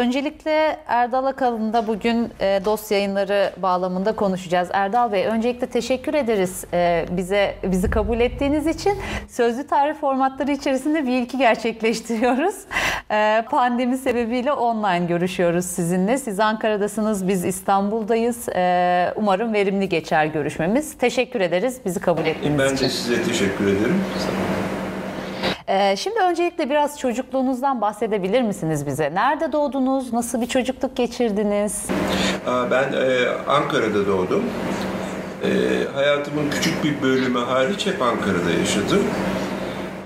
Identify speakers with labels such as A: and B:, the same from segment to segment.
A: Öncelikle Erdal Akalın'da bugün e, dost yayınları bağlamında konuşacağız. Erdal Bey öncelikle teşekkür ederiz e, bize bizi kabul ettiğiniz için. Sözlü tarih formatları içerisinde bir ilki gerçekleştiriyoruz. E, pandemi sebebiyle online görüşüyoruz sizinle. Siz Ankara'dasınız, biz İstanbul'dayız. E, umarım verimli geçer görüşmemiz. Teşekkür ederiz bizi kabul ettiğiniz
B: Ben
A: için.
B: de size teşekkür ederim.
A: Ee, Şimdi öncelikle biraz çocukluğunuzdan bahsedebilir misiniz bize? Nerede doğdunuz? Nasıl bir çocukluk geçirdiniz?
B: Ben e, Ankara'da doğdum. E, hayatımın küçük bir bölümü hariç hep Ankara'da yaşadım.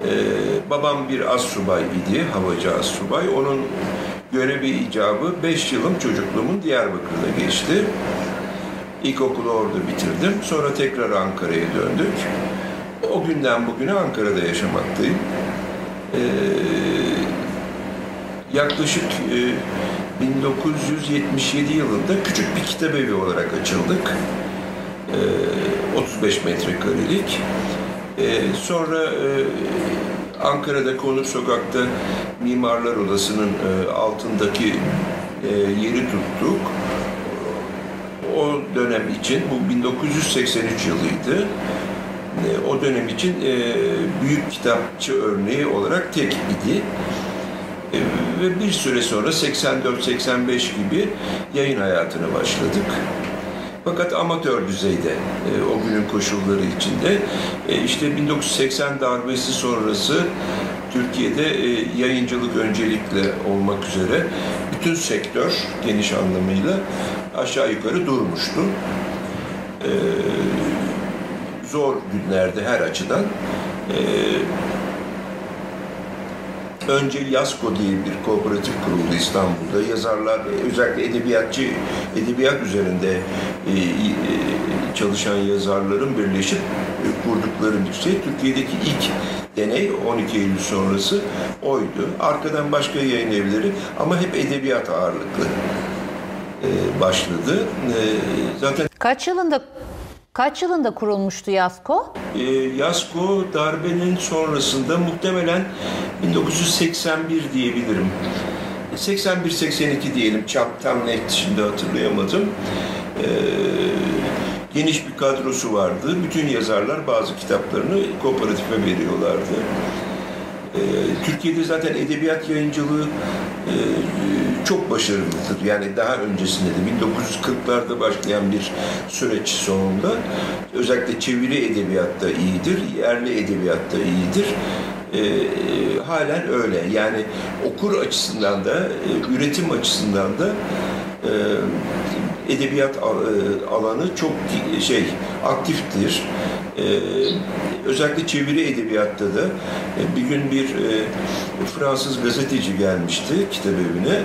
B: E, babam bir assubay idi, havacı assubay. Onun görevi icabı 5 yılım çocukluğumun Diyarbakır'da geçti. İlkokulu orada bitirdim. Sonra tekrar Ankara'ya döndük. O günden bugüne Ankara'da yaşamaktayım. Ee, yaklaşık e, 1977 yılında küçük bir kitabevi olarak açıldık. Ee, 35 metrekarelik. Ee, sonra e, Ankara'da Konur Sokak'ta Mimarlar Odası'nın e, altındaki e, yeri tuttuk. O dönem için, bu 1983 yılıydı. E, o dönem için e, büyük kitapçı örneği olarak tek idi. E, ve bir süre sonra 84-85 gibi yayın hayatına başladık. Fakat amatör düzeyde o günün koşulları içinde işte 1980 darbesi sonrası Türkiye'de yayıncılık öncelikle olmak üzere bütün sektör geniş anlamıyla aşağı yukarı durmuştu. Zor günlerde her açıdan. E, önce YASKO diye bir kooperatif kuruldu İstanbul'da. Yazarlar, özellikle edebiyatçı, edebiyat üzerinde e, e, çalışan yazarların birleşip e, kurdukları bir şey. Türkiye'deki ilk deney 12 Eylül sonrası oydu. Arkadan başka yayın evleri ama hep edebiyat ağırlıklı e, başladı. E, zaten
A: Kaç yılında kaç yılında kurulmuştu Yasko?
B: E, Yasko darbenin sonrasında muhtemelen 1981 diyebilirim. 81-82 diyelim çap tam net şimdi hatırlayamadım. E, geniş bir kadrosu vardı. Bütün yazarlar bazı kitaplarını kooperatife veriyorlardı. E, Türkiye'de zaten edebiyat yayıncılığı e, çok başarılıdır. Yani daha öncesinde de 1940'larda başlayan bir süreç sonunda özellikle çeviri edebiyatta iyidir, yerli edebiyatta iyidir. E, halen öyle. Yani okur açısından da, e, üretim açısından da e, edebiyat e, alanı çok şey aktiftir. E, özellikle çeviri edebiyatta da e, bir gün bir e, Fransız gazeteci gelmişti kitap evine.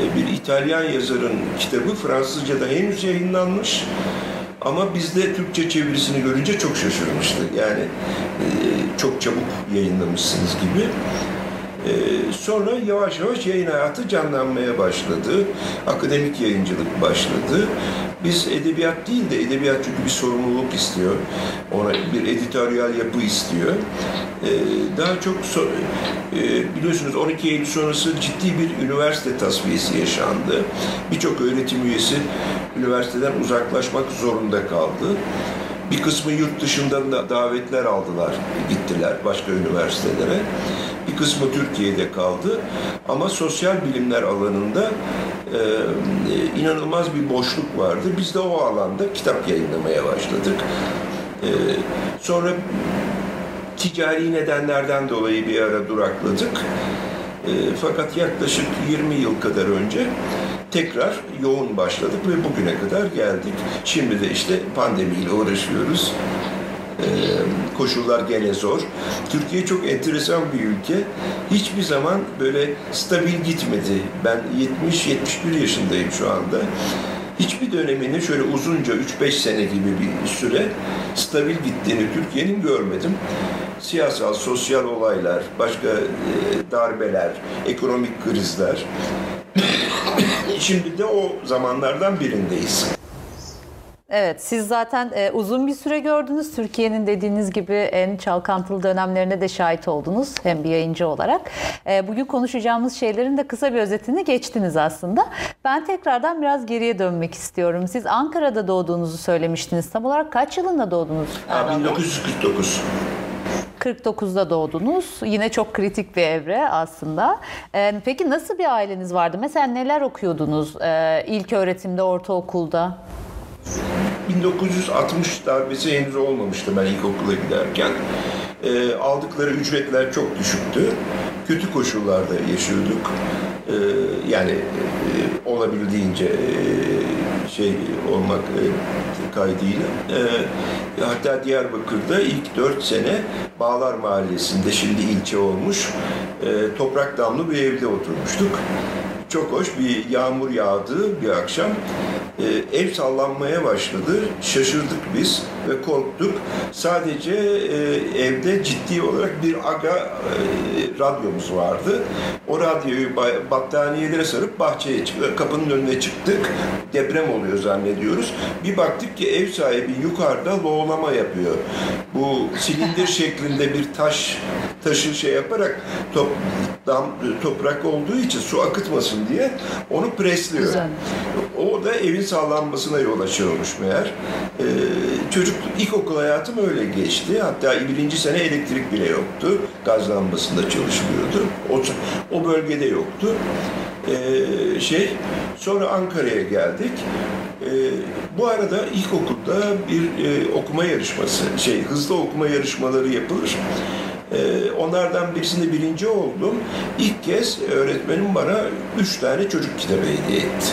B: E, bir İtalyan yazarın kitabı Fransızca'da henüz yayınlanmış. Ama bizde Türkçe çevirisini görünce çok şaşırmıştı. Yani e, çok çabuk yayınlamışsınız gibi. Ee, sonra yavaş yavaş yayın hayatı canlanmaya başladı. Akademik yayıncılık başladı. Biz edebiyat değil de edebiyat çünkü bir sorumluluk istiyor. Ona bir editoryal yapı istiyor. Ee, daha çok e, biliyorsunuz 12 Eylül sonrası ciddi bir üniversite tasfiyesi yaşandı. Birçok öğretim üyesi üniversiteden uzaklaşmak zorunda kaldı. Bir kısmı yurt dışından da davetler aldılar, gittiler başka üniversitelere. Bir kısmı Türkiye'de kaldı. Ama sosyal bilimler alanında e, inanılmaz bir boşluk vardı. Biz de o alanda kitap yayınlamaya başladık. E, sonra ticari nedenlerden dolayı bir ara durakladık. E, fakat yaklaşık 20 yıl kadar önce tekrar yoğun başladık ve bugüne kadar geldik. Şimdi de işte pandemiyle uğraşıyoruz. E, koşullar gene zor. Türkiye çok enteresan bir ülke. Hiçbir zaman böyle stabil gitmedi. Ben 70-71 yaşındayım şu anda. Hiçbir dönemini şöyle uzunca 3-5 sene gibi bir süre stabil gittiğini Türkiye'nin görmedim. Siyasal, sosyal olaylar, başka e, darbeler, ekonomik krizler. Şimdi de o zamanlardan birindeyiz.
A: Evet, siz zaten e, uzun bir süre gördünüz. Türkiye'nin dediğiniz gibi en çalkantılı dönemlerine de şahit oldunuz. Hem bir yayıncı olarak. E, bugün konuşacağımız şeylerin de kısa bir özetini geçtiniz aslında. Ben tekrardan biraz geriye dönmek istiyorum. Siz Ankara'da doğduğunuzu söylemiştiniz. Tam olarak kaç yılında doğdunuz?
B: Ha, 1949.
A: 49'da doğdunuz. Yine çok kritik bir evre aslında. Ee, peki nasıl bir aileniz vardı? Mesela neler okuyordunuz ee, ilk öğretimde, ortaokulda?
B: 1960 darbesi henüz olmamıştı ben ilkokula giderken. E, aldıkları ücretler çok düşüktü. Kötü koşullarda yaşıyorduk. E, yani e, olabildiğince e, şey olmak e, kaydıyla. E, hatta Diyarbakır'da ilk dört sene Bağlar Mahallesi'nde şimdi ilçe olmuş e, toprak damlı bir evde oturmuştuk. Çok hoş bir yağmur yağdı bir akşam. Ee, ev sallanmaya başladı. Şaşırdık biz ve korktuk. Sadece e, evde ciddi olarak bir aga e, radyomuz vardı. O radyoyu ba- battaniyelere sarıp bahçeye çıktık. Kapının önüne çıktık. Deprem oluyor zannediyoruz. Bir baktık ki ev sahibi yukarıda loğlama yapıyor. Bu silindir şeklinde bir taş taşı şey yaparak top, dam, toprak olduğu için su akıtmasın diye onu presliyor.
A: Güzel.
B: O da evin sağlanmasına yol açıyormuş meğer. Ee, çocuk ilkokul hayatım öyle geçti. Hatta birinci sene elektrik bile yoktu. Gaz lambasında çalışılıyordu. O, o bölgede yoktu. Ee, şey sonra Ankara'ya geldik. Ee, bu arada ilkokulda bir e, okuma yarışması, şey hızlı okuma yarışmaları yapılır. Ee, onlardan birisinde birinci oldum. İlk kez öğretmenim bana üç tane çocuk kitabı hediye etti.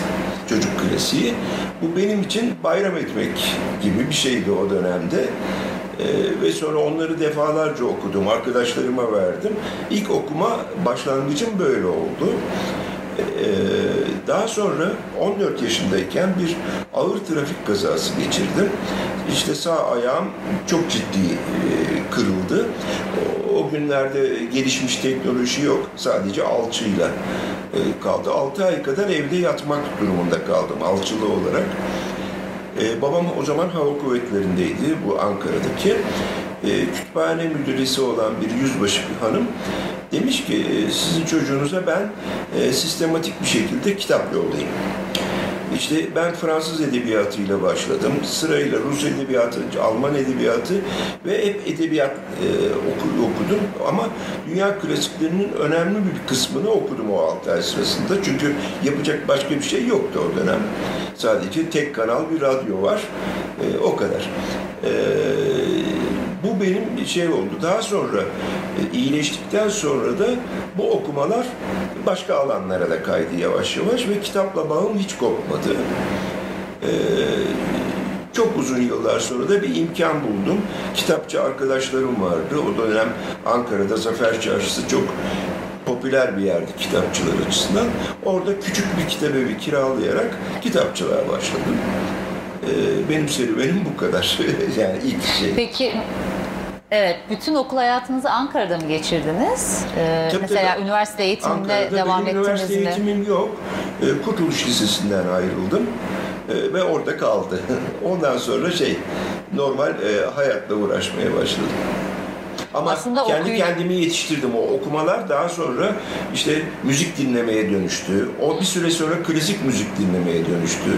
B: Çocuk klasiği. Bu benim için bayram etmek gibi bir şeydi o dönemde. Ee, ve sonra onları defalarca okudum, arkadaşlarıma verdim. İlk okuma başlangıcım böyle oldu. Ee, daha sonra 14 yaşındayken bir ağır trafik kazası geçirdim. İşte sağ ayağım çok ciddi e, kırıldı. O, günlerde gelişmiş teknoloji yok. Sadece alçıyla e, kaldı. 6 ay kadar evde yatmak durumunda kaldım alçılı olarak. Ee, babam o zaman hava kuvvetlerindeydi bu Ankara'daki. Kütüphane müdüresi olan bir yüzbaşı bir hanım demiş ki "E, sizin çocuğunuza ben e, sistematik bir şekilde kitap yollayayım. İşte ben Fransız edebiyatıyla başladım. Sırayla Rus edebiyatı, Alman edebiyatı ve hep edebiyat e, oku- okudum. Ama dünya klasiklerinin önemli bir kısmını okudum o 6 ay sırasında. Çünkü yapacak başka bir şey yoktu o dönem. Sadece tek kanal bir radyo var. E, o kadar. E, bu benim bir şey oldu. Daha sonra e, iyileştikten sonra da bu okumalar başka alanlara da kaydı yavaş yavaş ve kitapla bağım hiç kopmadı. Ee, çok uzun yıllar sonra da bir imkan buldum. Kitapçı arkadaşlarım vardı. O dönem Ankara'da Zafer Çarşısı çok popüler bir yerdi kitapçılar açısından. Orada küçük bir kitabevi kiralayarak kitapçılığa başladım. Ee, benim serüvenim bu kadar. yani ilk şey.
A: Peki Evet, bütün okul hayatınızı Ankara'da mı geçirdiniz? Ee,
B: Tabii,
A: mesela
B: tabii.
A: üniversite eğitiminde
B: Ankara'da
A: devam
B: benim
A: ettiniz
B: üniversite
A: mi?
B: eğitimim yok. Ee, Kurtuluş Lisesi'nden ayrıldım Ee, ve orada kaldı. Ondan sonra şey normal e, hayatla uğraşmaya başladım. Ama
A: Aslında
B: kendi
A: okuyun-
B: kendimi yetiştirdim. O okumalar daha sonra işte müzik dinlemeye dönüştü. O bir süre sonra klasik müzik dinlemeye dönüştü.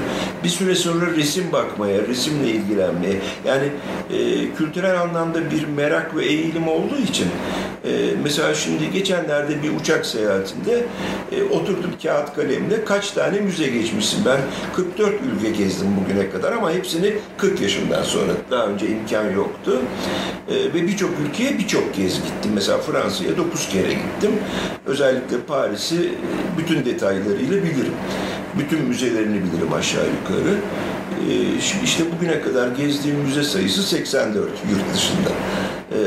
B: Bir süre sonra resim bakmaya, resimle ilgilenmeye. Yani e, kültürel anlamda bir merak ve eğilim olduğu için e, mesela şimdi geçenlerde bir uçak seyahatinde e, oturdum kağıt kalemle kaç tane müze geçmişsin. Ben 44 ülke gezdim bugüne kadar ama hepsini 40 yaşından sonra. Daha önce imkan yoktu. E, ve birçok ülkeye birçok kez gittim. Mesela Fransa'ya 9 kere gittim. Özellikle Paris'i e, bütün detaylarıyla bilirim. Bütün müzelerini bilirim aşağı yukarı. E, işte bugüne kadar gezdiğim müze sayısı 84 yurt dışında. E,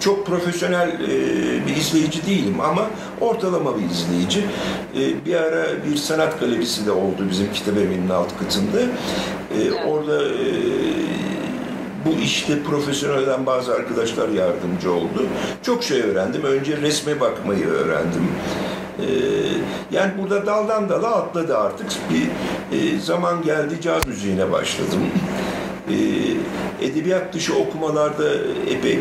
B: çok profesyonel bir izleyici değilim ama ortalama bir izleyici. Bir ara bir sanat galerisi de oldu bizim kitabevinin alt katında. Orada bu işte profesyonel olan bazı arkadaşlar yardımcı oldu. Çok şey öğrendim. Önce resme bakmayı öğrendim. Ee, yani burada daldan dala atladı artık. Bir e, zaman geldi caz müziğine başladım. edebiyat dışı okumalarda epey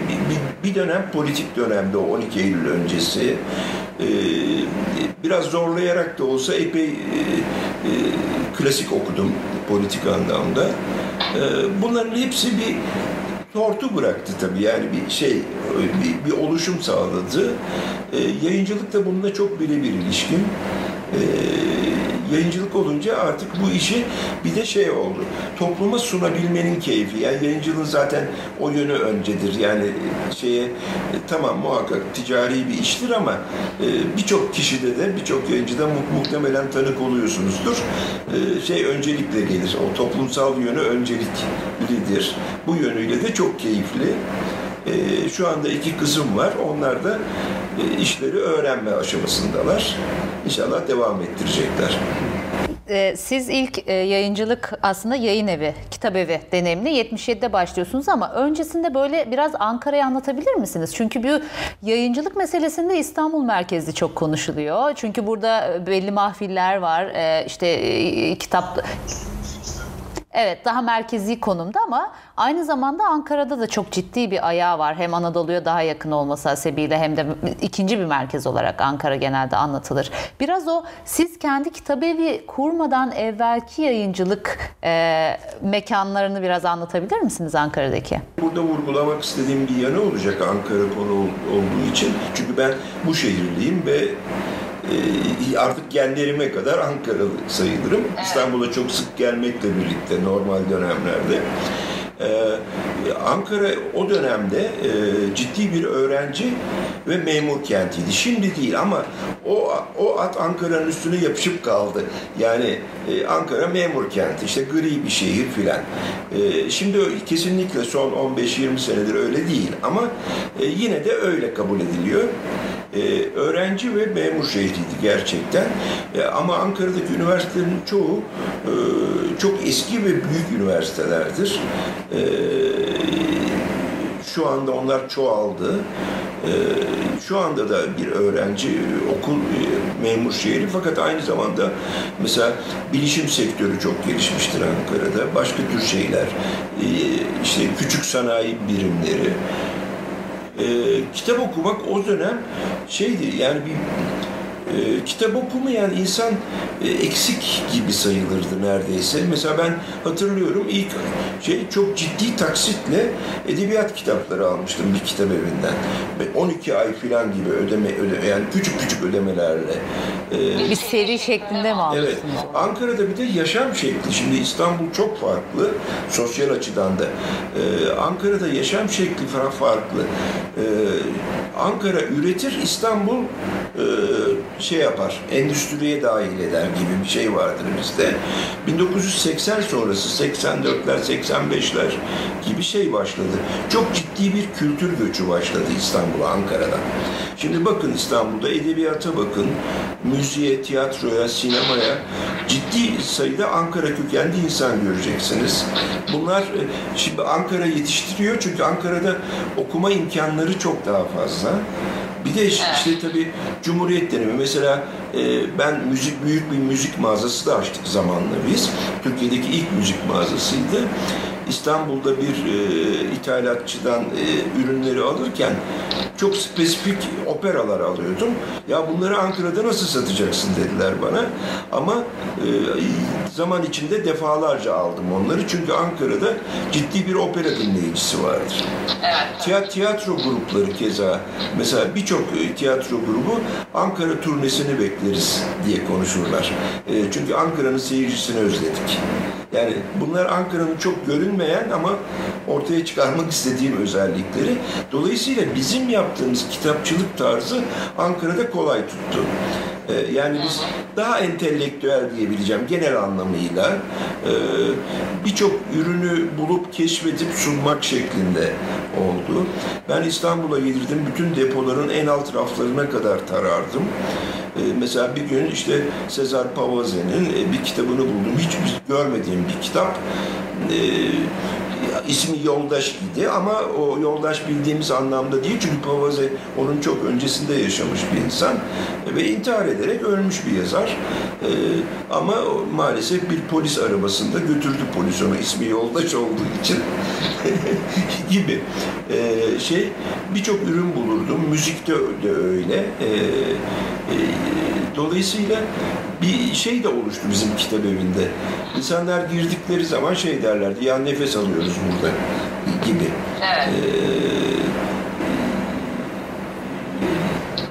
B: bir, dönem politik dönemde o 12 Eylül öncesi biraz zorlayarak da olsa epey klasik okudum politik anlamda. Bunların hepsi bir tortu bıraktı tabii yani bir şey bir, bir oluşum sağladı. Yayıncılık da bununla çok birebir ilişkin yayıncılık olunca artık bu işi bir de şey oldu. Topluma sunabilmenin keyfi. Yani yayıncılığın zaten o yönü öncedir. Yani şeye e, tamam muhakkak ticari bir iştir ama e, birçok kişide de birçok yayıncıda muhtemelen tanık oluyorsunuzdur. E, şey öncelikle gelir. O toplumsal yönü önceliklidir. Bu yönüyle de çok keyifli. Şu anda iki kızım var. Onlar da işleri öğrenme aşamasındalar. İnşallah devam ettirecekler.
A: Ee, siz ilk e, yayıncılık aslında yayın evi, kitap evi deneyimli 77'de başlıyorsunuz ama öncesinde böyle biraz Ankara'yı anlatabilir misiniz? Çünkü bu yayıncılık meselesinde İstanbul merkezli çok konuşuluyor. Çünkü burada e, belli mahfiller var, e, işte kitap Evet daha merkezi konumda ama aynı zamanda Ankara'da da çok ciddi bir ayağı var. Hem Anadolu'ya daha yakın olması hasebiyle hem de ikinci bir merkez olarak Ankara genelde anlatılır. Biraz o siz kendi kitabevi kurmadan evvelki yayıncılık e, mekanlarını biraz anlatabilir misiniz Ankara'daki?
B: Burada vurgulamak istediğim bir yanı olacak Ankara konu olduğu için. Çünkü ben bu şehirliyim ve ee, artık genlerime kadar Ankaralı sayılırım. Evet. İstanbul'a çok sık gelmekle birlikte normal dönemlerde. Ee, Ankara o dönemde e, ciddi bir öğrenci ve memur kentiydi. Şimdi değil ama o o at Ankara'nın üstüne yapışıp kaldı. Yani e, Ankara memur kenti, işte gri bir şehir filan. E, şimdi kesinlikle son 15-20 senedir öyle değil ama yine de öyle kabul ediliyor e, öğrenci ve memur şehriydi gerçekten. E, ama Ankara'daki üniversitelerin çoğu e, çok eski ve büyük üniversitelerdir. E, şu anda onlar çoğaldı. E, şu anda da bir öğrenci okul e, memur şehri fakat aynı zamanda mesela bilişim sektörü çok gelişmiştir Ankara'da. Başka tür şeyler, e, işte küçük sanayi birimleri, e, kitap okumak o dönem şeydi yani bir e, kitap okumayan insan e, eksik gibi sayılırdı neredeyse. Mesela ben hatırlıyorum ilk şey çok ciddi taksitle edebiyat kitapları almıştım bir kitap evinden. Ve 12 ay falan gibi ödeme, ödeme yani küçük küçük ödemelerle.
A: E, bir seri şeklinde mi almışsınız?
B: Evet. Ankara'da bir de yaşam şekli. Şimdi İstanbul çok farklı sosyal açıdan da. E, Ankara'da yaşam şekli falan farklı. E, Ankara üretir, İstanbul e, şey yapar, endüstriye dahil eder gibi bir şey vardır bizde. 1980 sonrası 84'ler, 85'ler gibi şey başladı. Çok ciddi bir kültür göçü başladı İstanbul'a, Ankara'dan. Şimdi bakın İstanbul'da edebiyata bakın, müziğe, tiyatroya, sinemaya ciddi sayıda Ankara kökenli insan göreceksiniz. Bunlar e, şimdi Ankara yetiştiriyor çünkü Ankara'da okuma imkanları çok daha fazla. Bir de işte, evet. işte tabii Cumhuriyet dönemi mesela e, ben müzik büyük bir müzik mağazası da açtık zamanla biz. Türkiye'deki ilk müzik mağazasıydı. İstanbul'da bir e, ithalatçıdan e, ürünleri alırken çok spesifik operalar alıyordum. Ya bunları Ankara'da nasıl satacaksın dediler bana. Ama e, zaman içinde defalarca aldım onları. Çünkü Ankara'da ciddi bir opera dinleyicisi vardır. Evet. Tiyatro grupları keza. Mesela birçok e, tiyatro grubu Ankara turnesini bekleriz diye konuşurlar. E, çünkü Ankara'nın seyircisini özledik. Yani bunlar Ankara'nın çok görünmeyen ama ortaya çıkarmak istediğim özellikleri. Dolayısıyla bizim yaptığımız kitapçılık tarzı Ankara'da kolay tuttu. Ee, yani biz daha entelektüel diyebileceğim genel anlamıyla e, birçok ürünü bulup keşfedip sunmak şeklinde oldu. Ben İstanbul'a gelirdim, bütün depoların en alt raflarına kadar tarardım. Ee, mesela bir gün işte Sezar Pavaze'nin e, bir kitabını buldum. Hiç görmediğim bir kitap. Ee, ismi Yoldaş idi ama o Yoldaş bildiğimiz anlamda değil çünkü Pavaze onun çok öncesinde yaşamış bir insan ve intihar ederek ölmüş bir yazar. E, ama maalesef bir polis arabasında götürdü polis onu ismi Yoldaş olduğu için gibi e, şey birçok ürün bulurdum. Müzik de, öyle. E, e, dolayısıyla bir şey de oluştu bizim kitap evinde. İnsanlar girdikleri zaman şey derlerdi, ya nefes alıyoruz burada gibi.
C: Evet.
B: Ee,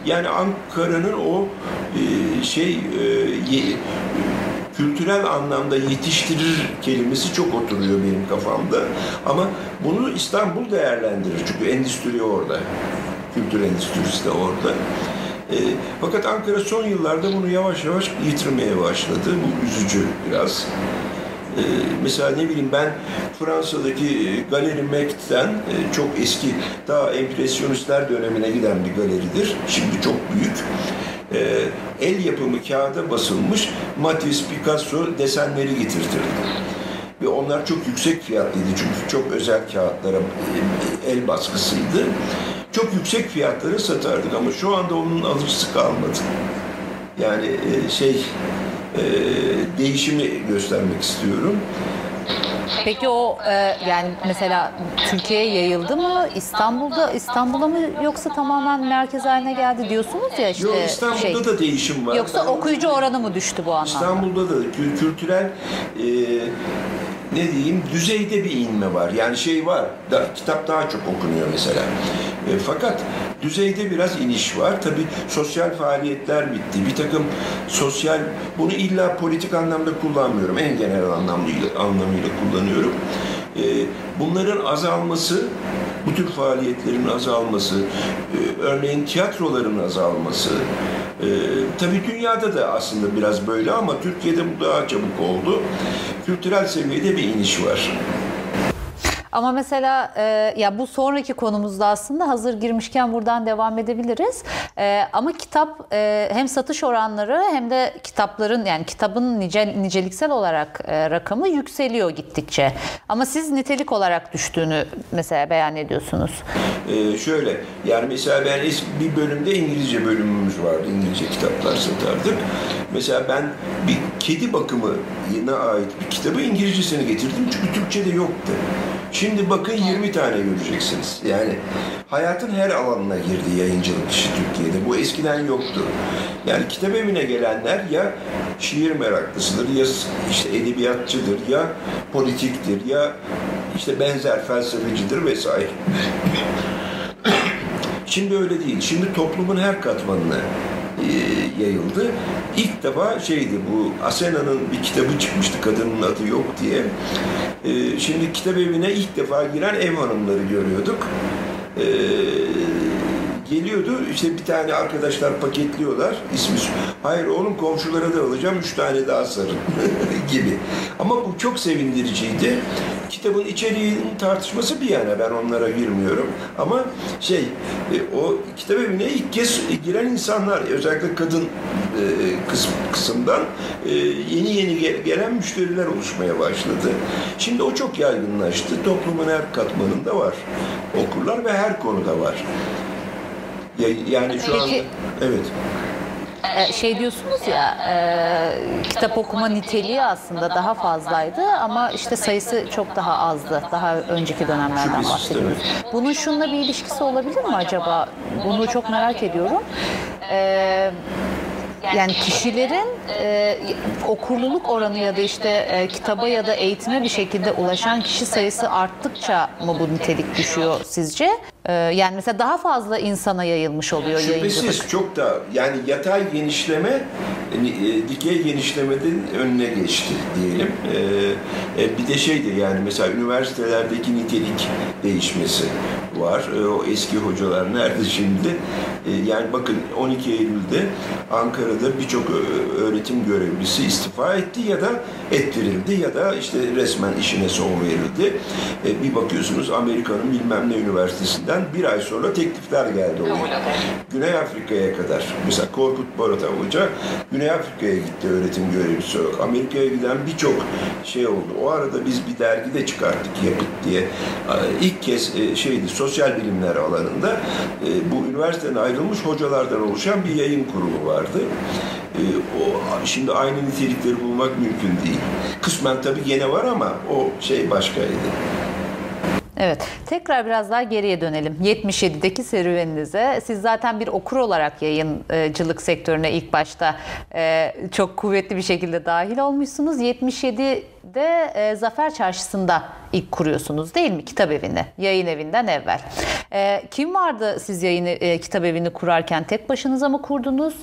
B: yani Ankara'nın o e, şey e, kültürel anlamda yetiştirir kelimesi çok oturuyor benim kafamda. Ama bunu İstanbul değerlendirir çünkü endüstri orada. Kültür endüstrisi de orada. E, fakat Ankara son yıllarda bunu yavaş yavaş yitirmeye başladı. Bu üzücü biraz. Ee, mesela ne bileyim ben Fransa'daki e, Galeri Mec'ten e, çok eski, daha empresyonistler dönemine giden bir galeridir. Şimdi çok büyük. Ee, el yapımı kağıda basılmış Matisse, Picasso desenleri getirtirdi. Ve onlar çok yüksek fiyatlıydı çünkü çok özel kağıtlara e, el baskısıydı. Çok yüksek fiyatlara satardık ama şu anda onun alıcısı kalmadı. Yani e, şey e, değişimi göstermek istiyorum.
A: Peki o e, yani mesela Türkiye'ye yayıldı mı? İstanbul'da İstanbul'a mı yoksa tamamen merkez haline geldi diyorsunuz ya işte
B: Yok İstanbul'da
A: şey.
B: da değişim var.
A: Yoksa
B: Ben-
A: okuyucu oranı mı düştü bu anlamda?
B: İstanbul'da da kü- kültürel e, ne diyeyim düzeyde bir inme var. Yani şey var, da, kitap daha çok okunuyor mesela. E, fakat düzeyde biraz iniş var. Tabii sosyal faaliyetler bitti. Bir takım sosyal, bunu illa politik anlamda kullanmıyorum. En genel anlamıyla, anlamıyla kullanıyorum. E, bunların azalması, bu tür faaliyetlerin azalması, e, örneğin tiyatroların azalması, e, tabii dünyada da aslında biraz böyle ama Türkiye'de bu daha çabuk oldu. Kültürel seviyede bir iniş var.
A: Ama mesela e, ya bu sonraki konumuzda aslında hazır girmişken buradan devam edebiliriz. E, ama kitap e, hem satış oranları hem de kitapların yani kitabın nice, niceliksel olarak e, rakamı yükseliyor gittikçe. Ama siz nitelik olarak düştüğünü mesela beyan ediyorsunuz.
B: Ee, şöyle, yani mesela ben bir bölümde İngilizce bölümümüz vardı. İngilizce kitaplar satardık. Mesela ben bir kedi bakımına ait bir kitabı İngilizcesini getirdim çünkü Türkçe'de yoktu. Şimdi bakın 20 tane göreceksiniz. Yani hayatın her alanına girdi yayıncılık işi Türkiye'de. Bu eskiden yoktu. Yani kitap evine gelenler ya şiir meraklısıdır, ya işte edebiyatçıdır, ya politiktir, ya işte benzer felsefecidir vesaire. Şimdi öyle değil. Şimdi toplumun her katmanına yayıldı. İlk defa şeydi bu Asena'nın bir kitabı çıkmıştı kadının adı yok diye. E, şimdi kitap evine ilk defa giren ev hanımları görüyorduk. Geliyordu işte bir tane arkadaşlar paketliyorlar ismi hayır oğlum komşulara da alacağım üç tane daha sarın gibi ama bu çok sevindiriciydi kitabın içeriğinin tartışması bir yana ben onlara girmiyorum ama şey e, o kitap evine ilk kez giren insanlar özellikle kadın e, kısım, kısımdan e, yeni yeni gel- gelen müşteriler oluşmaya başladı. Şimdi o çok yaygınlaştı. Toplumun her katmanında var. Okurlar ve her konuda var. Ya- Yani şu
A: Peki-
B: anda evet.
A: E, şey diyorsunuz ya e, kitap okuma niteliği aslında daha fazlaydı ama işte sayısı çok daha azdı. Daha önceki dönemlerden bahsediyoruz. Bunun şununla bir ilişkisi olabilir mi acaba? Bunu çok merak ediyorum. E, yani kişilerin e, okurluluk oranı ya da işte e, kitaba ya da eğitime bir şekilde ulaşan kişi sayısı arttıkça mı bu nitelik düşüyor sizce? E, yani mesela daha fazla insana yayılmış oluyor yayıncılık.
B: Şüphesiz çok da yani yatay genişleme e, dikey genişlemeden önüne geçti diyelim. E, e, bir de şeydi yani mesela üniversitelerdeki nitelik değişmesi var. E, o eski hocalar nerede şimdi? Yani bakın 12 Eylül'de Ankara'da birçok e, öğretim görevlisi istifa etti ya da ettirildi ya da işte resmen işine son verildi. Bir bakıyorsunuz Amerika'nın bilmem ne üniversitesinden bir ay sonra teklifler geldi oraya. Güney Afrika'ya kadar. Mesela Korkut Barata Hoca Güney Afrika'ya gitti öğretim görevlisi olarak. Amerika'ya giden birçok şey oldu. O arada biz bir dergi de çıkarttık Yapıt diye. İlk kez şeydi sosyal bilimler alanında bu üniversiteden ayrılmış hocalardan oluşan bir yayın kurulu vardı. O, şimdi aynı nitelikleri bulmak mümkün değil. Kısmen tabii gene var ama o şey başkaydı.
A: Evet, tekrar biraz daha geriye dönelim. 77'deki serüveninize. Siz zaten bir okur olarak yayıncılık sektörüne ilk başta e, çok kuvvetli bir şekilde dahil olmuşsunuz. 77'de e, Zafer Çarşısı'nda ilk kuruyorsunuz değil mi kitap evini? Yayın evinden evvel. E, kim vardı siz yayın e, kitap evini kurarken? Tek başınıza mı kurdunuz?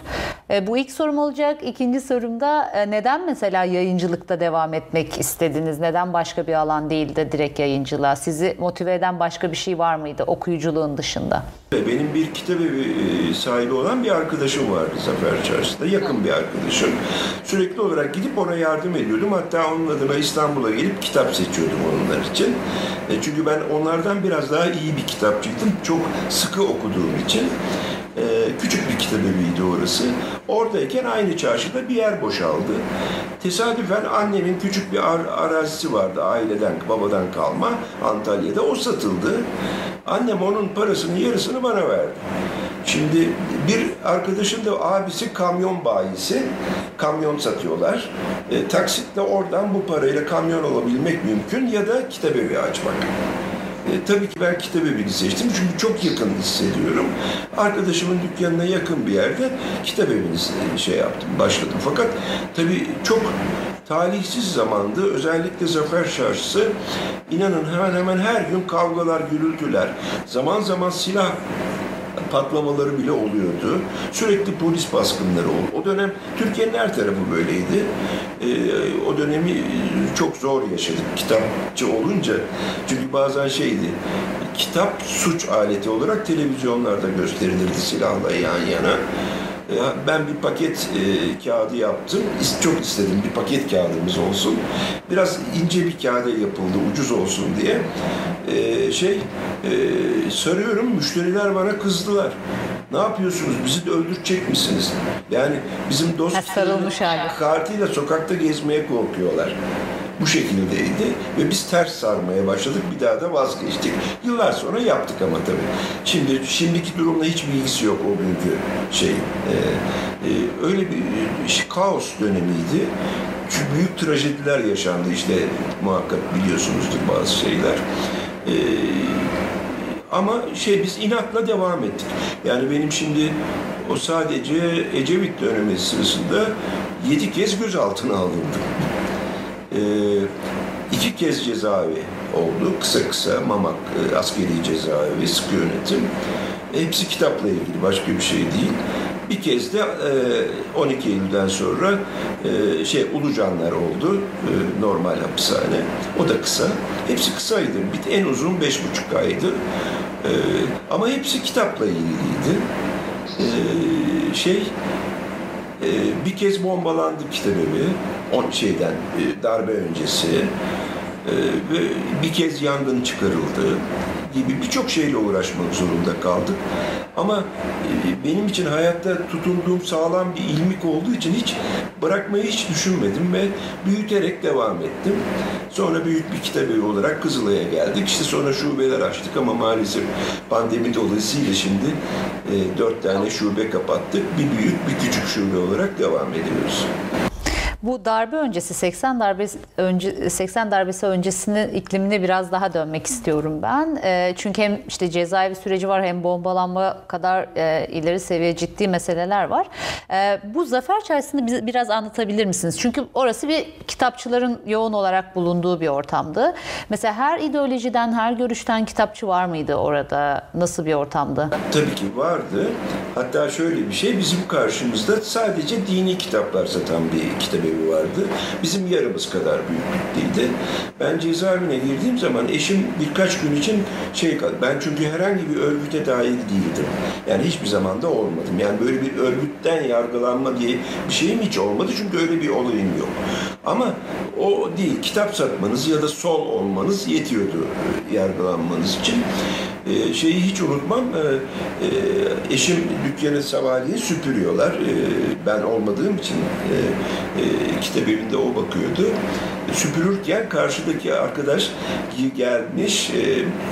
A: E, bu ilk sorum olacak. İkinci sorumda e, neden mesela yayıncılıkta devam etmek istediniz? Neden başka bir alan değil de direkt yayıncılığa? Sizi motive eden başka bir şey var mıydı okuyuculuğun dışında?
B: Benim bir kitap evi e, sahibi olan bir arkadaşım vardı Zafer Çarşı'da. Yakın bir arkadaşım. Sürekli olarak gidip ona yardım ediyordum. Hatta onun adına İstanbul'a gelip kitap seçiyordum onlar için. E, çünkü ben onlardan biraz daha iyi bir kitapçıydım. Çok sıkı okuduğum için. E, küçük bir kitap eviydi orası. Oradayken aynı çarşıda bir yer boşaldı. Tesadüfen annemin küçük bir ar- arazisi vardı aileden, babadan kalma Antalya'da. O satıldı. Annem onun parasının yarısını bana verdi. Şimdi bir arkadaşın da abisi kamyon bayisi. Kamyon satıyorlar. E, taksitle oradan bu parayla kamyon alabilmek mümkün ya da kitap evi açmak. E, tabii ki ben kitap evini seçtim çünkü çok yakın hissediyorum. Arkadaşımın dükkanına yakın bir yerde kitap evini şey yaptım, başladım. Fakat tabii çok talihsiz zamandı. Özellikle Zafer Çarşısı inanın hemen hemen her gün kavgalar, gürültüler, zaman zaman silah patlamaları bile oluyordu. Sürekli polis baskınları oldu. O dönem Türkiye'nin her tarafı böyleydi. Ee, o dönemi çok zor yaşadık kitapçı olunca. Çünkü bazen şeydi, kitap suç aleti olarak televizyonlarda gösterilirdi silahla yan yana. Ben bir paket e, kağıdı yaptım. Çok istedim bir paket kağıdımız olsun. Biraz ince bir kağıda yapıldı ucuz olsun diye. E, şey e, sarıyorum müşteriler bana kızdılar. Ne yapıyorsunuz? Bizi de öldürecek misiniz? Yani bizim dost
A: sarılmış hali.
B: kartıyla sokakta gezmeye korkuyorlar bu şekildeydi ve biz ters sarmaya başladık. Bir daha da vazgeçtik. Yıllar sonra yaptık ama tabii. Şimdi şimdiki durumla hiç ilgisi yok o günkü şey. E, e, öyle bir e, kaos dönemiydi. Çünkü büyük trajediler yaşandı işte muhakkak biliyorsunuzdur bazı şeyler. E, ama şey biz inatla devam ettik. Yani benim şimdi o sadece Ecevit dönemi sırasında yedi kez gözaltına alındım. Ee, iki kez cezaevi oldu. Kısa kısa Mamak e, askeri cezaevi, sıkı yönetim. Hepsi kitapla ilgili, başka bir şey değil. Bir kez de e, 12 Eylül'den sonra e, şey Ulucanlar oldu, e, normal hapishane. O da kısa. Hepsi kısaydı. Bir, en uzun beş buçuk aydı. E, ama hepsi kitapla ilgiliydi. E, şey e, bir kez bombalandı kitabevi on şeyden e, darbe öncesi. E, ve bir kez yangın çıkarıldı gibi birçok şeyle uğraşmak zorunda kaldık. Ama e, benim için hayatta tutunduğum sağlam bir ilmik olduğu için hiç bırakmayı hiç düşünmedim ve büyüterek devam ettim. Sonra büyük bir kitabevi olarak Kızılay'a geldik. İşte sonra şubeler açtık ama maalesef pandemi dolayısıyla şimdi e, dört tane şube kapattık. Bir büyük bir küçük şube olarak devam ediyoruz.
A: Bu darbe öncesi 80 darbesi önce 80 darbesi öncesinin iklimine biraz daha dönmek istiyorum ben. E, çünkü hem işte cezaevi süreci var hem bombalanma kadar e, ileri seviye ciddi meseleler var. E, bu Zafer Çarşısı'nı biraz anlatabilir misiniz? Çünkü orası bir kitapçıların yoğun olarak bulunduğu bir ortamdı. Mesela her ideolojiden, her görüşten kitapçı var mıydı orada? Nasıl bir ortamdı?
B: Tabii ki vardı. Hatta şöyle bir şey bizim karşımızda sadece dini kitaplar satan bir kitap kitabevi vardı. Bizim yarımız kadar büyüklükteydi. Ben cezaevine girdiğim zaman eşim birkaç gün için şey kaldı. Ben çünkü herhangi bir örgüte dahil değildim. Yani hiçbir zaman da olmadım. Yani böyle bir örgütten yargılanma diye bir şeyim hiç olmadı. Çünkü öyle bir olayım yok. Ama o değil. Kitap satmanız ya da sol olmanız yetiyordu yargılanmanız için. Ee, şeyi hiç unutmam. Ee, e, eşim dükkanı sabahleyin süpürüyorlar. Ee, ben olmadığım için e, e, kitap evinde o bakıyordu. Süpürürken karşıdaki arkadaş gelmiş, e,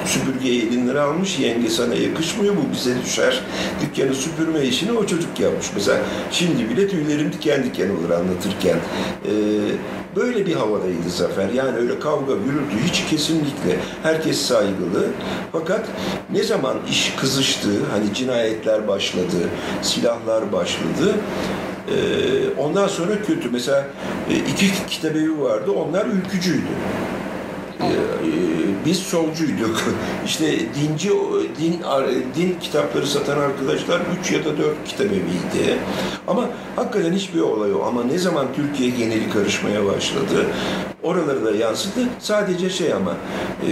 B: süpürgeyi elinden almış, yenge sana yakışmıyor, bu bize düşer. Dükkanı süpürme işini o çocuk yapmış. Mesela şimdi bile tüylerim diken diken olur anlatırken. E, böyle bir havadaydı Zafer. Yani öyle kavga, gürültü hiç kesinlikle. Herkes saygılı. Fakat ne zaman iş kızıştı, hani cinayetler başladı, silahlar başladı, ee, ondan sonra kötü. Mesela e, iki kitabevi vardı. Onlar ülkücüydü. Ee, biz solcuyduk. İşte dinci din din kitapları satan arkadaşlar üç ya da dört kitabeviydi. Ama hakikaten hiçbir olay yok. Ama ne zaman Türkiye geneli karışmaya başladı, oraları da yansıdı. Sadece şey ama e,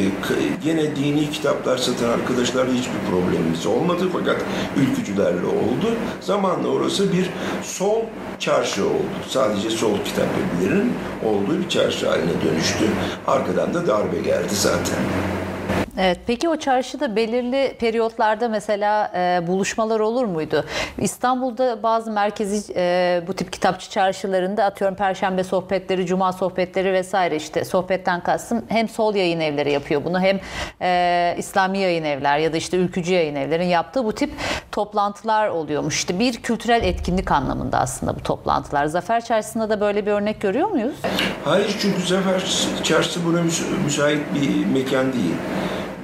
B: gene dini kitaplar satan arkadaşlarla hiçbir problemimiz olmadı fakat ülkücülerle oldu. Zamanla orası bir sol çarşı oldu. Sadece sol kitap evilerinin olduğu bir çarşı haline dönüştü. Arkadan da darbe geldi zaten.
A: Evet, peki o çarşıda belirli periyotlarda mesela e, buluşmalar olur muydu? İstanbul'da bazı merkezi e, bu tip kitapçı çarşılarında atıyorum Perşembe sohbetleri, Cuma sohbetleri vesaire işte sohbetten kastım hem sol yayın evleri yapıyor bunu hem e, İslami yayın evler ya da işte ülkücü yayın evlerin yaptığı bu tip toplantılar oluyormuş. İşte bir kültürel etkinlik anlamında aslında bu toplantılar. Zafer Çarşısı'nda da böyle bir örnek görüyor muyuz?
B: Hayır çünkü Zafer Çarşısı buna müsait bir mekan değil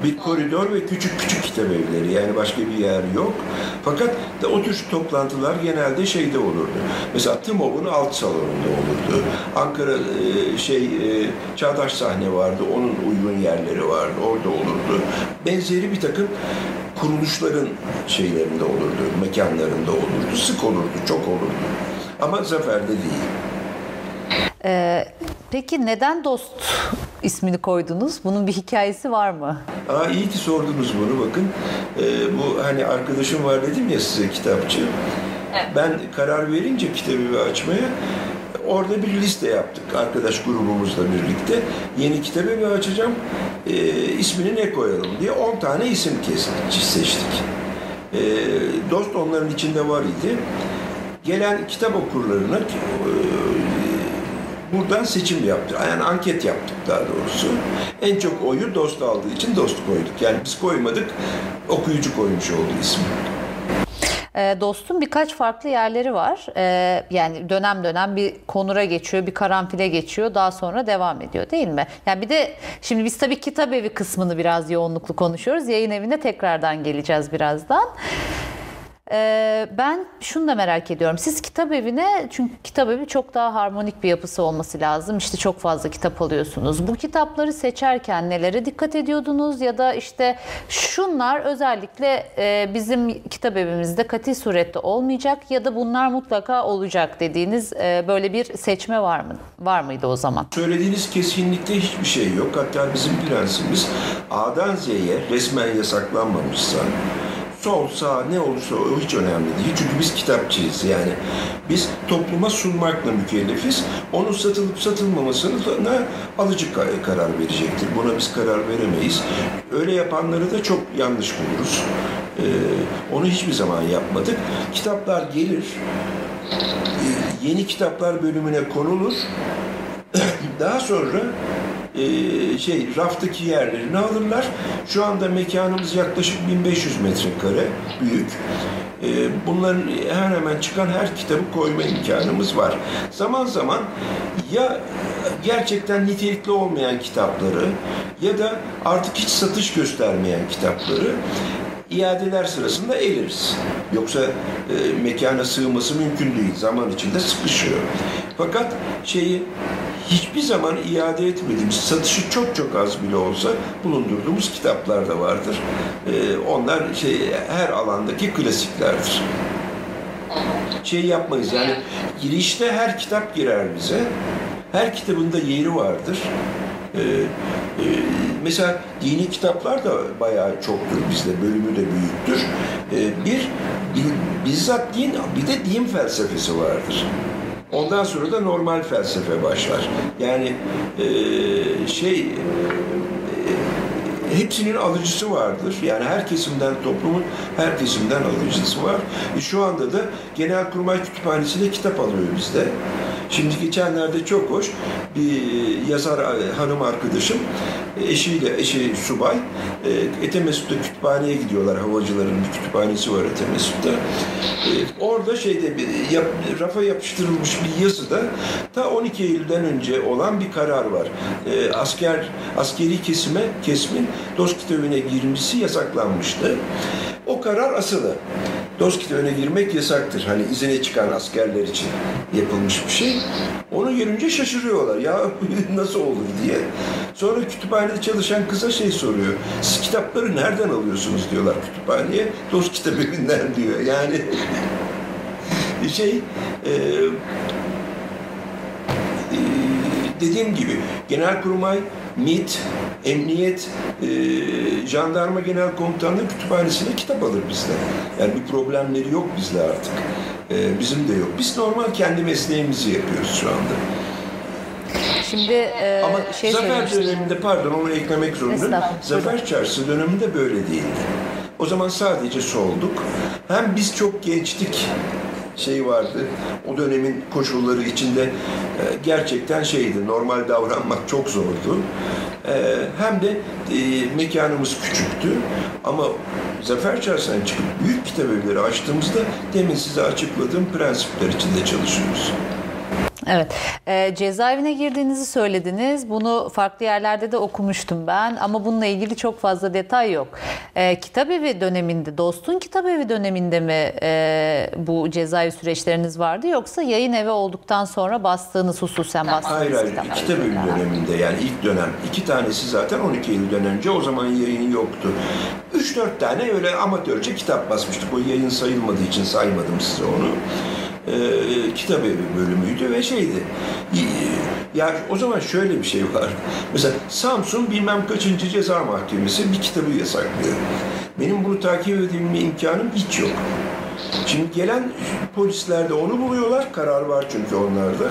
B: bir koridor ve küçük küçük kitap evleri yani başka bir yer yok. Fakat de o tür toplantılar genelde şeyde olurdu. Mesela TMOB'un alt salonunda olurdu. Ankara e, şey e, Çağdaş sahne vardı. Onun uygun yerleri vardı. Orada olurdu. Benzeri bir takım kuruluşların şeylerinde olurdu, mekanlarında olurdu. Sık olurdu, çok olurdu. Ama Zafer'de değil.
A: Ee, peki neden dost ismini koydunuz? Bunun bir hikayesi var mı?
B: Aa, iyi ki sordunuz bunu bakın. Ee, bu hani arkadaşım var dedim ya size kitapçı. Evet. Ben karar verince kitabı açmaya orada bir liste yaptık arkadaş grubumuzla birlikte. Yeni kitabı açacağım. E, ismini ne koyalım diye 10 tane isim seçtik. E, dost onların içinde var idi. Gelen kitap okurlarına e, buradan seçim yaptık. Yani anket yaptık daha doğrusu. En çok oyu dost aldığı için dost koyduk. Yani biz koymadık, okuyucu koymuş oldu ismi.
A: E, dostum birkaç farklı yerleri var. E, yani dönem dönem bir konura geçiyor, bir karanfile geçiyor, daha sonra devam ediyor değil mi? Yani bir de şimdi biz tabii kitap evi kısmını biraz yoğunluklu konuşuyoruz. Yayın evine tekrardan geleceğiz birazdan. Ee, ben şunu da merak ediyorum. Siz kitap evine çünkü kitap evi çok daha harmonik bir yapısı olması lazım. İşte çok fazla kitap alıyorsunuz. Bu kitapları seçerken nelere dikkat ediyordunuz ya da işte şunlar özellikle e, bizim kitap evimizde kati surette olmayacak ya da bunlar mutlaka olacak dediğiniz e, böyle bir seçme var mı? Var mıydı o zaman?
B: Söylediğiniz kesinlikle hiçbir şey yok. Hatta bizim prensimiz A'dan Z'ye resmen yasaklanmamışsa sol, sağ ne olursa o hiç önemli değil. Çünkü biz kitapçıyız yani. Biz topluma sunmakla mükellefiz. Onun satılıp satılmamasına alıcı karar verecektir. Buna biz karar veremeyiz. Öyle yapanları da çok yanlış buluruz. Ee, onu hiçbir zaman yapmadık. Kitaplar gelir. Ee, yeni kitaplar bölümüne konulur. Daha sonra e, şey raftaki yerlerini alırlar. Şu anda mekanımız yaklaşık 1500 metrekare büyük. E, bunların hemen hemen çıkan her kitabı koyma imkanımız var. Zaman zaman ya gerçekten nitelikli olmayan kitapları ya da artık hiç satış göstermeyen kitapları iadeler sırasında eleriz. Yoksa e, mekana sığması mümkün değil. Zaman içinde sıkışıyor. Fakat şeyi hiçbir zaman iade etmediğimiz, satışı çok çok az bile olsa bulundurduğumuz kitaplar da vardır. Ee, onlar şey her alandaki klasiklerdir. şey yapmayız. Yani girişte her kitap girer bize. Her kitabında yeri vardır. Ee, e, mesela dini kitaplar da bayağı çoktur bizde, bölümü de büyüktür. Ee, bir, bi- bizzat din, bir de din felsefesi vardır. Ondan sonra da normal felsefe başlar. Yani e, şey hepsinin alıcısı vardır. Yani her kesimden, toplumun her kesimden alıcısı var. E şu anda da Genelkurmay Kütüphanesi'ne kitap alıyor bizde. Şimdi geçenlerde çok hoş bir yazar e, hanım arkadaşım e, eşiyle, eşi subay e, Etemesut'ta kütüphaneye gidiyorlar. Havacıların bir kütüphanesi var Etemesut'ta. Orada şeyde bir yap, rafa yapıştırılmış bir yazıda ta 12 Eylül'den önce olan bir karar var. Asker askeri kesime kesmin dost kitabına girmesi yasaklanmıştı. O karar asılı. Dost kitabına girmek yasaktır. Hani izine çıkan askerler için yapılmış bir şey. Onu görünce şaşırıyorlar. Ya nasıl olur diye. Sonra kütüphanede çalışan kıza şey soruyor. Siz kitapları nereden alıyorsunuz diyorlar kütüphaneye. Dost kitabevinden diyor. Yani şey e, e, dediğim gibi Genelkurmay, MİT, Emniyet, e, Jandarma Genel Komutanlığı kütüphanesine kitap alır bizden. Yani bir problemleri yok bizde artık. E, bizim de yok. Biz normal kendi mesleğimizi yapıyoruz şu anda.
A: Şimdi e,
B: Ama
A: şey
B: Zafer döneminde pardon onu eklemek zorundayım. Zafer Çarşısı döneminde böyle değildi. O zaman sadece solduk. Hem biz çok gençtik şey vardı. O dönemin koşulları içinde e, gerçekten şeydi. Normal davranmak çok zordu. E, hem de e, mekanımız küçüktü. Ama Zafer Çarşısı'ndan çıkıp büyük kitap evleri açtığımızda demin size açıkladığım prensipler içinde çalışıyoruz.
A: Evet. E, cezaevine girdiğinizi söylediniz. Bunu farklı yerlerde de okumuştum ben ama bununla ilgili çok fazla detay yok. E, kitabevi döneminde, Dost'un kitabevi döneminde mi e, bu cezaevi süreçleriniz vardı yoksa yayın evi olduktan sonra bastığınız hususen bastığınız
B: Hayır hayır
A: kitaplar
B: kitap evi
A: üzerinden?
B: döneminde yani ilk dönem. iki tanesi zaten 12 Eylül'den önce o zaman yayın yoktu. 3-4 tane öyle amatörce kitap basmıştık. O yayın sayılmadığı için saymadım size onu. Ee, kitap evi bölümüydü ve şeydi. Ya o zaman şöyle bir şey var. Mesela Samsun bilmem kaçıncı ceza mahkemesi bir kitabı yasaklıyor. Benim bunu takip edebilme imkanım hiç yok. Şimdi gelen polisler de onu buluyorlar. Karar var çünkü onlarda.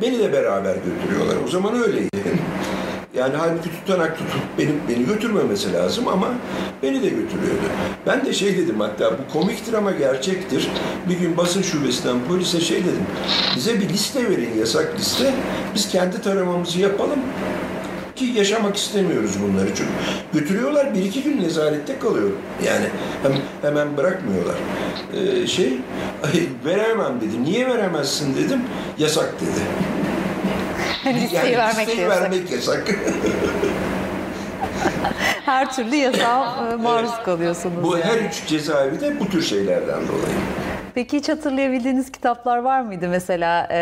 B: Beni de beraber götürüyorlar. O zaman öyleydi. Yani halbuki tutanak tutup benim beni götürmemesi lazım ama beni de götürüyordu. Ben de şey dedim hatta bu komiktir ama gerçektir. Bir gün basın şubesinden polise şey dedim. Bize bir liste verin yasak liste. Biz kendi taramamızı yapalım ki yaşamak istemiyoruz bunları çünkü götürüyorlar bir iki gün nezarette kalıyor yani hem, hemen bırakmıyorlar Ee, şey veremem dedi niye veremezsin dedim yasak dedi
A: Listeyi vermek de
B: listeyi
A: yasak.
B: vermek yasak.
A: Her türlü yasağa e, maruz kalıyorsunuz.
B: bu
A: yani.
B: her üç cezaevi de bu tür şeylerden dolayı.
A: Peki hiç hatırlayabildiğiniz kitaplar var mıydı mesela e,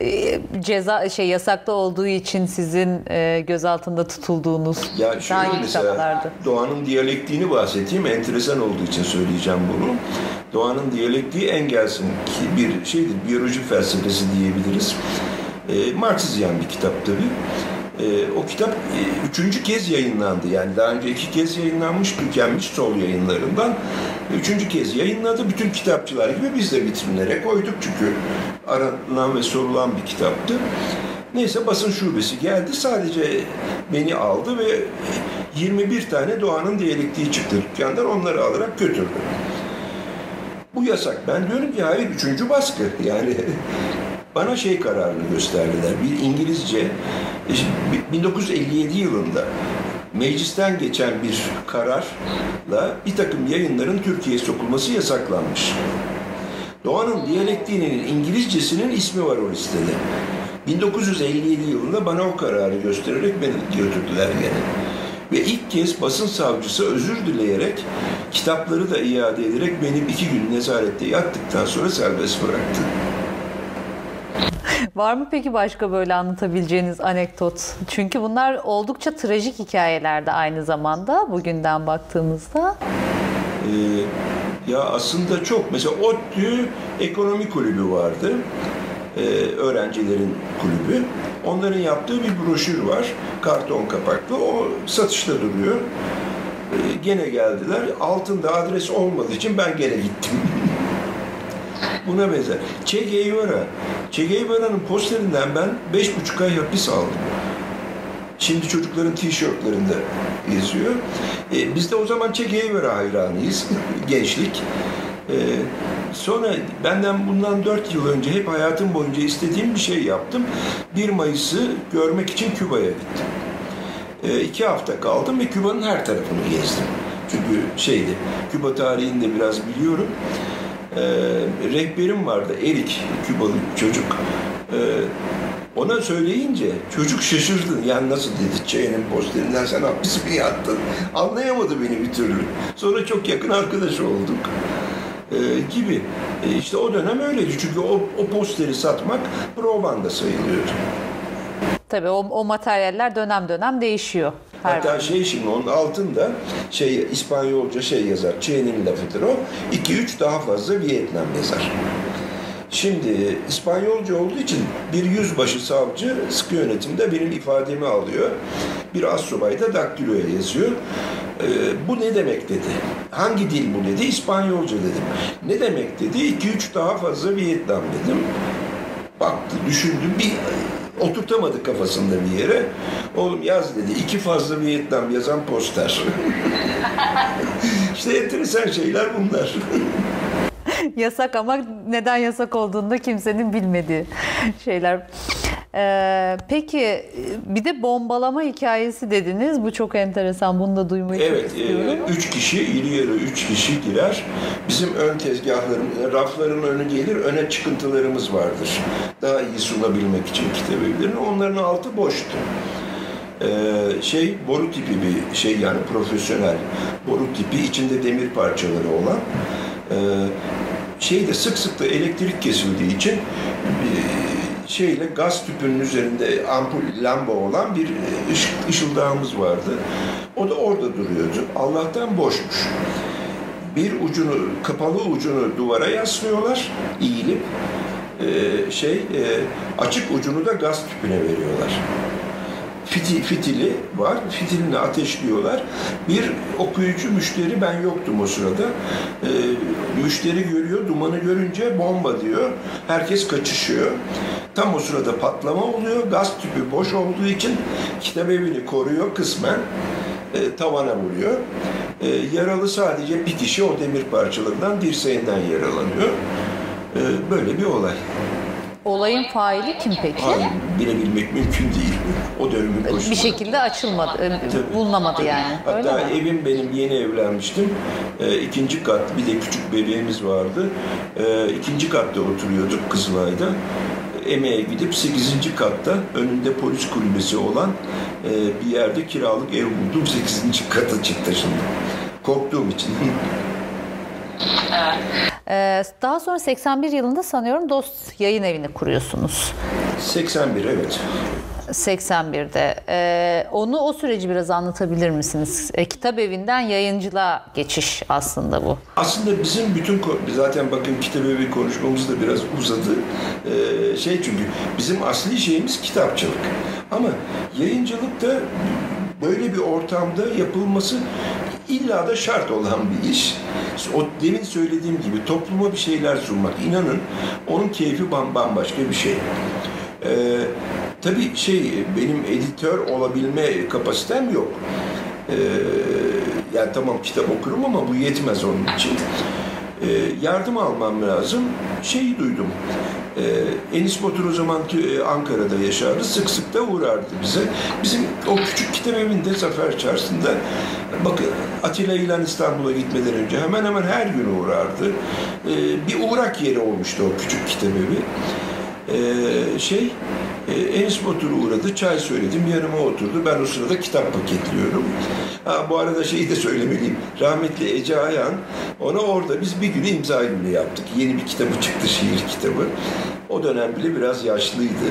A: e, ceza şey yasakta olduğu için sizin e, gözaltında tutulduğunuz
B: Ya şöyle
A: hangi
B: mesela
A: kitaplardı?
B: Doğanın diyalektiğini bahsedeyim. Enteresan olduğu için söyleyeceğim bunu. Doğanın diyalektiği Engels'in ki bir şeydir, biyoloji felsefesi diyebiliriz. E, Marksizyen bir kitap tabii. E, o kitap e, üçüncü kez yayınlandı. Yani daha önce iki kez yayınlanmış, tükenmiş sol yayınlarından. Üçüncü kez yayınladı. Bütün kitapçılar gibi biz de vitrinlere koyduk çünkü aranan ve sorulan bir kitaptı. Neyse basın şubesi geldi sadece beni aldı ve 21 tane Doğan'ın diyalektiği çıktı dükkandan onları alarak götürdü. Bu yasak. Ben diyorum ki hayır üçüncü baskı. Yani bana şey kararını gösterdiler. Bir İngilizce e, 1957 yılında meclisten geçen bir kararla bir takım yayınların Türkiye'ye sokulması yasaklanmış. Doğan'ın diyalektiğinin İngilizcesinin ismi var o listede. 1957 yılında bana o kararı göstererek beni götürdüler gene. Ve ilk kez basın savcısı özür dileyerek kitapları da iade ederek beni iki gün nezarette yattıktan sonra serbest bıraktı.
A: Var mı peki başka böyle anlatabileceğiniz anekdot? Çünkü bunlar oldukça trajik hikayeler de aynı zamanda bugünden baktığımızda.
B: Ee, Ya aslında çok. Mesela ODTÜ ekonomi kulübü vardı. Ee, öğrencilerin kulübü. Onların yaptığı bir broşür var. Karton kapaklı. O satışta duruyor. Ee, gene geldiler. Altında adres olmadığı için ben gene gittim. Buna benzer. Che Guevara. Che Guevara'nın posterinden ben beş buçuk ay hapis aldım. Şimdi çocukların tişörtlerinde yazıyor. E, biz de o zaman Che Guevara hayranıyız. Gençlik. E, sonra benden bundan dört yıl önce hep hayatım boyunca istediğim bir şey yaptım. 1 Mayıs'ı görmek için Küba'ya gittim. E, iki hafta kaldım ve Küba'nın her tarafını gezdim. Çünkü şeydi, Küba tarihini de biraz biliyorum. E, rehberim vardı, Erik, Kübalı çocuk. E, ona söyleyince çocuk şaşırdı. Yani nasıl dedi Çey'nin posterinden sen hapis mi yattın? Anlayamadı beni bir türlü. Sonra çok yakın arkadaş olduk. Ee, gibi. E işte o dönem öyleydi. Çünkü o, o posteri satmak propaganda sayılıyor.
A: Tabii o, o materyaller dönem dönem değişiyor. Her
B: Hatta şey şimdi onun altında şey İspanyolca şey yazar. Çey'nin lafıdır o. 2-3 daha fazla Vietnam yazar. Şimdi İspanyolca olduğu için bir yüzbaşı savcı sıkı yönetimde benim ifademi alıyor. Bir assubay da daktiloya yazıyor. Ee, bu ne demek dedi. Hangi dil bu dedi. İspanyolca dedim. Ne demek dedi. 2-3 daha fazla Vietnam dedim. Baktı, düşündü. Bir oturtamadı kafasında bir yere. Oğlum yaz dedi. İki fazla Vietnam yazan poster. işte enteresan şeyler bunlar.
A: yasak ama neden yasak olduğunu da kimsenin bilmediği şeyler. Ee, peki bir de bombalama hikayesi dediniz. Bu çok enteresan. Bunu da duymayı çok
B: Evet,
A: istiyorum.
B: e, üç kişi, iri yarı üç kişi girer. Bizim ön tezgahların, rafların önü gelir, öne çıkıntılarımız vardır. Daha iyi sunabilmek için kitap evlerinin. Onların altı boştu. Ee, şey, boru tipi bir şey yani profesyonel boru tipi, içinde demir parçaları olan. Ee, şeyde sık sık da elektrik kesildiği için bir şeyle gaz tüpünün üzerinde ampul lamba olan bir ışık, ışıldağımız vardı. O da orada duruyordu. Allah'tan boşmuş. Bir ucunu, kapalı ucunu duvara yaslıyorlar, eğilip e, şey e, açık ucunu da gaz tüpüne veriyorlar. Fiti, fitili var, fitilini ateşliyorlar. Bir okuyucu müşteri, ben yoktum o sırada. E, müşteri görüyor, dumanı görünce bomba diyor. Herkes kaçışıyor. Tam o sırada patlama oluyor. Gaz tüpü boş olduğu için kitap evini koruyor kısmen. E, tavana vuruyor. E, yaralı sadece bir kişi o demir parçalarından dirseğinden yaralanıyor. E, böyle bir olay.
A: Olayın faili kim peki?
B: Hayır, bilebilmek mümkün değil. O dönemin koşulları.
A: Bir şekilde açılmadı, e,
B: Tabii.
A: bulunamadı
B: Tabii.
A: yani.
B: Hatta
A: Öyle mi?
B: evim benim yeni evlenmiştim. E, ikinci kat, bir de küçük bebeğimiz vardı. E, ikinci katta oturuyorduk Kızılay'da. Emeğe gidip 8. katta önünde polis kulübesi olan e, bir yerde kiralık ev buldum. 8. kata çık taşındım. Korktuğum için.
A: Ee, daha sonra 81 yılında sanıyorum Dost Yayın Evi'ni kuruyorsunuz.
B: 81 evet.
A: 81'de. Ee, onu o süreci biraz anlatabilir misiniz? E, kitap evinden yayıncılığa geçiş aslında bu.
B: Aslında bizim bütün zaten bakın kitap evi konuşmamız da biraz uzadı. Ee, şey çünkü bizim asli şeyimiz kitapçılık. Ama yayıncılık da böyle bir ortamda yapılması illa da şart olan bir iş. O demin söylediğim gibi topluma bir şeyler sunmak. inanın onun keyfi bam- bambaşka bir şey. Ee, tabii şey benim editör olabilme kapasitem yok. Ee, yani tamam kitap okurum ama bu yetmez onun için. Ee, yardım almam lazım. Şeyi duydum. Ee, Enis Batur o zaman tü- Ankara'da yaşardı. Sık sık da uğrardı bize. Bizim o küçük kitap evinde Zafer Çarşısı'nda bakın Atilla İlhan İstanbul'a gitmeden önce hemen hemen her gün uğrardı. Ee, bir uğrak yeri olmuştu o küçük kitap evi. Ee, şey e, Enis Batur uğradı, çay söyledim, yanıma oturdu. Ben o sırada kitap paketliyorum. Ha, bu arada şeyi de söylemeliyim. Rahmetli Ece Ayan, ona orada biz bir günü imza günü yaptık. Yeni bir kitabı çıktı, şiir kitabı. O dönem bile biraz yaşlıydı.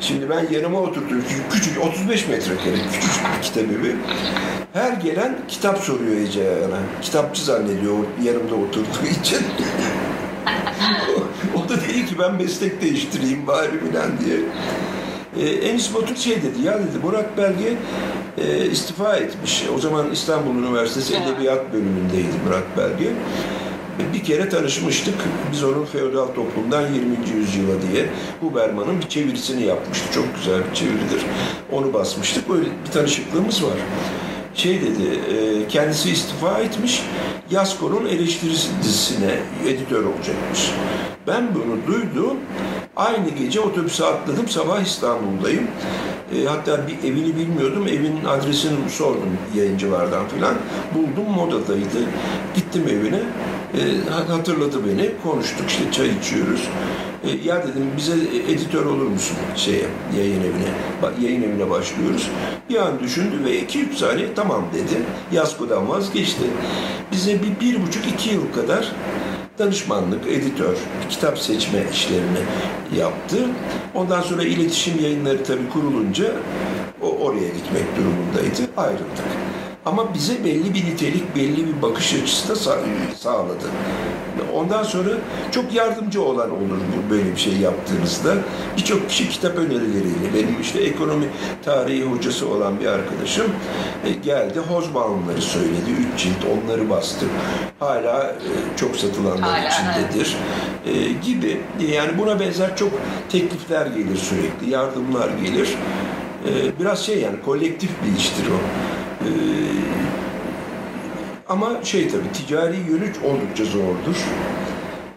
B: Şimdi ben yanıma oturdum. Küçük, küçük 35 metrekare küçük bir kitap. Her gelen kitap soruyor Ece Ayhan'a. Kitapçı zannediyor yanımda oturduğu için. o, da dedi ki ben meslek değiştireyim bari filan diye. Ee, Enis Batur şey dedi ya dedi Murat Belge e, istifa etmiş. O zaman İstanbul Üniversitesi Edebiyat bölümündeydi Murat Belge. Bir kere tanışmıştık. Biz onun feodal toplumdan 20. yüzyıla diye Huberman'ın bir çevirisini yapmıştık. Çok güzel bir çeviridir. Onu basmıştık. Böyle bir tanışıklığımız var. Şey dedi, e, kendisi istifa etmiş. Yasko'nun eleştirisi dizisine editör olacakmış. Ben bunu duydum. Aynı gece otobüse atladım. Sabah İstanbul'dayım. E, hatta bir evini bilmiyordum. Evinin adresini sordum yayıncılardan filan. Buldum modadaydı. Gittim evine. E, hatırladı beni. Konuştuk işte çay içiyoruz. E, ya dedim bize editör olur musun şeye yayın evine? Yayın evine başlıyoruz. Bir an düşündü ve iki üç saniye tamam dedi. Yasko'dan vazgeçti. Bize bir, bir buçuk iki yıl kadar danışmanlık, editör, kitap seçme işlerini yaptı. Ondan sonra iletişim yayınları tabii kurulunca o oraya gitmek durumundaydı. Ayrıldık. Ama bize belli bir nitelik, belli bir bakış açısı da sağladı. Ondan sonra çok yardımcı olan olur bu böyle bir şey yaptığınızda. Birçok kişi kitap önerileriyle, benim işte ekonomi tarihi hocası olan bir arkadaşım e, geldi, Hozbaum'ları söyledi, üç cilt onları bastım. Hala e, çok satılanlar Hala, içindedir e, gibi. Yani buna benzer çok teklifler gelir sürekli, yardımlar gelir. E, biraz şey yani kolektif bir iştir o. E, ama şey tabii ticari yönü oldukça zordur.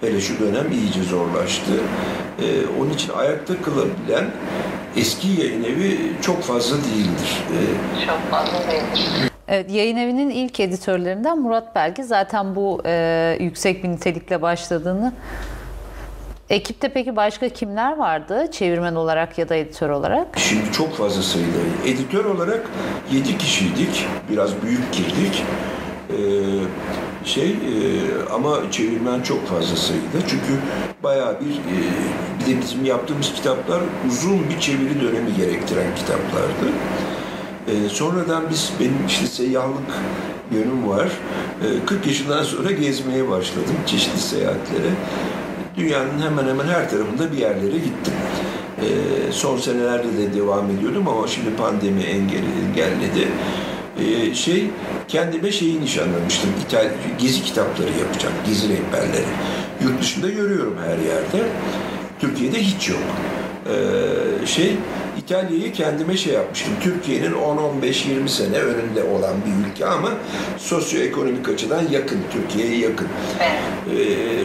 B: Hele şu dönem iyice zorlaştı. Ee, onun için ayakta kalabilen eski yayın evi çok fazla değildir.
C: Ee, çok fazla değildir.
A: Evet, yayın evinin ilk editörlerinden Murat Belge zaten bu e, yüksek bir nitelikle başladığını Ekipte peki başka kimler vardı çevirmen olarak ya da editör olarak?
B: Şimdi çok fazla sayıda. Editör olarak 7 kişiydik. Biraz büyük girdik. Ee, şey e, ama çevirmen çok fazla sayıda. Çünkü bayağı bir e, bir de bizim yaptığımız kitaplar uzun bir çeviri dönemi gerektiren kitaplardı. E, sonradan biz benim işte seyyahlık yönüm var. E, 40 yaşından sonra gezmeye başladım çeşitli seyahatlere. Dünyanın hemen hemen her tarafında bir yerlere gittim. E, son senelerde de devam ediyordum ama şimdi pandemi engelledi e, şey kendime şeyi nişanlamıştım. İtal gezi kitapları yapacağım. Gezi rehberleri. Yurt dışında görüyorum her yerde. Türkiye'de hiç yok. Ee, şey İtalya'yı kendime şey yapmıştım. Türkiye'nin 10-15-20 sene önünde olan bir ülke ama sosyoekonomik açıdan yakın. Türkiye'ye yakın. Ee,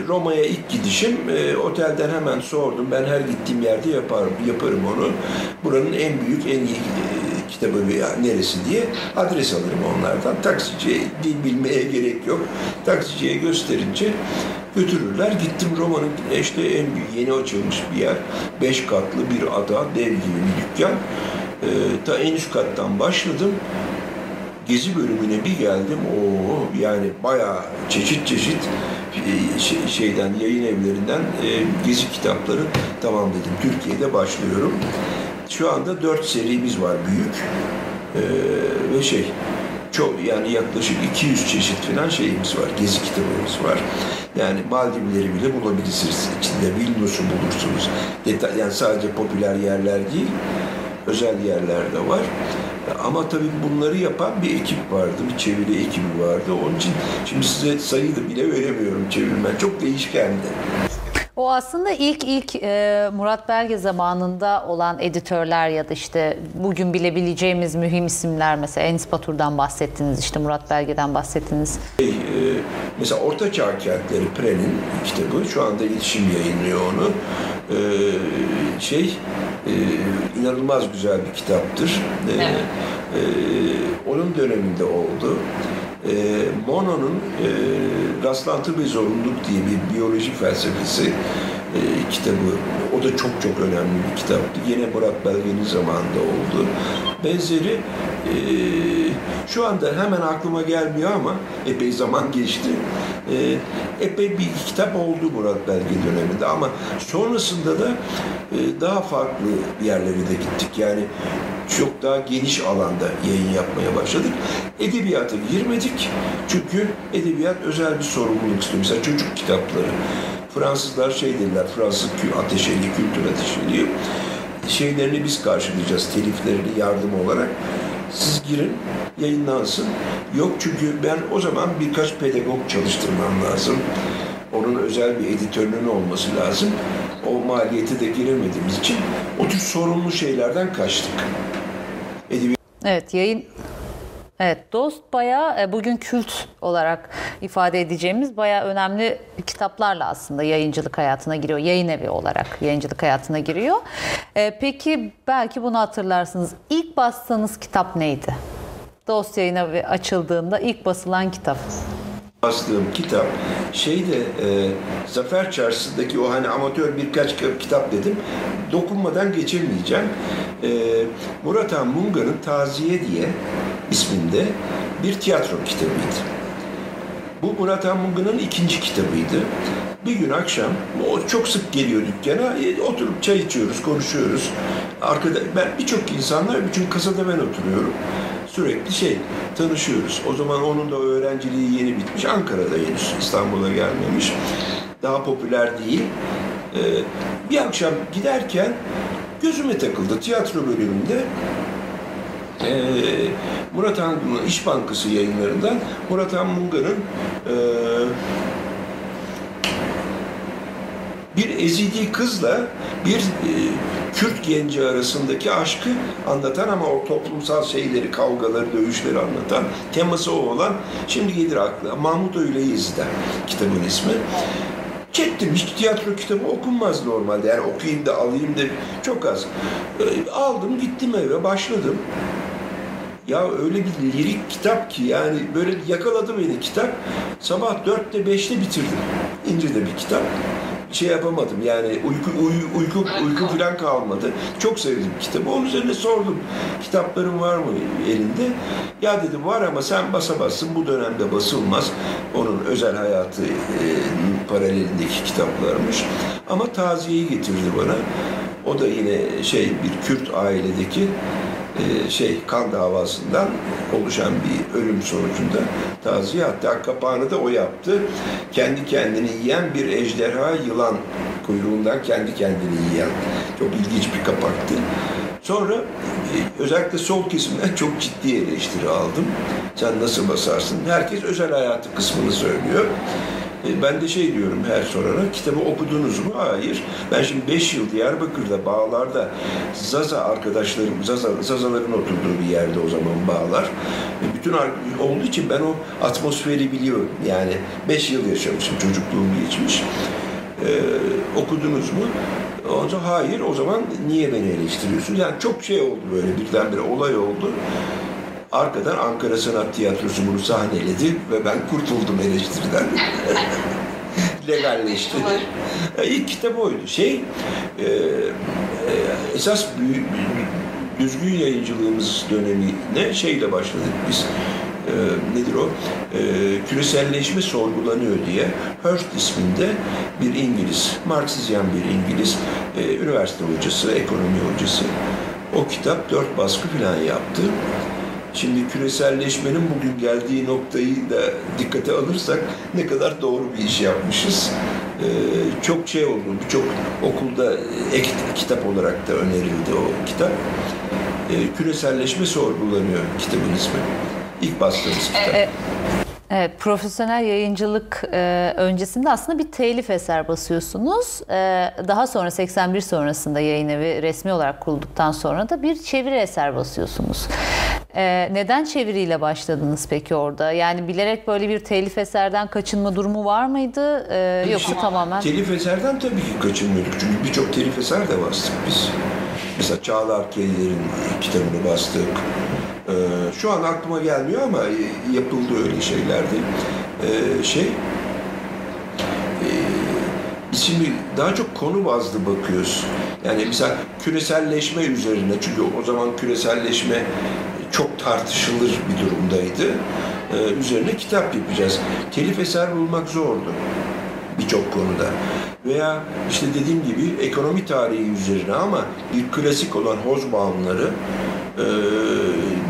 B: Roma'ya ilk gidişim e, otelden hemen sordum. Ben her gittiğim yerde yaparım, yaparım onu. Buranın en büyük, en iyi kitabı veya neresi diye adres alırım onlardan. Taksiciye dil bilmeye gerek yok. Taksiciye gösterince götürürler. Gittim Roma'nın işte en büyük yeni açılmış bir yer. Beş katlı bir ada, dev gibi bir dükkan. Ee, ta en üst kattan başladım. Gezi bölümüne bir geldim. O yani bayağı çeşit çeşit e, şeyden yayın evlerinden e, gezi kitapları tamam dedim. Türkiye'de başlıyorum. Şu anda dört serimiz var büyük. Ee, ve şey çok yani yaklaşık 200 çeşit falan şeyimiz var. Gezi kitabımız var. Yani Maldivleri bile bulabilirsiniz içinde. Vilnius'u bulursunuz. Detay, yani sadece popüler yerler değil, özel yerler de var. Ama tabii bunları yapan bir ekip vardı, bir çeviri ekibi vardı. Onun için şimdi size sayı da bile veremiyorum çevirmen. Çok değişkendi.
A: O aslında ilk ilk e, Murat Belge zamanında olan editörler ya da işte bugün bilebileceğimiz mühim isimler mesela Enis Batur'dan bahsettiniz, işte Murat Belge'den bahsettiniz.
B: Şey, e, mesela Orta Çağ Kentleri Pre'nin kitabı şu anda iletişim yayınlıyor onu. E, şey e, inanılmaz güzel bir kitaptır. E, e, onun döneminde oldu e, Monod'un e, rastlantı ve zorunluluk diye bir biyoloji felsefesi e, kitabı. O da çok çok önemli bir kitaptı. Yine Murat Belge'nin zamanında oldu. Benzeri e, şu anda hemen aklıma gelmiyor ama epey zaman geçti. E, epey bir kitap oldu Murat Belge döneminde ama sonrasında da e, daha farklı yerlere de gittik. Yani çok daha geniş alanda yayın yapmaya başladık. Edebiyata girmedik. Çünkü edebiyat özel bir sorumluluk istiyor. Mesela çocuk kitapları. Fransızlar şey dediler, Fransız ateşeli, kültür ateşeli. Şeylerini biz karşılayacağız, teliflerini yardım olarak. Siz girin, yayınlansın. Yok çünkü ben o zaman birkaç pedagog çalıştırmam lazım. Onun özel bir editörünün olması lazım. O maliyete de giremediğimiz için o tür sorumlu şeylerden kaçtık. Edebiyat
A: Evet yayın Evet Dost bayağı e, bugün kült olarak ifade edeceğimiz bayağı önemli kitaplarla aslında yayıncılık hayatına giriyor. Yayın evi olarak yayıncılık hayatına giriyor. E, Peki belki bunu hatırlarsınız. İlk bastığınız kitap neydi? Dost yayın evi açıldığında ilk basılan kitap.
B: Bastığım kitap şeyde e, Zafer Çarşısı'ndaki o hani amatör birkaç ki- kitap dedim dokunmadan geçemeyeceğim. E, Murat Han Munga'nın Taziye diye isminde bir tiyatro kitabıydı. Bu Murat Han Munga'nın ikinci kitabıydı. Bir gün akşam, o çok sık geliyor dükkana, e, oturup çay içiyoruz, konuşuyoruz. Arkada, ben birçok insanla, bütün kasada ben oturuyorum. Sürekli şey, tanışıyoruz. O zaman onun da öğrenciliği yeni bitmiş, Ankara'da henüz, İstanbul'a gelmemiş. Daha popüler değil. Ee, bir akşam giderken gözüme takıldı tiyatro bölümünde. Ee, Murat Han İş Bankası yayınlarından Murat Han Munga'nın e, bir ezidi kızla bir e, Kürt genci arasındaki aşkı anlatan ama o toplumsal şeyleri, kavgaları, dövüşleri anlatan teması o olan şimdi gelir akla. Mahmut Öyle Yazı'da kitabın ismi. Çektim. Hiç tiyatro kitabı okunmaz normalde. Yani okuyayım da alayım da çok az. E, aldım gittim eve başladım. Ya öyle bir lirik kitap ki yani böyle yakaladı beni kitap. Sabah dörtte beşte bitirdim. İnce de bir kitap. Şey yapamadım yani uyku uy- uyku uyku falan kalmadı. Çok sevdim kitabı. Onun üzerine sordum. Kitapların var mı elinde? Ya dedi var ama sen basamazsın. Bu dönemde basılmaz. Onun özel hayatı e, paralelindeki kitaplarmış. Ama taziyeyi getirdi bana. O da yine şey bir Kürt ailedeki e, şey kan davasından oluşan bir ölüm sonucunda taziye hatta kapağını da o yaptı. Kendi kendini yiyen bir ejderha yılan kuyruğundan kendi kendini yiyen çok ilginç bir kapaktı. Sonra e, özellikle sol kesimden çok ciddi eleştiri aldım. Sen nasıl basarsın? Herkes özel hayatı kısmını söylüyor. E, Ben de şey diyorum her sorana, kitabı okudunuz mu? Hayır. Ben şimdi 5 yıl Diyarbakır'da, Bağlar'da Zaza arkadaşlarım, Zaza, Zazaların oturduğu bir yerde o zaman Bağlar. E, Bütün olduğu için ben o atmosferi biliyorum. Yani 5 yıl yaşamışım, çocukluğum geçmiş. E, okudunuz mu? O zaman hayır, o zaman niye beni eleştiriyorsun? Yani çok şey oldu böyle birdenbire olay oldu. Arkadan Ankara Sanat Tiyatrosu bunu sahneledi ve ben kurtuldum eleştiriden. Legalleşti. E, İlk kitap oydu. Şey, e, e, esas büyük, düzgün yayıncılığımız dönemine şeyle başladık biz. E, nedir o? E, küreselleşme sorgulanıyor diye Hearst isminde bir İngiliz, Marksizyen bir İngiliz, e, üniversite hocası, ekonomi hocası. O kitap dört baskı falan yaptı. Şimdi küreselleşmenin bugün geldiği noktayı da dikkate alırsak ne kadar doğru bir iş yapmışız. Ee, çok şey oldu, birçok okulda ek kitap olarak da önerildi o kitap. Ee, küreselleşme sorgulanıyor kitabın ismi. İlk bastığımız kitap.
A: Evet, profesyonel yayıncılık e, öncesinde aslında bir telif eser basıyorsunuz. E, daha sonra 81 sonrasında yayın evi resmi olarak kurulduktan sonra da bir çeviri eser basıyorsunuz. E, neden çeviriyle başladınız peki orada? Yani bilerek böyle bir telif eserden kaçınma durumu var mıydı? E, yoksa tamamen...
B: Telif eserden tabii ki kaçınmıyorduk. Çünkü birçok telif eser de bastık biz. Mesela Çağlar Keyler'in kitabını bastık. Ee, şu an aklıma gelmiyor ama yapıldı öyle şeylerdi. Ee, şey, e, şimdi daha çok konu bazlı bakıyoruz. Yani mesela küreselleşme üzerine çünkü o zaman küreselleşme çok tartışılır bir durumdaydı. Ee, üzerine kitap yapacağız. Telif eser bulmak zordu birçok konuda. Veya işte dediğim gibi ekonomi tarihi üzerine ama bir klasik olan Hozbaum'ları e,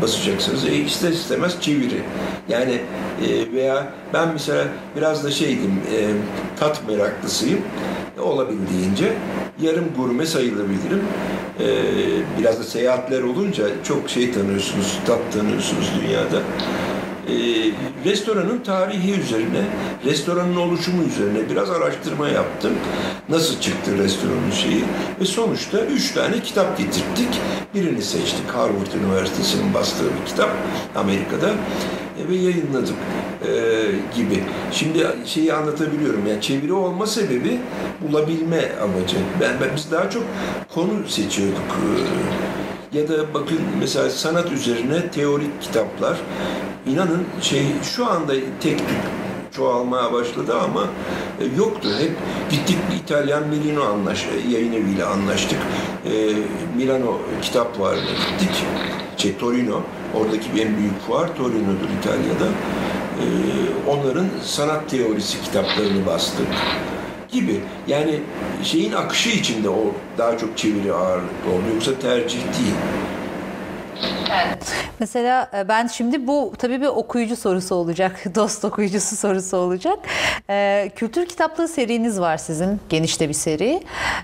B: basacaksınız. E, ister istemez çeviri. Yani e, veya ben mesela biraz da şeydim, e, tat meraklısıyım. E, olabildiğince yarım gurme sayılabilirim. E, biraz da seyahatler olunca çok şey tanıyorsunuz, tat tanıyorsunuz dünyada e, restoranın tarihi üzerine, restoranın oluşumu üzerine biraz araştırma yaptım. Nasıl çıktı restoranın şeyi ve sonuçta üç tane kitap getirttik. Birini seçtik. Harvard Üniversitesi'nin bastığı bir kitap Amerika'da e, ve yayınladık e, gibi. Şimdi şeyi anlatabiliyorum. Yani çeviri olma sebebi bulabilme amacı. Ben, ben biz daha çok konu seçiyorduk. E, ya da bakın mesela sanat üzerine teorik kitaplar inanın şey şu anda tek tük çoğalmaya başladı ama e, yoktu. Hep gittik İtalyan Milano anlaş, yayın eviyle anlaştık. E, Milano kitap fuarına gittik. Şey, Torino. Oradaki en büyük fuar Torino'dur İtalya'da. E, onların sanat teorisi kitaplarını bastık gibi. Yani şeyin akışı içinde o daha çok çeviri ağırlıklı oldu. Yoksa tercih değil.
A: Mesela e, ben şimdi bu tabii bir okuyucu sorusu olacak. Dost okuyucusu sorusu olacak. Ee, kültür kitaplığı seriniz var sizin. Genişte bir seri.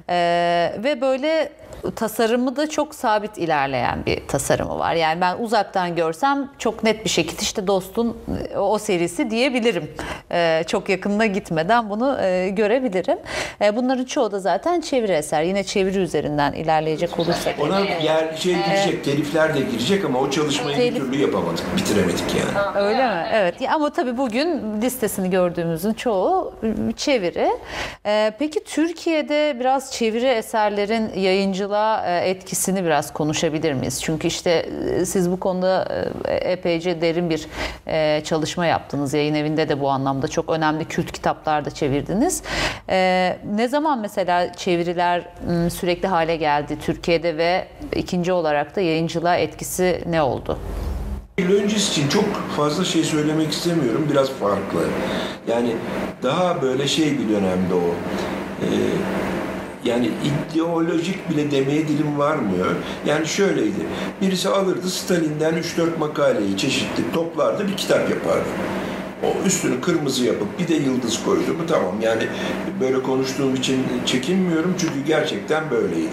A: Ee, ve böyle tasarımı da çok sabit ilerleyen bir tasarımı var. Yani ben uzaktan görsem çok net bir şekilde işte Dost'un e, o serisi diyebilirim. Ee, çok yakınına gitmeden bunu e, görebilirim. E, bunların çoğu da zaten çeviri eser. Yine çeviri üzerinden ilerleyecek olursak.
B: Ona yer şey girecek, telifler de girecek ama o çalışmayı
A: Telif-
B: bir türlü yapamadık, bitiremedik yani.
A: Öyle mi? Evet. Ya Ama tabii bugün listesini gördüğümüzün çoğu çeviri. Ee, peki Türkiye'de biraz çeviri eserlerin yayıncılığa e, etkisini biraz konuşabilir miyiz? Çünkü işte e, siz bu konuda e, epeyce derin bir çalışma yaptınız. Yayın evinde de bu anlamda çok önemli kült kitaplar da çevirdiniz. Ne zaman mesela çeviriler sürekli hale geldi Türkiye'de ve ikinci olarak da yayıncılığa etkisi ne oldu?
B: Yıl öncesi için çok fazla şey söylemek istemiyorum. Biraz farklı. Yani daha böyle şey bir dönemde o. Ee, yani ideolojik bile demeye dilim varmıyor. Yani şöyleydi. Birisi alırdı Stalin'den 3-4 makaleyi çeşitli toplardı bir kitap yapardı. O üstünü kırmızı yapıp bir de yıldız koydu mu tamam. Yani böyle konuştuğum için çekinmiyorum çünkü gerçekten böyleydi.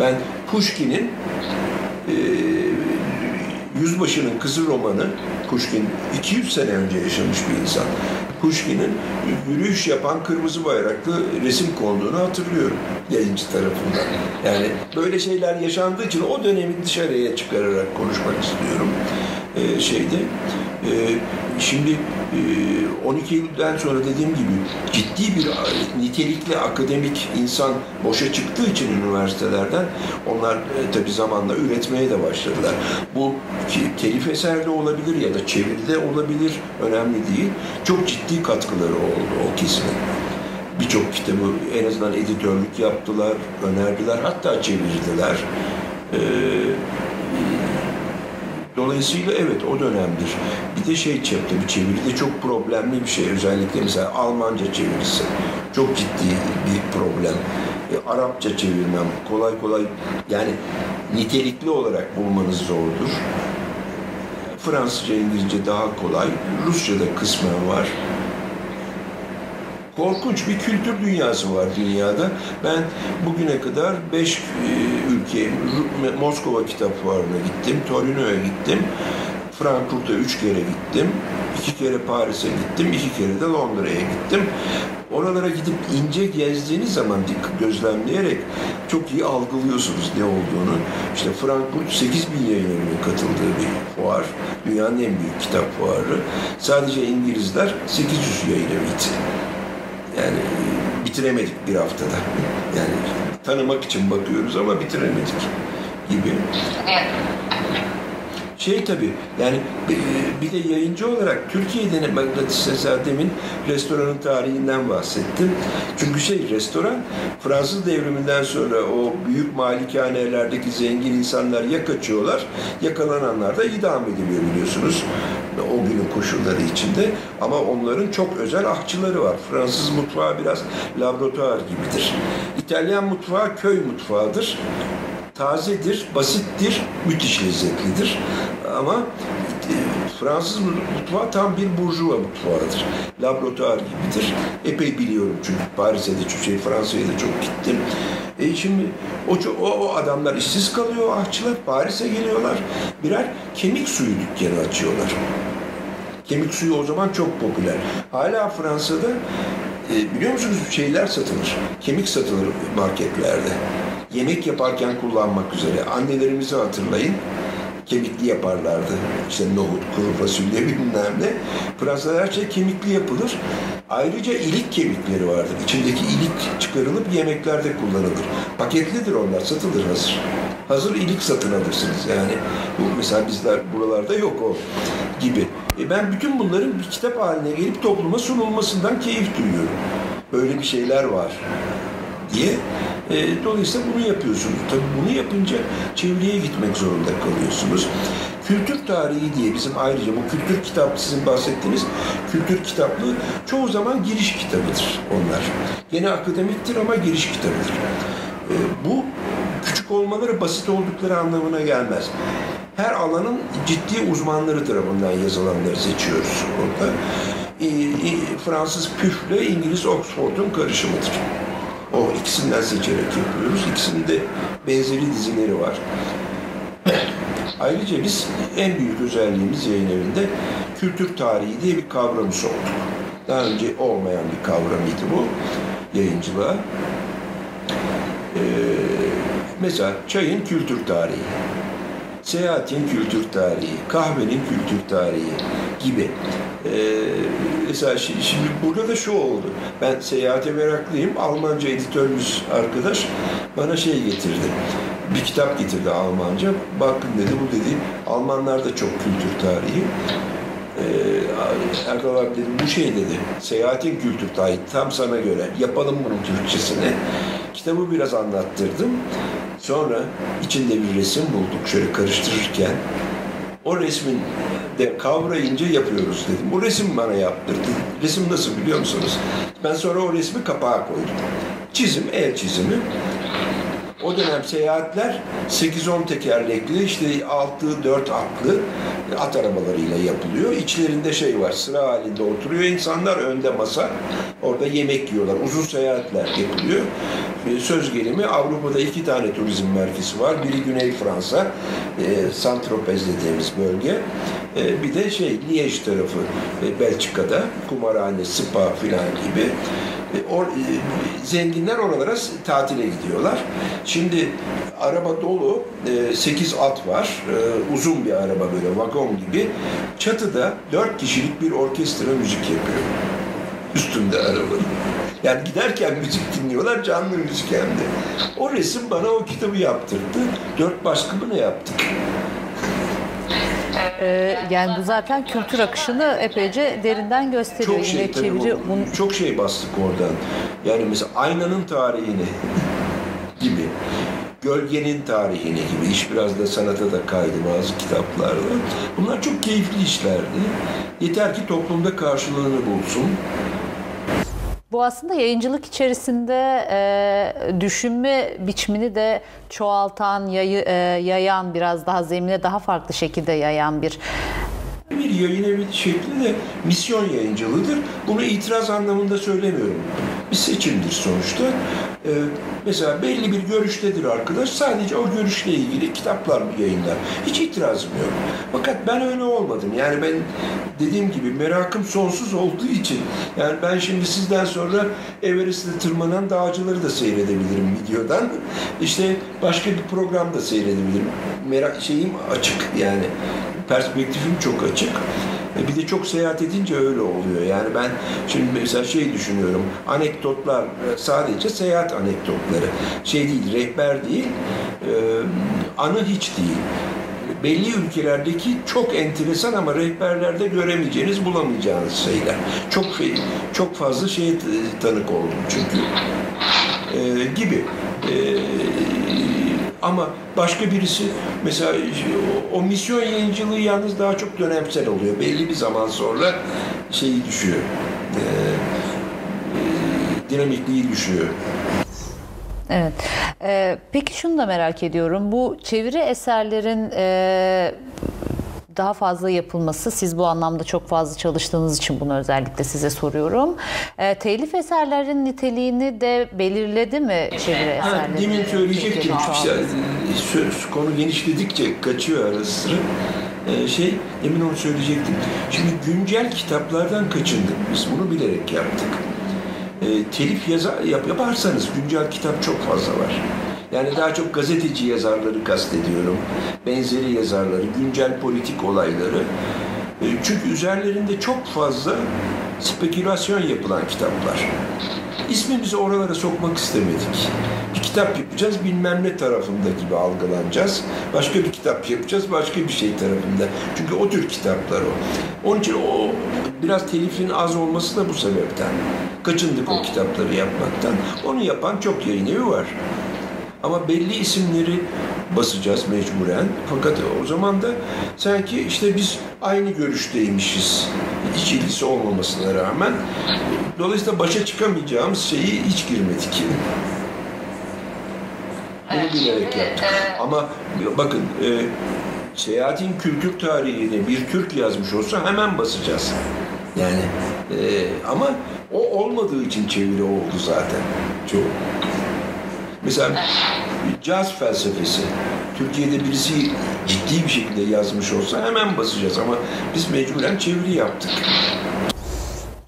B: Ben Pushkin'in e, Yüzbaşı'nın Kızı romanı, Pushkin 200 sene önce yaşamış bir insan. Pushkin'in yürüyüş yapan kırmızı bayraklı resim konduğunu hatırlıyorum yayıncı tarafından. Yani böyle şeyler yaşandığı için o dönemi dışarıya çıkararak konuşmak istiyorum. Ee, şeyde şimdi e, 12 Eylül'den sonra dediğim gibi ciddi bir nitelikli akademik insan boşa çıktığı için üniversitelerden onlar e, tabi zamanla üretmeye de başladılar. Bu telif eserde olabilir ya da çeviride olabilir önemli değil. Çok ciddi katkıları oldu o kesimin. Birçok kitabı en azından editörlük yaptılar, önerdiler, hatta çevirdiler. Ee, Dolayısıyla evet o dönemdir. Bir de şey çepte bir çeviri de çok problemli bir şey. Özellikle mesela Almanca çevirisi. Çok ciddi bir problem. E, Arapça çevirmem kolay kolay yani nitelikli olarak bulmanız zordur. Fransızca, İngilizce daha kolay. Rusça'da kısmen var. Korkunç bir kültür dünyası var dünyada. Ben bugüne kadar beş e, ülke, Ru- Moskova Kitap Fuarı'na gittim, Torino'ya gittim, Frankfurt'a üç kere gittim, iki kere Paris'e gittim, iki kere de Londra'ya gittim. Oralara gidip ince gezdiğiniz zaman dik- gözlemleyerek çok iyi algılıyorsunuz ne olduğunu. İşte Frankfurt 8 bin yayın katıldığı bir fuar. Dünyanın en büyük kitap fuarı. Sadece İngilizler 800 yayın eviydi. Yani bitiremedik bir haftada. Yani tanımak için bakıyoruz ama bitiremedik gibi. Şey tabii yani bir de yayıncı olarak Türkiye'de mesela demin restoranın tarihinden bahsettim. Çünkü şey restoran Fransız devriminden sonra o büyük malikanelerdeki zengin insanlar ya kaçıyorlar yakalananlar da idam ediliyor biliyorsunuz o günün koşulları içinde. Ama onların çok özel ahçıları var. Fransız mutfağı biraz laboratuvar gibidir. İtalyan mutfağı köy mutfağıdır tazedir, basittir, müthiş lezzetlidir. Ama e, Fransız mutfağı tam bir burjuva mutfağıdır. Laboratuvar gibidir. Epey biliyorum çünkü Paris'e de çok şey, Fransa'ya da çok gittim. E şimdi o, o, o adamlar işsiz kalıyor, ahçılar Paris'e geliyorlar. Birer kemik suyu dükkanı açıyorlar. Kemik suyu o zaman çok popüler. Hala Fransa'da e, biliyor musunuz şeyler satılır. Kemik satılır marketlerde yemek yaparken kullanmak üzere. Annelerimizi hatırlayın. Kemikli yaparlardı. İşte nohut, kuru fasulye bilmem ne. Fransa'da her şey kemikli yapılır. Ayrıca ilik kemikleri vardır. İçindeki ilik çıkarılıp yemeklerde kullanılır. Paketlidir onlar, satılır hazır. Hazır ilik satın alırsınız yani. Bu mesela bizler buralarda yok o gibi. E ben bütün bunların bir kitap haline gelip topluma sunulmasından keyif duyuyorum. Böyle bir şeyler var diye e, dolayısıyla bunu yapıyorsunuz. Tabii bunu yapınca çevreye gitmek zorunda kalıyorsunuz. Kültür tarihi diye bizim ayrıca bu kültür kitap sizin bahsettiğiniz kültür kitaplığı çoğu zaman giriş kitabıdır onlar. Gene akademiktir ama giriş kitabıdır. E, bu küçük olmaları basit oldukları anlamına gelmez. Her alanın ciddi uzmanları tarafından yazılanları seçiyoruz orada. Fransız PÜF'le İngiliz Oxford'un karışımıdır. O ikisinden seçerek yapıyoruz. İkisinde benzeri dizileri var. Ayrıca biz en büyük özelliğimiz yayın evinde kültür tarihi diye bir kavramı soktuk. Daha önce olmayan bir kavramıydı bu yayıncılığa. Ee, mesela çayın kültür tarihi, seyahatin kültür tarihi, kahvenin kültür tarihi gibi. Ee, mesela şimdi burada da şu oldu. Ben seyahate meraklıyım. Almanca editörümüz arkadaş bana şey getirdi. Bir kitap getirdi Almanca. Bakın dedi bu dedi Almanlar da çok kültür tarihi. Ee, Erdal abi dedi bu şey dedi seyahatin kültür tarihi tam sana göre yapalım bunun Türkçesini. Kitabı biraz anlattırdım. Sonra içinde bir resim bulduk şöyle karıştırırken. O resmin de kavrayınca yapıyoruz dedim. Bu resim bana yaptırdı. Resim nasıl biliyor musunuz? Ben sonra o resmi kapağa koydum. Çizim, el çizimi. O dönem seyahatler 8-10 tekerlekli, işte 6-4 atlı at arabalarıyla yapılıyor. İçlerinde şey var, sıra halinde oturuyor insanlar, önde masa. Orada yemek yiyorlar. Uzun seyahatler yapılıyor. Söz gelimi Avrupa'da iki tane turizm merkezi var. Biri Güney Fransa, e, Saint-Tropez dediğimiz bölge. E, bir de şey Liège tarafı, e, Belçika'da kumarhane, spa filan gibi. E, or, e, zenginler oralara tatile gidiyorlar. Şimdi araba dolu, e, 8 at var, e, uzun bir araba böyle vagon gibi. Çatıda 4 kişilik bir orkestra müzik yapıyor. Üstünde arabanın. Yani giderken müzik dinliyorlar, canlı müzik hem de. O resim bana o kitabı yaptırdı. Dört baskımını yaptık.
A: Ee, yani bu zaten kültür akışını epeyce derinden gösteriyor.
B: Çok şey,
A: Yine çeviri,
B: bunu... çok şey bastık oradan. Yani mesela aynanın tarihini gibi, gölgenin tarihini gibi, iş biraz da sanata da kaydı bazı kitaplarda. Bunlar çok keyifli işlerdi. Yeter ki toplumda karşılığını bulsun.
A: Bu aslında yayıncılık içerisinde e, düşünme biçimini de çoğaltan, yayı, e, yayan, biraz daha zemine daha farklı şekilde yayan bir
B: bir yayın evi şekli de misyon yayıncılığıdır. Bunu itiraz anlamında söylemiyorum. Bir seçimdir sonuçta. Ee, mesela belli bir görüştedir arkadaş. Sadece o görüşle ilgili kitaplar yayınlar. Hiç itirazım yok. Fakat ben öyle olmadım. Yani ben dediğim gibi merakım sonsuz olduğu için yani ben şimdi sizden sonra Everest'te tırmanan dağcıları da seyredebilirim videodan. İşte başka bir program da seyredebilirim. Merak şeyim açık yani perspektifim çok açık. E, bir de çok seyahat edince öyle oluyor. Yani ben şimdi mesela şey düşünüyorum. Anekdotlar e, sadece seyahat anekdotları. Şey değil, rehber değil, e, anı hiç değil. belli ülkelerdeki çok enteresan ama rehberlerde göremeyeceğiniz, bulamayacağınız şeyler. Çok şey, çok fazla şeye tanık oldum çünkü. Ee, gibi. Ama başka birisi mesela o, misyon yayıncılığı yalnız daha çok dönemsel oluyor. Belli bir zaman sonra şeyi düşüyor. Ee, e, dinamikliği düşüyor.
A: Evet. Ee, peki şunu da merak ediyorum. Bu çeviri eserlerin e, daha fazla yapılması, siz bu anlamda çok fazla çalıştığınız için bunu özellikle size soruyorum. E, telif eserlerin niteliğini de belirledi mi çeviri eserleri?
B: Demin söyleyecektim. İşte, söz, konu genişledikçe kaçıyor ara sıra. Ee, şey, demin onu söyleyecektim. Şimdi güncel kitaplardan kaçındık biz. Bunu bilerek yaptık. E, telif yazar, yap, yaparsanız güncel kitap çok fazla var. Yani daha çok gazeteci yazarları kastediyorum. Benzeri yazarları, güncel politik olayları. E, çünkü üzerlerinde çok fazla spekülasyon yapılan kitaplar. İsmimizi oralara sokmak istemedik. Bir kitap yapacağız bilmem ne tarafında gibi algılanacağız. Başka bir kitap yapacağız başka bir şey tarafında. Çünkü o tür kitaplar o. Onun için o biraz telifin az olması da bu sebepten. Kaçındık o kitapları yapmaktan. Onu yapan çok yayın evi var. Ama belli isimleri basacağız mecburen. Fakat o zaman da sanki işte biz aynı görüşteymişiz. Hiç ilgisi olmamasına rağmen. Dolayısıyla başa çıkamayacağımız şeyi hiç girmedik. Bunu bilerek yaptık. Ama bakın e, seyahatin kültür tarihini bir Türk yazmış olsa hemen basacağız. Yani e, ama o olmadığı için çeviri oldu zaten. Çok. Mesela caz felsefesi. Türkiye'de birisi ciddi bir şekilde yazmış olsa hemen basacağız ama biz mecburen çeviri yaptık.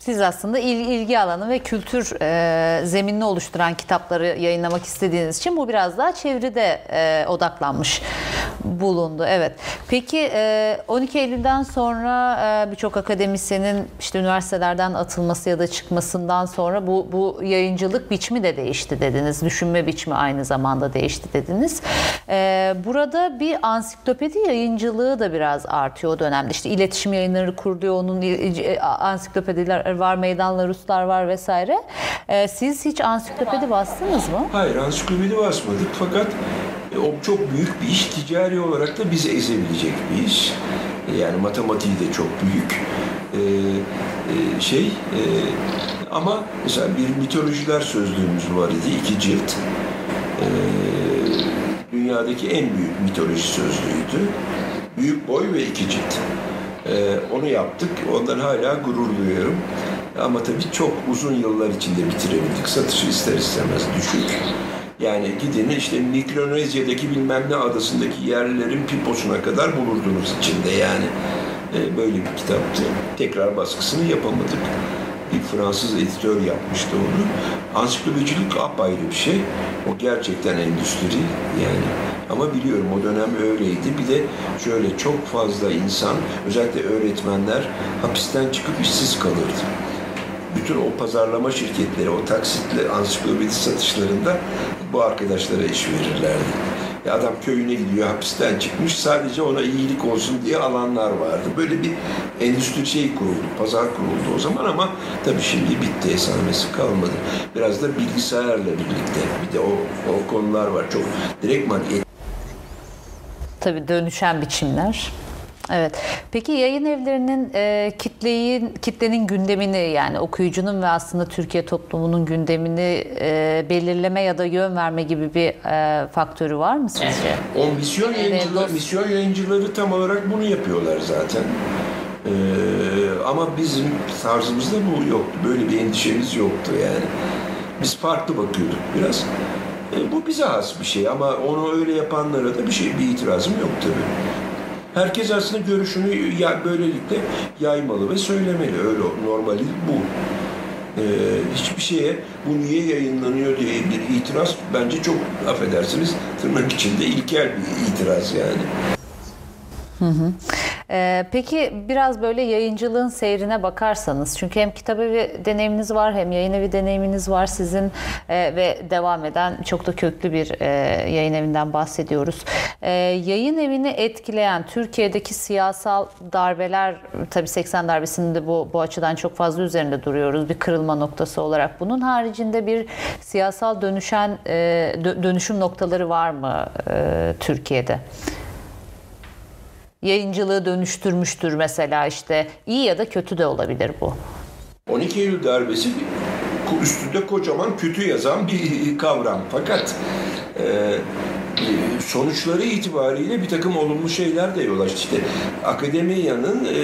A: Siz aslında il, ilgi alanı ve kültür e, zeminini oluşturan kitapları yayınlamak istediğiniz için bu biraz daha çevrede e, odaklanmış bulundu. Evet. Peki e, 12 Eylül'den sonra e, birçok akademisyenin işte üniversitelerden atılması ya da çıkmasından sonra bu bu yayıncılık biçimi de değişti dediniz. Düşünme biçimi aynı zamanda değişti dediniz. E, burada bir ansiklopedi yayıncılığı da biraz artıyor o dönemde. İşte iletişim yayınları kuruluyor, onun e, var, meydanlar, Ruslar var vesaire. E, siz hiç ansiklopedi bastınız mı?
B: Hayır, ansiklopedi basmadık fakat e, o çok büyük bir iş, ticari olarak da bizi ezebilecek bir iş. E, yani matematiği de çok büyük. Ee, e, şey e, ama mesela bir mitolojiler sözlüğümüz var idi, iki cilt. Ee, dünyadaki en büyük mitoloji sözlüğüydü. Büyük boy ve iki cilt. Ee, onu yaptık. Ondan hala gurur duyuyorum. Ama tabii çok uzun yıllar içinde bitirebildik. Satışı ister istemez düşük. Yani gidin işte Mikronezya'daki bilmem ne adasındaki yerlilerin piposuna kadar bulurdunuz içinde yani. Ee, böyle bir kitaptı. Tekrar baskısını yapamadık. Bir Fransız editör yapmıştı onu. Ansiklopedicilik apayrı bir şey. O gerçekten endüstri yani. Ama biliyorum o dönem öyleydi. Bir de şöyle çok fazla insan, özellikle öğretmenler hapisten çıkıp işsiz kalırdı. Bütün o pazarlama şirketleri, o taksitli ansiklopedi satışlarında bu arkadaşlara iş verirlerdi. Ya adam köyüne gidiyor, hapisten çıkmış, sadece ona iyilik olsun diye alanlar vardı. Böyle bir endüstri şey kuruldu, pazar kuruldu o zaman ama tabii şimdi bitti, esamesi kalmadı. Biraz da bilgisayarla birlikte, bir de o, o konular var. Çok direktman
A: Tabii dönüşen biçimler. Evet. Peki yayın evlerinin e, kitleyi, kitlenin gündemini yani okuyucunun ve aslında Türkiye toplumunun gündemini e, belirleme ya da yön verme gibi bir e, faktörü var mı sizce?
B: O misyon yayıncıları, misyon yayıncıları tam olarak bunu yapıyorlar zaten. Ee, ama bizim tarzımızda bu yoktu. Böyle bir endişemiz yoktu yani. Biz farklı bakıyorduk biraz. E, bu bize has bir şey ama onu öyle yapanlara da bir şey bir itirazım yok tabii. Herkes aslında görüşünü ya böylelikle yaymalı ve söylemeli. Öyle normali bu. Ee, hiçbir şeye bu niye yayınlanıyor diye bir itiraz bence çok affedersiniz tırnak içinde ilkel bir itiraz yani.
A: Hı hı. Ee, peki biraz böyle yayıncılığın seyrine bakarsanız çünkü hem kitap evi deneyiminiz var hem yayın evi deneyiminiz var sizin e, ve devam eden çok da köklü bir e, yayın evinden bahsediyoruz. E, yayın evini etkileyen Türkiye'deki siyasal darbeler tabii 80 darbesinde bu bu açıdan çok fazla üzerinde duruyoruz bir kırılma noktası olarak. Bunun haricinde bir siyasal dönüşen e, dö- dönüşüm noktaları var mı e, Türkiye'de? Yayıncılığı dönüştürmüştür mesela işte iyi ya da kötü de olabilir bu.
B: 12 Eylül darbesi üstünde kocaman kötü yazan bir kavram. Fakat e, sonuçları itibariyle bir takım olumlu şeyler de yol açtı. İşte akademiyanın e,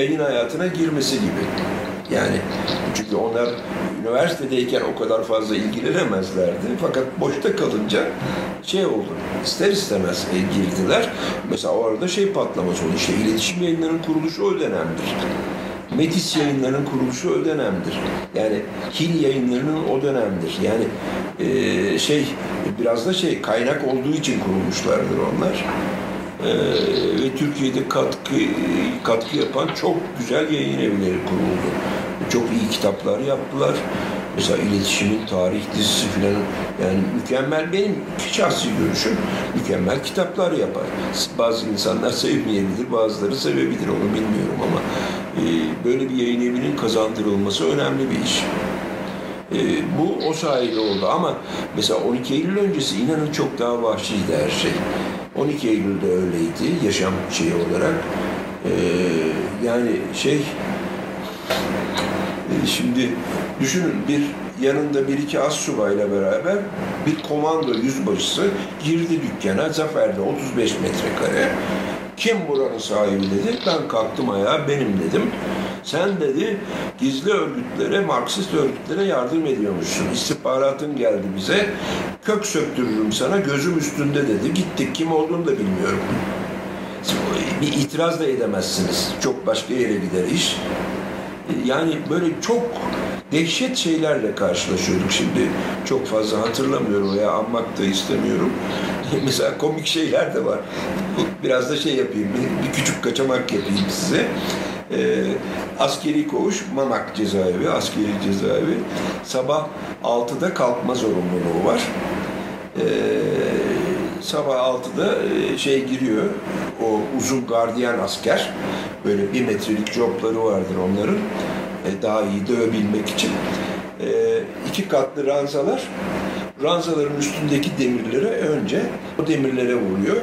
B: yayın hayatına girmesi gibi. Yani çünkü onlar üniversitedeyken o kadar fazla ilgilenemezlerdi. Fakat boşta kalınca şey oldu. İster istemez e, girdiler. Mesela orada şey patlaması oldu. İşte iletişim yayınlarının kuruluşu o dönemdir. Metis yayınlarının kuruluşu o dönemdir. Yani Hil yayınlarının o dönemdir. Yani e, şey biraz da şey kaynak olduğu için kurulmuşlardır onlar. E, ve Türkiye'de katkı katkı yapan çok güzel yayın evleri kuruldu. Çok iyi kitaplar yaptılar. Mesela iletişimin tarih dizisi falan yani mükemmel benim şahsi görüşüm mükemmel kitaplar yapar. Bazı insanlar sevmeyebilir, bazıları sevebilir onu bilmiyorum ama e, böyle bir yayın evinin kazandırılması önemli bir iş. E, bu o sayede oldu ama mesela 12 Eylül öncesi inanın çok daha vahşiydi her şey. 12 Eylül'de öyleydi yaşam şeyi olarak. E, yani şey e, şimdi düşünün bir yanında bir iki az subayla beraber bir komando yüzbaşısı girdi dükkana Zafer'de 35 metrekare. Kim buranın sahibi dedi. Ben kalktım ayağa benim dedim. Sen dedi gizli örgütlere, Marksist örgütlere yardım ediyormuşsun. İstihbaratın geldi bize. Kök söktürürüm sana gözüm üstünde dedi. Gittik kim olduğunu da bilmiyorum. Bir itiraz da edemezsiniz. Çok başka yere gider iş. Yani böyle çok dehşet şeylerle karşılaşıyorduk. Şimdi çok fazla hatırlamıyorum veya anmak da istemiyorum. Mesela komik şeyler de var. Biraz da şey yapayım, bir, bir küçük kaçamak yapayım size. Ee, askeri koğuş Mamak cezaevi, askeri cezaevi. Sabah 6'da kalkma zorunluluğu var. Ee, sabah 6'da şey giriyor, o uzun gardiyan asker. Böyle bir metrelik jopları vardır onların. Ee, daha iyi dövebilmek için. Ee, iki katlı ranzalar. Ranzaların üstündeki demirlere önce o demirlere vuruyor.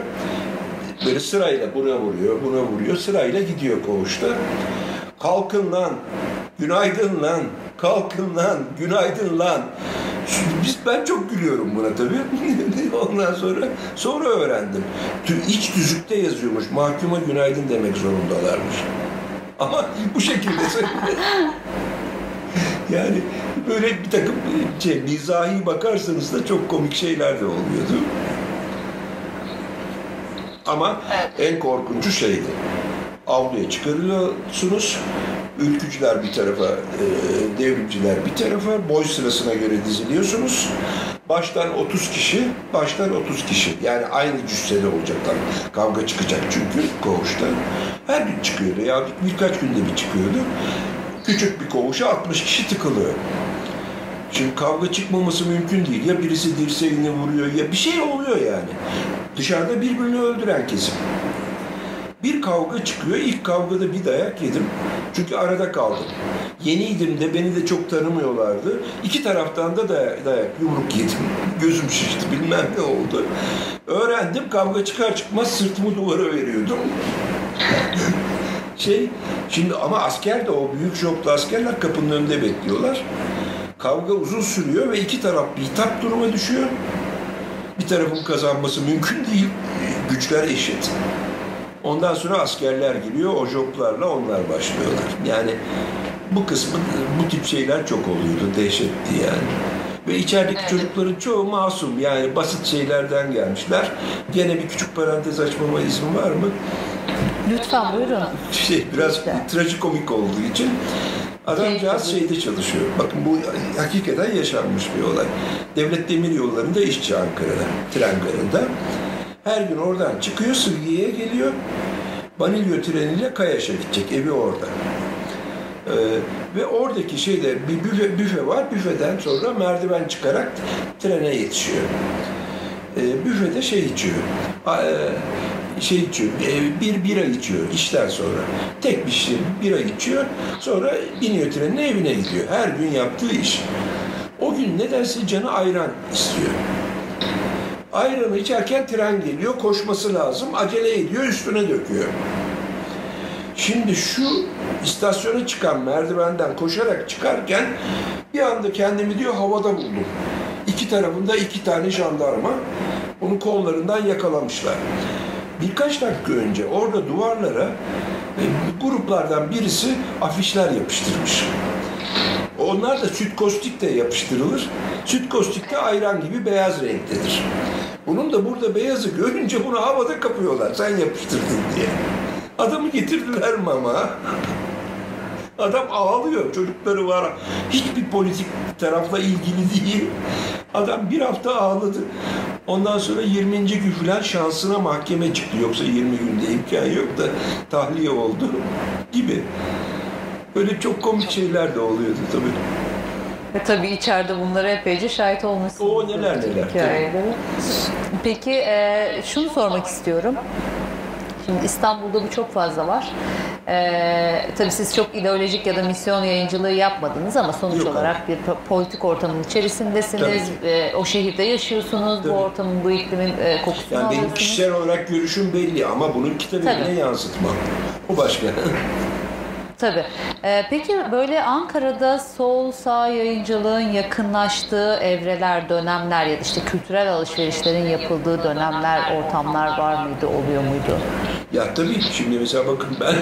B: Böyle sırayla buna vuruyor, buna vuruyor. Sırayla gidiyor koğuşta. Kalkın lan, günaydın lan, kalkın lan, günaydın lan. Biz, ben çok gülüyorum buna tabii. Ondan sonra sonra öğrendim. İç düzükte yazıyormuş. Mahkuma günaydın demek zorundalarmış. Ama bu şekilde yani böyle bir takım şey, mizahi bakarsanız da çok komik şeyler de oluyordu. Ama en korkuncu şeydi. Avluya çıkarıyorsunuz. Ülkücüler bir tarafa, e, devrimciler bir tarafa, boy sırasına göre diziliyorsunuz. Baştan 30 kişi, baştan 30 kişi. Yani aynı cüssede olacaklar. Kavga çıkacak çünkü koğuşta. Her gün çıkıyordu ya bir, birkaç günde bir çıkıyordu. Küçük bir koğuşa 60 kişi tıkılıyor. Şimdi kavga çıkmaması mümkün değil. Ya birisi dirseğini vuruyor ya bir şey oluyor yani. Dışarıda birbirini öldüren kesim. Bir kavga çıkıyor. İlk kavgada bir dayak yedim. Çünkü arada kaldım. Yeniydim de beni de çok tanımıyorlardı. İki taraftan da dayak, dayak yumruk yedim. Gözüm şişti bilmem ne oldu. Öğrendim kavga çıkar çıkmaz sırtımı duvara veriyordum. şey şimdi ama asker de o büyük joplu askerler kapının önünde bekliyorlar. Kavga uzun sürüyor ve iki taraf bir hitap duruma düşüyor. Bir tarafın kazanması mümkün değil. Güçler eşit. Ondan sonra askerler giriyor, o joplarla onlar başlıyorlar. Yani bu kısmı, bu tip şeyler çok oluyordu, dehşetti yani. Ve içerideki evet. çocukların çoğu masum, yani basit şeylerden gelmişler. Gene bir küçük parantez açmama izin var mı?
A: Lütfen buyurun.
B: Şey, biraz Lütfen. trajikomik olduğu için Adamcağız şeyde çalışıyor. Bakın bu hakikaten yaşanmış bir olay. Devlet Demir Yolları'nda işçi Ankara'da, tren garında. Her gün oradan çıkıyor, Sırgiye'ye geliyor. Vanilya treniyle Kayaş'a gidecek. Evi orada. Ee, ve oradaki şeyde bir büfe, büfe var. Büfeden sonra merdiven çıkarak trene yetişiyor. Ee, büfede şey içiyor. A- e, şey içiyor. e, bir bira içiyor işten sonra. Tek bir şey bira içiyor. Sonra biniyor trenine evine gidiyor. Her gün yaptığı iş. O gün nedense canı ayran istiyor. Ayranı içerken tren geliyor, koşması lazım. Acele ediyor, üstüne döküyor. Şimdi şu istasyona çıkan merdivenden koşarak çıkarken bir anda kendimi diyor havada buldum. İki tarafında iki tane jandarma onu kollarından yakalamışlar. Birkaç dakika önce orada duvarlara e, gruplardan birisi afişler yapıştırmış. Onlar da süt kostik de yapıştırılır. Süt kostik de ayran gibi beyaz renktedir. Bunun da burada beyazı görünce bunu havada kapıyorlar. Sen yapıştırdın diye. Adamı getirdiler mama. Adam ağlıyor. Çocukları var. Hiçbir politik tarafla ilgili değil. Adam bir hafta ağladı. Ondan sonra 20. gün falan şansına mahkeme çıktı. Yoksa 20 günde imkan yok da tahliye oldu gibi. Böyle çok komik şeyler de oluyordu tabii.
A: Ve tabii içeride bunlara epeyce şahit olmuşsunuz.
B: O neler neler.
A: Peki e, şunu sormak istiyorum. Şimdi İstanbul'da bu çok fazla var. E, tabii siz çok ideolojik ya da misyon yayıncılığı yapmadınız ama sonuç
B: Yok.
A: olarak bir po- politik ortamın içerisindesiniz.
B: Tabii.
A: E, o şehirde yaşıyorsunuz.
B: Tabii.
A: Bu ortamın, bu iklimin e, kokusunu
B: Yani benim
A: alıyorsunuz.
B: kişisel olarak görüşüm belli ama bunu kitap
A: Tabii.
B: evine yansıtmam. O başka.
A: Tabii. Ee, peki böyle Ankara'da sol sağ yayıncılığın yakınlaştığı evreler, dönemler ya da işte kültürel alışverişlerin yapıldığı dönemler, ortamlar var mıydı, oluyor muydu?
B: Ya tabii şimdi mesela bakın ben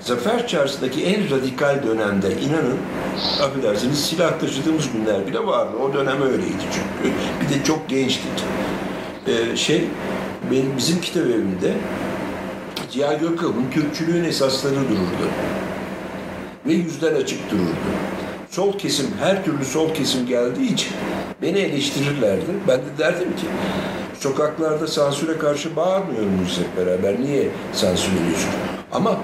B: Zafer Çarşı'daki en radikal dönemde inanın affedersiniz silah taşıdığımız günler bile vardı. O dönem öyleydi çünkü. Bir de çok gençtik. Ee, şey benim bizim kitap evimde Ziya Gökalp'ın Türkçülüğün esasları dururdu. Ve yüzden açık dururdu. Sol kesim, her türlü sol kesim geldiği için beni eleştirirlerdi. Ben de derdim ki sokaklarda sansüre karşı bağırmıyor muyuz hep beraber? Niye sansür ediyorsun? Ama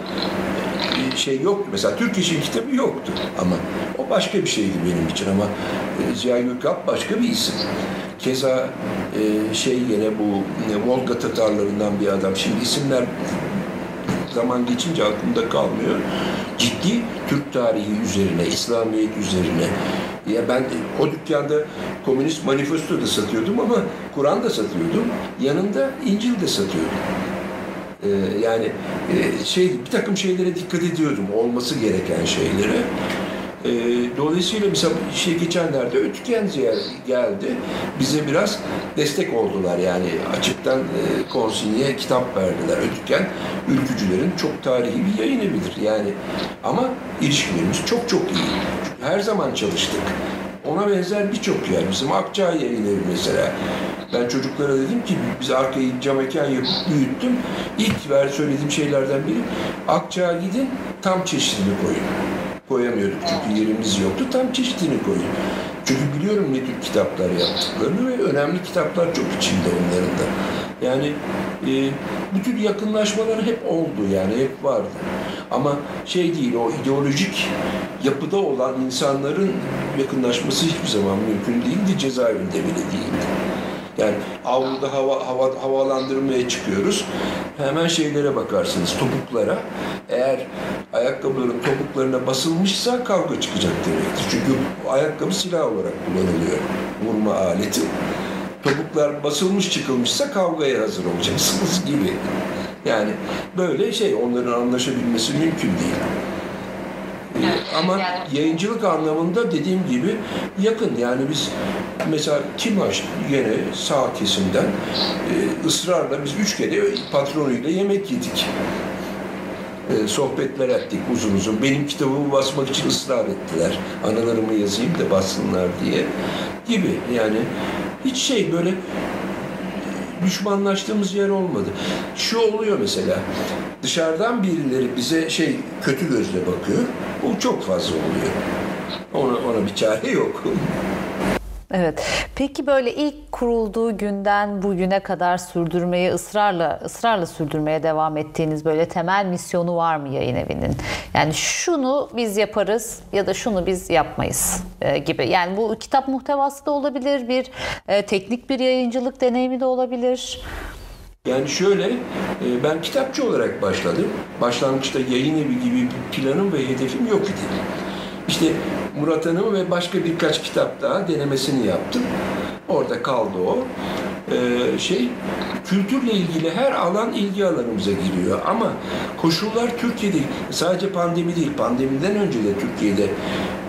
B: e, şey yok. Mesela Türk İş'in kitabı yoktu ama o başka bir şeydi benim için ama e, Ziya Gökalp başka bir isim. Keza e, şey yine bu Volga Tatarlarından bir adam. Şimdi isimler zaman geçince aklımda kalmıyor. Ciddi Türk tarihi üzerine, İslamiyet üzerine. Ya ben o dükkanda komünist manifesto da satıyordum ama Kur'an da satıyordum. Yanında İncil de satıyordum. Ee, yani e, şey bir takım şeylere dikkat ediyordum. Olması gereken şeylere. Ee, dolayısıyla mesela şey geçenlerde Ötüken geldi. Bize biraz destek oldular yani açıktan e, konsinye kitap verdiler. Ötüken ülkücülerin çok tarihi bir yayın yani. Ama ilişkilerimiz çok çok iyi. Her zaman çalıştık. Ona benzer birçok yer. Bizim Akçay yayın evi mesela. Ben çocuklara dedim ki biz arkayı cam mekan büyüttüm. İlk ver söylediğim şeylerden biri Akçay'a gidin tam çeşidini koyun koyamıyorduk çünkü yerimiz yoktu. Tam çeşitini koyun. Çünkü biliyorum ne tür kitaplar yaptıklarını ve önemli kitaplar çok içinde onların da. Yani e, bu tür yakınlaşmalar hep oldu yani hep vardı. Ama şey değil o ideolojik yapıda olan insanların yakınlaşması hiçbir zaman mümkün değildi. Cezaevinde bile değildi. Yani avluda hava, hava havalandırmaya çıkıyoruz. Hemen şeylere bakarsınız, topuklara. Eğer ayakkabıların topuklarına basılmışsa kavga çıkacak demektir. Çünkü ayakkabı silah olarak kullanılıyor. Vurma aleti. Topuklar basılmış çıkılmışsa kavgaya hazır olacaksınız gibi. Yani böyle şey onların anlaşabilmesi mümkün değil. Ama yayıncılık anlamında dediğim gibi yakın. Yani biz mesela Timaş gene sağ kesimden e, ısrarla biz üç kere patronuyla yemek yedik. E, sohbetler ettik uzun uzun. Benim kitabımı basmak için ısrar ettiler. Analarımı yazayım da bassınlar diye gibi. Yani hiç şey böyle düşmanlaştığımız yer olmadı. Şu oluyor mesela. Dışarıdan birileri bize şey kötü gözle bakıyor. O çok fazla oluyor. Ona, ona bir çare yok.
A: Evet. Peki böyle ilk kurulduğu günden bugüne kadar sürdürmeye ısrarla ısrarla sürdürmeye devam ettiğiniz böyle temel misyonu var mı yayın evinin? Yani şunu biz yaparız ya da şunu biz yapmayız e, gibi. Yani bu kitap muhtevası da olabilir, bir e, teknik bir yayıncılık deneyimi de olabilir.
B: Yani şöyle, e, ben kitapçı olarak başladım. Başlangıçta yayın evi gibi bir planım ve hedefim yok idi. İşte Murat Hanım ve başka birkaç kitap daha denemesini yaptım. Orada kaldı o. Ee, şey, kültürle ilgili her alan ilgi alanımıza giriyor. Ama koşullar Türkiye'de sadece pandemi değil, pandemiden önce de Türkiye'de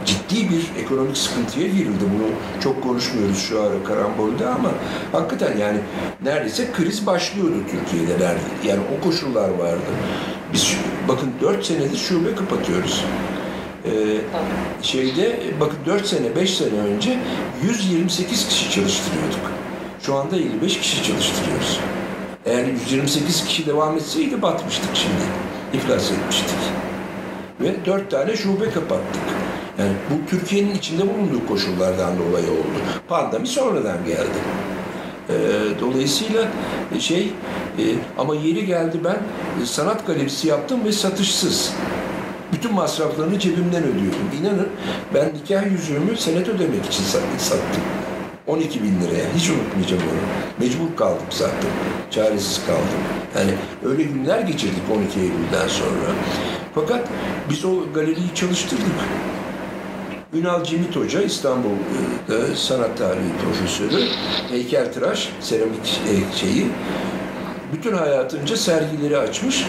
B: ciddi bir ekonomik sıkıntıya girildi. Bunu çok konuşmuyoruz şu ara karambolde ama hakikaten yani neredeyse kriz başlıyordu Türkiye'de. Yani o koşullar vardı. Biz bakın 4 senedir şube kapatıyoruz. Ee, şeyde bakın 4 sene 5 sene önce 128 kişi çalıştırıyorduk. Şu anda 55 kişi çalıştırıyoruz. Eğer 128 kişi devam etseydi batmıştık şimdi. İflas etmiştik. Ve 4 tane şube kapattık. Yani bu Türkiye'nin içinde bulunduğu koşullardan dolayı oldu. Pandemi sonradan geldi. Ee, dolayısıyla şey e, ama yeri geldi ben e, sanat galerisi yaptım ve satışsız. Bütün masraflarını cebimden ödüyordum. İnanın ben nikah yüzüğümü senet ödemek için sattım. 12 bin liraya. Hiç unutmayacağım onu. Mecbur kaldım zaten. Çaresiz kaldım. Yani öyle günler geçirdik 12 Eylül'den sonra. Fakat biz o galeriyi çalıştırdık. Ünal Cemit Hoca İstanbul'da sanat tarihi profesörü, heykeltıraş, seramik şeyi bütün hayatınca sergileri açmış.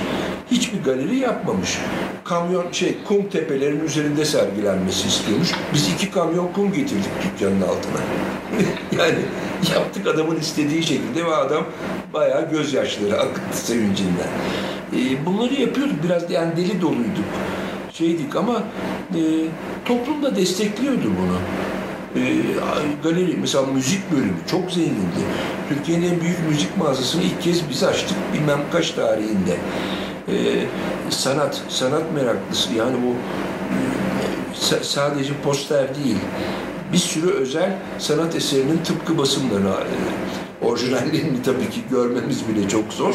B: Hiçbir galeri yapmamış. Kamyon şey kum tepelerin üzerinde sergilenmesi istiyormuş. Biz iki kamyon kum getirdik dükkanın altına. yani yaptık adamın istediği şekilde ve adam bayağı gözyaşları akıttı sevincinden. E, bunları yapıyorduk. Biraz yani deli doluyduk. Şeydik ama e, toplum da destekliyordu bunu galeri mesela müzik bölümü çok zengindi. Türkiye'nin en büyük müzik mağazasını ilk kez biz açtık bilmem kaç tarihinde. E, sanat, sanat meraklısı yani bu e, sadece poster değil. Bir sürü özel sanat eserinin tıpkı basımlarını e, orijinallerini tabii ki görmemiz bile çok zor.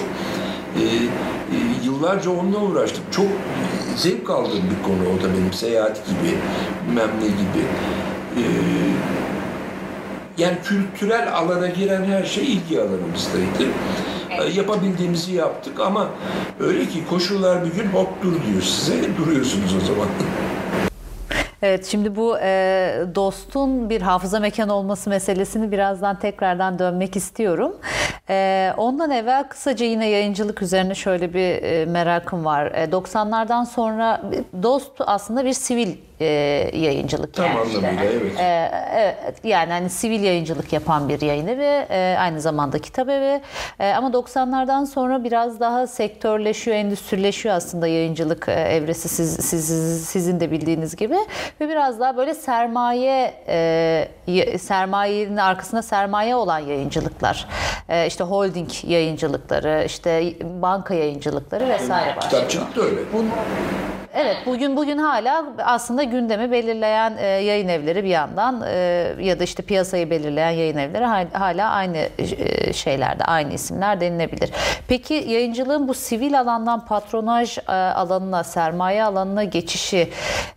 B: E, e, yıllarca onunla uğraştık. Çok zevk aldığım bir konu o da benim seyahat gibi, bilmem ne gibi. Ee, yani kültürel alana giren her şey ilgi alanımızdaydı. Evet. Yapabildiğimizi yaptık ama öyle ki koşullar bir gün hop dur diyor size, duruyorsunuz o zaman.
A: Evet şimdi bu e, dostun bir hafıza mekanı olması meselesini birazdan tekrardan dönmek istiyorum. E, ondan evvel kısaca yine yayıncılık üzerine şöyle bir e, merakım var. E, 90'lardan sonra dost aslında bir sivil e, yayıncılık
B: Tam yani anlamıyla evet.
A: E, evet. Yani hani sivil yayıncılık yapan bir yayın evi, e, aynı zamanda kitap evi. E, ama 90'lardan sonra biraz daha sektörleşiyor, endüstrileşiyor aslında yayıncılık e, evresi siz, siz, sizin de bildiğiniz gibi ve biraz daha böyle sermaye e, sermayenin arkasında sermaye olan yayıncılıklar. E, işte holding yayıncılıkları, işte banka yayıncılıkları vesaire
B: var. Kitapçılık da öyle. Bunlar,
A: Evet bugün bugün hala aslında gündemi belirleyen e, yayın evleri bir yandan e, ya da işte piyasayı belirleyen yayın evleri hala aynı e, şeylerde aynı isimler denilebilir. Peki yayıncılığın bu sivil alandan patronaj e, alanına sermaye alanına geçişi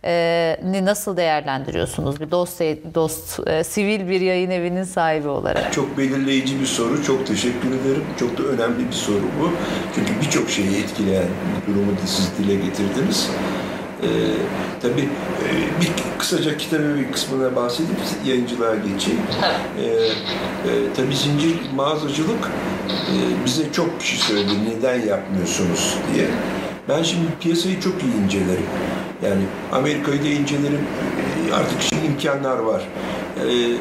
A: e, nasıl değerlendiriyorsunuz? Bir dost dost e, sivil bir yayın evinin sahibi olarak.
B: Çok belirleyici bir soru. Çok teşekkür ederim. Çok da önemli bir soru bu. Çünkü birçok şeyi etkileyen durumu siz dile getirdiniz. Ee, tabii e, bir kısaca kitabın bir kısmına bahsedip yayıncılığa geçeyim. Ee, e, tabii zincir mağazacılık e, bize çok kişi söyledi neden yapmıyorsunuz diye. Ben şimdi piyasayı çok iyi incelerim. Yani Amerika'yı da incelerim. E, artık şimdi imkanlar var. Ee,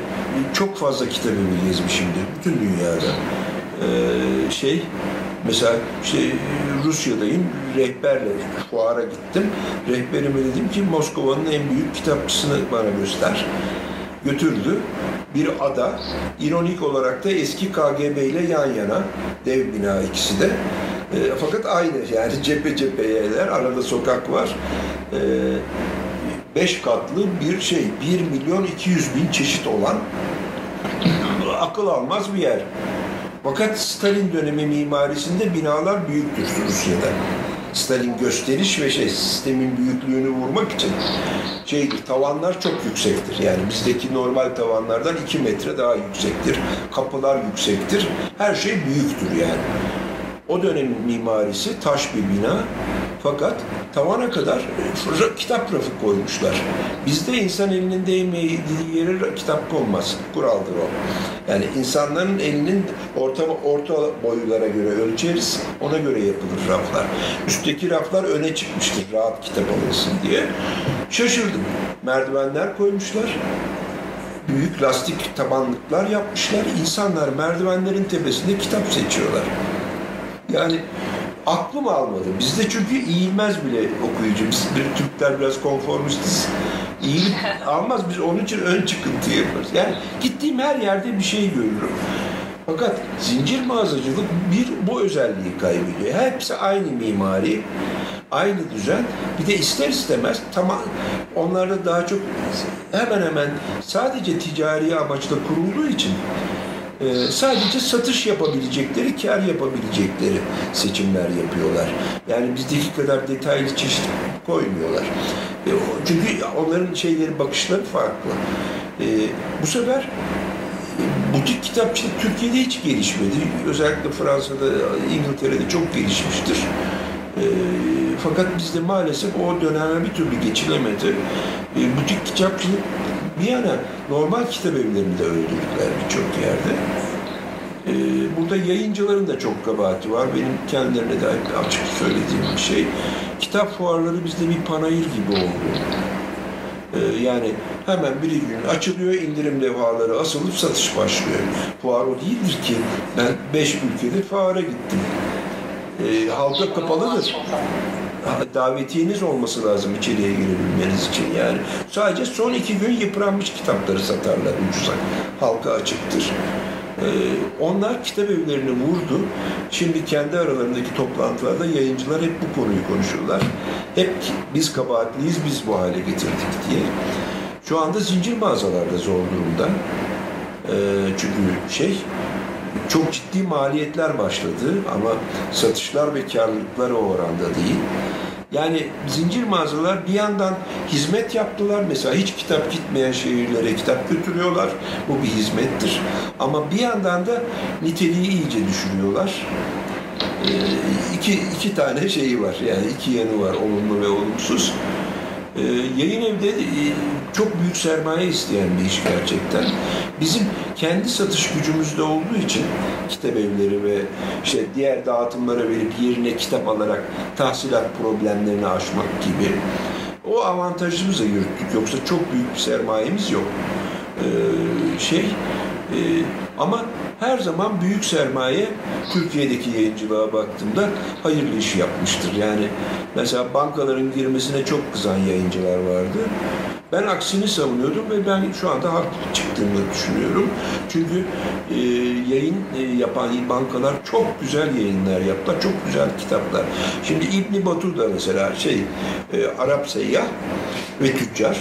B: çok fazla kitabı gezmişimdir bütün dünyada. Ee, şey Mesela işte Rusya'dayım, rehberle fuara gittim. Rehberime dedim ki Moskova'nın en büyük kitapçısını bana göster. Götürdü. Bir ada, ironik olarak da eski KGB ile yan yana, dev bina ikisi de. E, fakat aynı yani cephe cephe yerler, arada sokak var. E, beş katlı bir şey, 1 milyon 200 bin çeşit olan akıl almaz bir yer. Fakat Stalin dönemi mimarisinde binalar büyüktür Rusya'da. Stalin gösteriş ve şey sistemin büyüklüğünü vurmak için şeydir tavanlar çok yüksektir. Yani bizdeki normal tavanlardan 2 metre daha yüksektir. Kapılar yüksektir. Her şey büyüktür yani. O dönemin mimarisi taş bir bina fakat tavana kadar e, kitap rafı koymuşlar. Bizde insan elinin değmediği yere kitap konmaz. Kuraldır o. Yani insanların elinin orta orta boyulara göre ölçeriz. Ona göre yapılır raflar. Üstteki raflar öne çıkmıştır rahat kitap alınsın diye. Şaşırdım. Merdivenler koymuşlar büyük lastik tabanlıklar yapmışlar. İnsanlar merdivenlerin tepesinde kitap seçiyorlar. Yani aklım almadı. Bizde çünkü eğilmez bile okuyucu. Biz bir Türkler biraz konformistiz. Eğilip almaz. Biz onun için ön çıkıntı yaparız. Yani gittiğim her yerde bir şey görürüm. Fakat zincir mağazacılık bir bu özelliği kaybediyor. Hepsi aynı mimari, aynı düzen. Bir de ister istemez tamam onlarda daha çok hemen hemen sadece ticari amaçla kurulduğu için e, sadece satış yapabilecekleri, kar yapabilecekleri seçimler yapıyorlar. Yani bizdeki kadar detaylı çeşit koymuyorlar. E, çünkü onların şeyleri, bakışları farklı. E, bu sefer butik kitapçılık Türkiye'de hiç gelişmedi. Özellikle Fransa'da, İngiltere'de çok gelişmiştir. E, fakat bizde maalesef o döneme bir türlü geçilemedi. E, butik kitapçılık bir yana normal kitap evlerini de öldürdüler birçok yerde. Ee, burada yayıncıların da çok kabahati var. Benim kendilerine de açık söylediğim bir şey. Kitap fuarları bizde bir panayır gibi oldu. Ee, yani hemen bir gün açılıyor, indirim levhaları asılıp satış başlıyor. Fuar o değildir ki. Ben beş ülkede fuara gittim. Ee, halka kapalıdır davetiyeniz olması lazım içeriye girebilmeniz için. Yani sadece son iki gün yıpranmış kitapları satarlar ucuza. Halka açıktır. Ee, onlar kitap evlerini vurdu. Şimdi kendi aralarındaki toplantılarda yayıncılar hep bu konuyu konuşuyorlar. Hep biz kabahatliyiz, biz bu hale getirdik diye. Şu anda zincir mağazalarda zor durumda. Ee, çünkü şey çok ciddi maliyetler başladı ama satışlar ve karlılıklar o oranda değil. Yani zincir mağazalar bir yandan hizmet yaptılar. Mesela hiç kitap gitmeyen şehirlere kitap götürüyorlar. Bu bir hizmettir. Ama bir yandan da niteliği iyice düşürüyorlar. Ee, iki, iki tane şeyi var. Yani iki yanı var. Olumlu ve olumsuz. Ee, yayın evde e, çok büyük sermaye isteyen bir iş gerçekten. Bizim kendi satış gücümüzde olduğu için kitap evleri ve işte diğer dağıtımlara verip yerine kitap alarak tahsilat problemlerini aşmak gibi o avantajımızla yürüttük. Yoksa çok büyük bir sermayemiz yok. Ee, şey e, ama her zaman büyük sermaye Türkiye'deki yayıncılığa baktığımda hayırlı iş yapmıştır. Yani mesela bankaların girmesine çok kızan yayıncılar vardı. Ben aksini savunuyordum ve ben şu anda haklı çıktığımı düşünüyorum. Çünkü e, yayın e, yapan bankalar çok güzel yayınlar yaptılar, çok güzel kitaplar. Şimdi İbni Batuta mesela şey, e, Arap seyyah ve tüccar.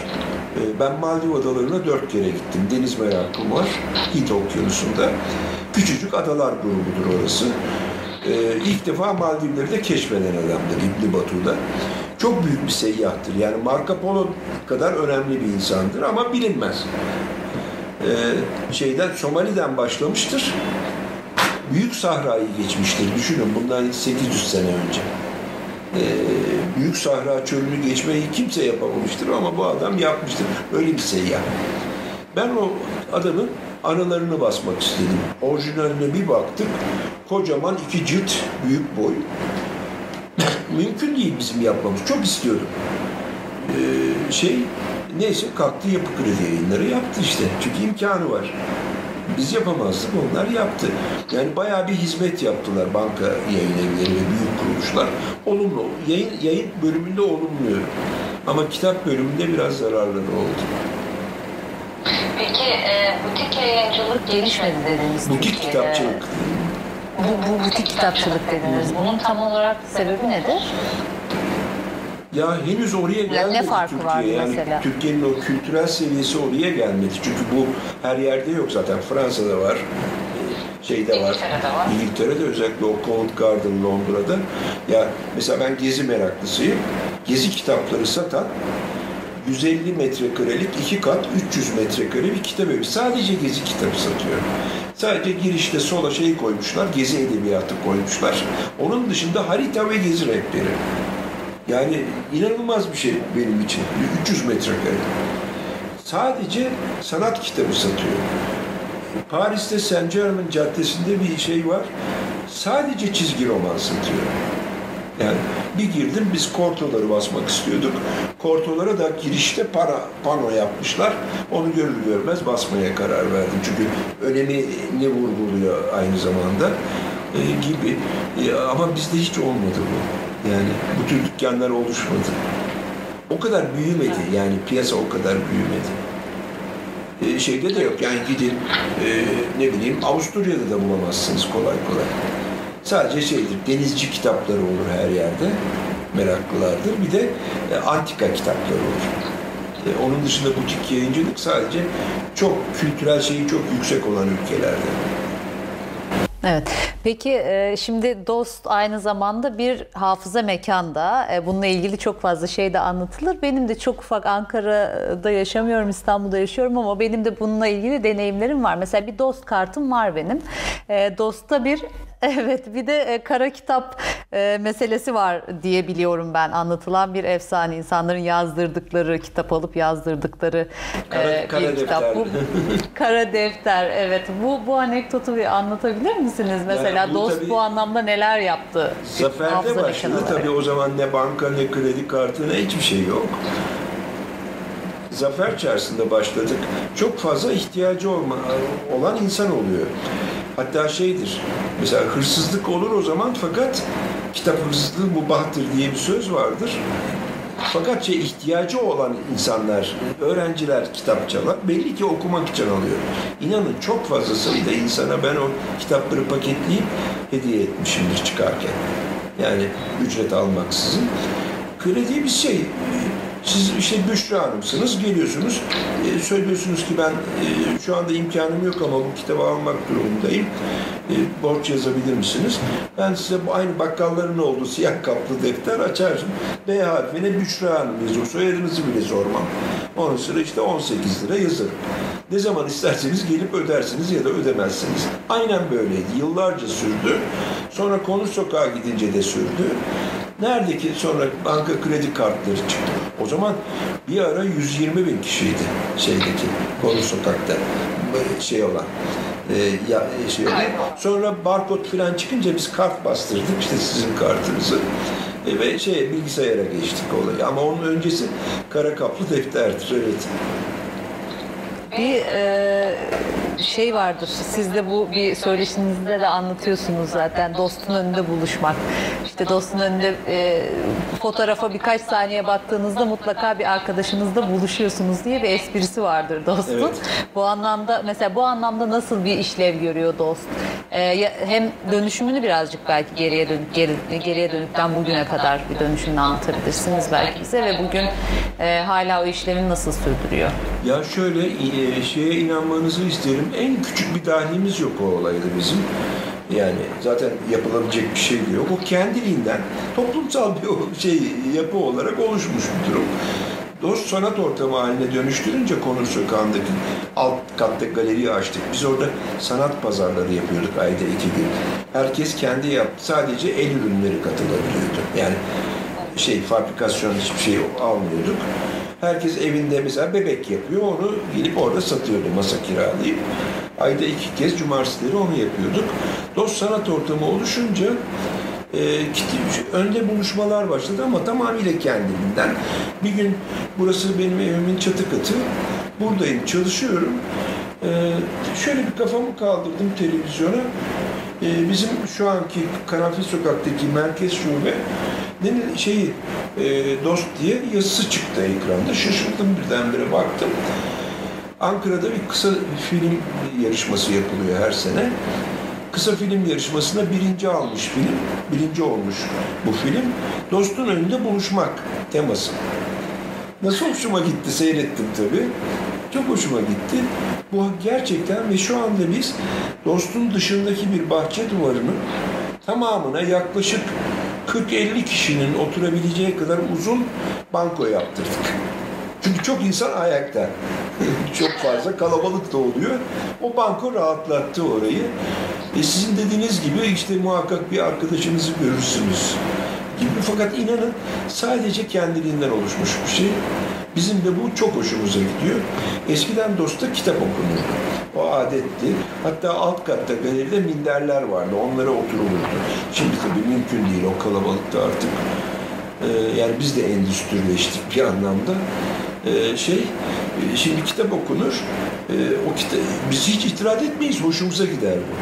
B: E, ben Maldiv adalarına dört kere gittim. Deniz merakım var, Hint okyanusunda. Küçücük adalar grubudur orası. Ee, ilk defa Maldivleri de keşfeden adamdır İbni Batu'da. Çok büyük bir seyyahtır. Yani Marco Polo kadar önemli bir insandır ama bilinmez. Ee, şeyden Somali'den başlamıştır. Büyük Sahra'yı geçmiştir. Düşünün bundan 800 sene önce. Ee, Büyük Sahra çölünü geçmeyi kimse yapamamıştır ama bu adam yapmıştır. Öyle bir seyyah. Ben o adamın anılarını basmak istedim. Orijinaline bir baktık. Kocaman iki cilt, büyük boy. Mümkün değil bizim yapmamız. Çok istiyordum. Ee, şey, neyse kalktı yapı kredi yayınları yaptı işte. Çünkü imkanı var. Biz yapamazdık, onlar yaptı. Yani bayağı bir hizmet yaptılar banka yayın evleri ve büyük kuruluşlar. Olumlu. Yayın, yayın bölümünde olumlu. Ama kitap bölümünde biraz zararları oldu.
C: Peki e, butik yayıncılık gelişmedi dediniz.
B: Butik
C: Türkiye'de.
B: kitapçılık.
A: Bu, bu butik kitapçılık dediniz. Bunun tam olarak sebebi nedir?
B: Ya henüz oraya gelmedi
A: ne farkı
B: Türkiye.
A: var
B: yani
A: mesela?
B: Türkiye'nin o kültürel seviyesi oraya gelmedi. Çünkü bu her yerde yok zaten. Fransa'da var. Şeyde var.
C: İngiltere'de var.
B: İngiltere'de özellikle o Covent Garden Londra'da. Ya mesela ben gezi meraklısıyım. Gezi kitapları satan 150 metrekarelik iki kat 300 metrekare bir kitap evi. Sadece gezi kitabı satıyor. Sadece girişte sola şey koymuşlar, gezi edebiyatı koymuşlar. Onun dışında harita ve gezi rehberi. Yani inanılmaz bir şey benim için. 300 metrekare. Sadece sanat kitabı satıyor. Paris'te Saint Germain Caddesi'nde bir şey var. Sadece çizgi roman satıyor. Yani bir girdim biz kortoları basmak istiyorduk. Kortolara da girişte para, pano yapmışlar. Onu görür görmez basmaya karar verdim. Çünkü önemini vurguluyor aynı zamanda e, gibi. E, ama bizde hiç olmadı bu. Yani bu tür dükkanlar oluşmadı. O kadar büyümedi yani piyasa o kadar büyümedi. E, şeyde de yok yani gidin e, ne bileyim Avusturya'da da bulamazsınız kolay kolay. Sadece şeydir denizci kitapları olur her yerde meraklılardır. Bir de e, antika kitapları olur. E, onun dışında butik yayıncılık sadece çok kültürel şeyi çok yüksek olan ülkelerde.
A: Evet. Peki e, şimdi Dost aynı zamanda bir hafıza mekanda. E, Bununla ilgili çok fazla şey de anlatılır. Benim de çok ufak Ankara'da yaşamıyorum, İstanbul'da yaşıyorum ama benim de bununla ilgili deneyimlerim var. Mesela bir Dost kartım var benim. E, Dost'ta bir Evet bir de e, kara kitap e, meselesi var diye biliyorum ben anlatılan bir efsane insanların yazdırdıkları kitap alıp yazdırdıkları
B: Kara-
A: e,
B: kara
A: bir kitap. Bu,
B: defter.
A: kara defter evet bu bu anekdotu bir anlatabilir misiniz? Mesela
B: bu
A: Dost
B: tabii-
A: bu anlamda neler yaptı?
B: Zafer'de
A: Hafıza
B: başladı. Tabii o zaman ne banka ne kredi kartı ne hiçbir şey yok. Zafer çarşısında başladık. Çok fazla ihtiyacı olan insan oluyor. Hatta şeydir, mesela hırsızlık olur o zaman fakat kitap hırsızlığı mubahtır diye bir söz vardır. Fakat şey ihtiyacı olan insanlar, öğrenciler kitap çalar. Belli ki okumak için alıyor. İnanın çok fazla sayıda insana ben o kitapları paketleyip hediye etmişimdir çıkarken. Yani ücret almaksızın. Kredi bir şey. Siz işte Büşra Hanım'sınız, geliyorsunuz, e, söylüyorsunuz ki ben e, şu anda imkanım yok ama bu kitabı almak durumundayım. E, borç yazabilir misiniz? Ben size bu aynı bakkalların olduğu siyah kaplı defter açarım. B harfine Büşra Hanım yazıyor. Soyadınızı bile sormam. Onun sonra işte 18 lira yazarım. Ne zaman isterseniz gelip ödersiniz ya da ödemezsiniz. Aynen böyleydi. Yıllarca sürdü. Sonra konu sokağa gidince de sürdü. Nerede ki sonra banka kredi kartları çıktı. O zaman bir ara 120 bin kişiydi şeydeki konu sokakta şey olan. E, ya, şey olan. Sonra barkod falan çıkınca biz kart bastırdık işte sizin kartınızı. E, ve şey bilgisayara geçtik olayı. Ama onun öncesi kara kaplı defterdir evet.
A: Bir e, şey vardır. Siz de bu bir söyleşinizde de anlatıyorsunuz zaten. Dostun önünde buluşmak. İşte dostun önünde e, fotoğrafa birkaç saniye baktığınızda mutlaka bir arkadaşınızla buluşuyorsunuz diye bir esprisi vardır dostun.
B: Evet.
A: Bu anlamda mesela bu anlamda nasıl bir işlev görüyor dost? E, hem dönüşümünü birazcık belki geriye dönüp geri, geriye dönükten bugüne kadar bir dönüşümünü anlatabilirsiniz belki bize ve bugün e, hala o işlevini nasıl sürdürüyor?
B: Ya şöyle e, şeye inanmanızı isterim. En küçük bir dahlimiz yok o olayda bizim. Yani zaten yapılabilecek bir şey de yok. O kendiliğinden toplumsal bir şey yapı olarak oluşmuş bir durum. Dost sanat ortamı haline dönüştürünce Konur Sokağı'ndaki alt katta galeriyi açtık. Biz orada sanat pazarları yapıyorduk ayda iki gün. Herkes kendi yaptı. Sadece el ürünleri katılabiliyordu. Yani şey fabrikasyon hiçbir şey almıyorduk. Herkes evinde mesela bebek yapıyor, onu gelip orada satıyordu masa kiralayıp. Ayda iki kez cumartesileri onu yapıyorduk. Dost sanat ortamı oluşunca e, önde buluşmalar başladı ama tamamıyla kendiliğinden. Bir gün burası benim evimin çatı katı. Buradayım, çalışıyorum. E, şöyle bir kafamı kaldırdım televizyona. E, bizim şu anki Karanfil Sokak'taki merkez şube ne şeyi e, dost diye yazısı çıktı ekranda. Şaşırdım birdenbire baktım. Ankara'da bir kısa film yarışması yapılıyor her sene. kısa film yarışmasında birinci almış film. Birinci olmuş bu film. Dostun önünde buluşmak teması. Nasıl hoşuma gitti seyrettim tabii. Çok hoşuma gitti. Bu gerçekten ve şu anda biz dostun dışındaki bir bahçe duvarının tamamına yaklaşık 40-50 kişinin oturabileceği kadar uzun banko yaptırdık. Çünkü çok insan ayakta. çok fazla kalabalık da oluyor. O banko rahatlattı orayı. E sizin dediğiniz gibi işte muhakkak bir arkadaşınızı görürsünüz gibi. Fakat inanın sadece kendiliğinden oluşmuş bir şey. Bizim de bu çok hoşumuza gidiyor. Eskiden Dost'ta kitap okunurdu. O adetti. Hatta alt katta galeride minderler vardı. Onlara oturulurdu. Şimdi tabii mümkün değil o kalabalıkta artık. Ee, yani biz de endüstrileştik bir anlamda. Ee, şey, e, şimdi kitap okunur. Ee, o kitap, biz hiç itiraz etmeyiz. Hoşumuza gider bu.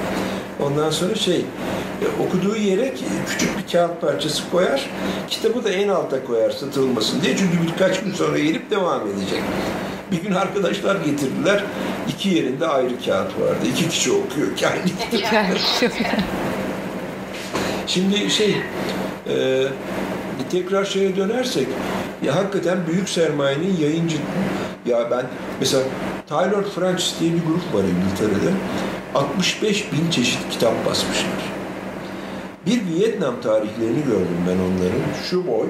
B: Ondan sonra şey, e, okuduğu yere küçük bir kağıt parçası koyar, kitabı da en alta koyar satılmasın diye. Çünkü birkaç gün sonra gelip devam edecek. Bir gün arkadaşlar getirdiler, iki yerinde ayrı kağıt vardı. İki kişi okuyor aynı Şimdi şey, e, tekrar şeye dönersek, ya hakikaten büyük sermayenin yayıncı, ya ben mesela Tyler French diye bir grup var İngiltere'de. 65 bin çeşit kitap basmışlar. Bir Vietnam tarihlerini gördüm ben onların. Şu boy,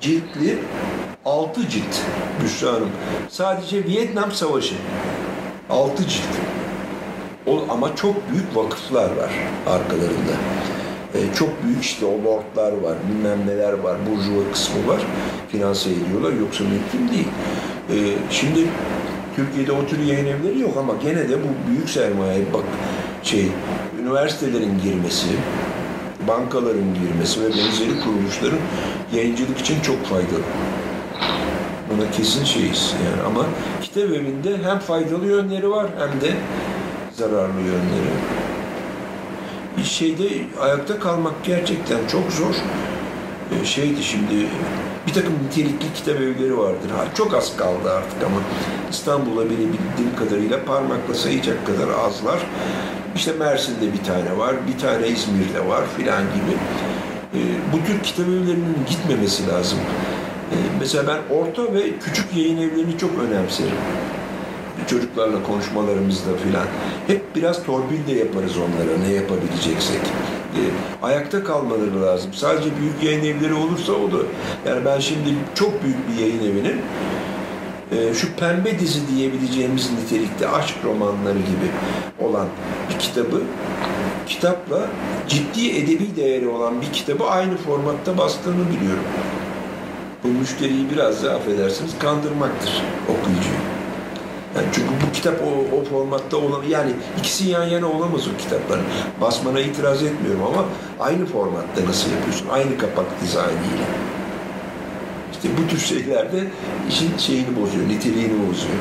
B: ciltli, altı cilt Büşra Hanım. Sadece Vietnam Savaşı. Altı cilt. O, ama çok büyük vakıflar var arkalarında. Ee, çok büyük işte o lordlar var, bilmem neler var, burjuva kısmı var. Finanse ediyorlar yoksa mümkün değil. Ee, şimdi Türkiye'de o tür yayın evleri yok ama gene de bu büyük sermaye bak şey üniversitelerin girmesi, bankaların girmesi ve benzeri kuruluşların yayıncılık için çok faydalı. Buna kesin şeyiz yani ama kitap evinde hem faydalı yönleri var hem de zararlı yönleri. Bir şeyde ayakta kalmak gerçekten çok zor. Ee, şeydi şimdi bir takım nitelikli kitap evleri vardır. Ha, çok az kaldı artık ama İstanbul'da bile bildiğim kadarıyla parmakla sayacak kadar azlar. İşte Mersin'de bir tane var, bir tane İzmir'de var filan gibi. E, bu tür kitap evlerinin gitmemesi lazım. E, mesela ben orta ve küçük yayın evlerini çok önemserim. Çocuklarla konuşmalarımızda filan. Hep biraz torpil de yaparız onlara ne yapabileceksek. Ayakta kalmaları lazım. Sadece büyük yayın evleri olursa o da. Yani ben şimdi çok büyük bir yayın evinin e, şu pembe dizi diyebileceğimiz nitelikte aşk romanları gibi olan bir kitabı kitapla ciddi edebi değeri olan bir kitabı aynı formatta bastığını biliyorum. Bu müşteriyi biraz da affedersiniz kandırmaktır okuyucuyu. Yani çünkü bu kitap o, o formatta olan yani ikisi yan yana olamaz o kitapların. Basmana itiraz etmiyorum ama aynı formatta nasıl yapıyorsun? Aynı kapak dizaynıyla. İşte bu tür şeylerde işin şeyini bozuyor, niteliğini bozuyor.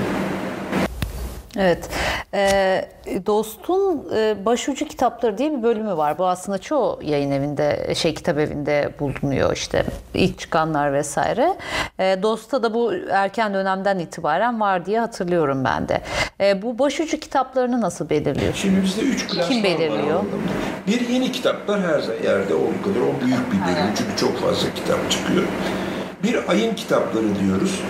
A: Evet. E, Dost'un e, başucu kitapları diye bir bölümü var. Bu aslında çoğu yayın evinde, şey kitap evinde bulunuyor işte. ilk çıkanlar vesaire. E, Dost'ta da bu erken dönemden itibaren var diye hatırlıyorum ben de. E, bu başucu kitaplarını nasıl belirliyor?
B: Şimdi bizde üç klasman
A: Kim belirliyor?
B: var. Bir yeni kitaplar her yerde olduğu kadar. O büyük bir bölüm çünkü çok fazla kitap çıkıyor. Bir ayın kitapları diyoruz.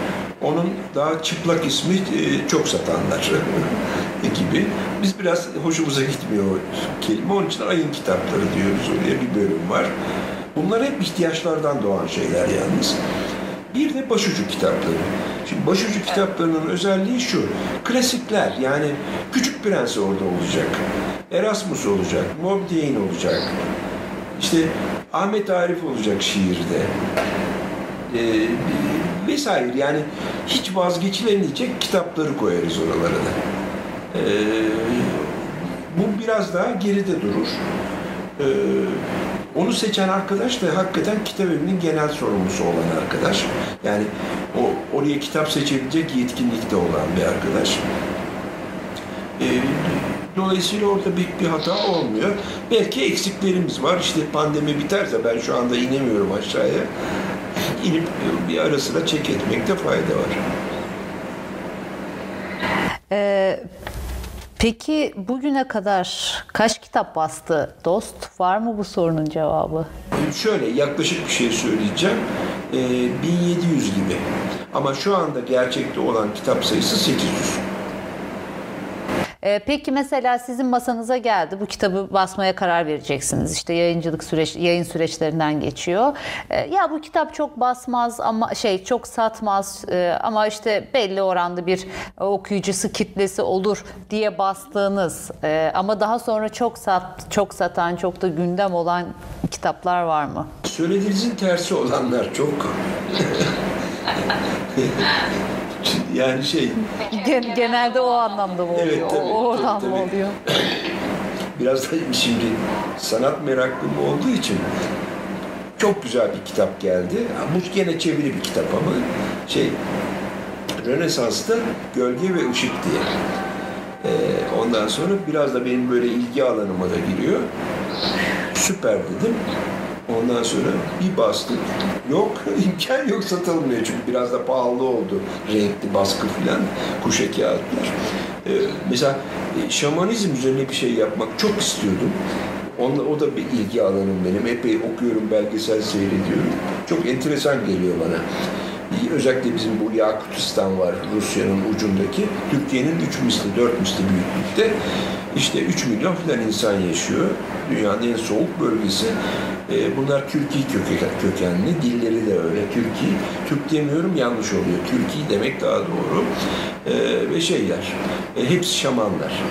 B: Onun daha çıplak ismi e, çok satanlar gibi. Biz biraz hoşumuza gitmiyor o kelime. Onun için ayın kitapları diyoruz. Oraya bir bölüm var. Bunlar hep ihtiyaçlardan doğan şeyler yalnız. Bir de başucu kitapları. Şimdi başucu kitaplarının özelliği şu. Klasikler yani Küçük Prens orada olacak. Erasmus olacak. Moby Dick olacak. İşte Ahmet Arif olacak şiirde e, vesaire yani hiç vazgeçilemeyecek kitapları koyarız oralara da. E, bu biraz daha geride durur. E, onu seçen arkadaş da hakikaten kitap evinin genel sorumlusu olan arkadaş. Yani o oraya kitap seçebilecek yetkinlikte olan bir arkadaş. E, Dolayısıyla orada büyük bir hata olmuyor. Belki eksiklerimiz var. İşte pandemi biterse ben şu anda inemiyorum aşağıya inip bir ara sıra çek etmekte fayda var.
A: Ee, Peki bugüne kadar kaç kitap bastı Dost? Var mı bu sorunun cevabı?
B: Şöyle yaklaşık bir şey söyleyeceğim. Ee, 1700 gibi. Ama şu anda gerçekte olan kitap sayısı 800.
A: Ee, peki mesela sizin masanıza geldi bu kitabı basmaya karar vereceksiniz. İşte yayıncılık süreç yayın süreçlerinden geçiyor. Ee, ya bu kitap çok basmaz ama şey çok satmaz e, ama işte belli oranda bir okuyucusu kitlesi olur diye bastığınız e, ama daha sonra çok sat çok satan çok da gündem olan kitaplar var mı?
B: Söylediğinizin tersi olanlar çok. yani şey
A: Gen- genelde o anlamda mı oluyor?
B: Evet, tabii,
A: o, oradan
B: tabii,
A: mı oluyor?
B: biraz da şimdi sanat meraklım olduğu için çok güzel bir kitap geldi. Bu gene çeviri bir kitap ama şey Rönesans'ta Gölge ve Işık diye. Ee, ondan sonra biraz da benim böyle ilgi alanıma da giriyor. Süper dedim. Ondan sonra bir bastık. Yok, imkan yok satılmıyor çünkü biraz da pahalı oldu. Renkli baskı filan, kuşa kağıtlar. Ee, mesela e, şamanizm üzerine bir şey yapmak çok istiyordum. Onunla, o da bir ilgi alanım benim. Epey okuyorum, belgesel seyrediyorum. Çok enteresan geliyor bana. Özellikle bizim bu Yakutistan var Rusya'nın ucundaki. Türkiye'nin 3 misli, 4 misli büyüklükte. İşte 3 milyon falan insan yaşıyor. Dünyanın en soğuk bölgesi. Ee, bunlar Türkiye kökenli. Dilleri de öyle. Türkiye. Türk demiyorum yanlış oluyor. Türkiye demek daha doğru. Ee, ve şeyler. E, hepsi şamanlar.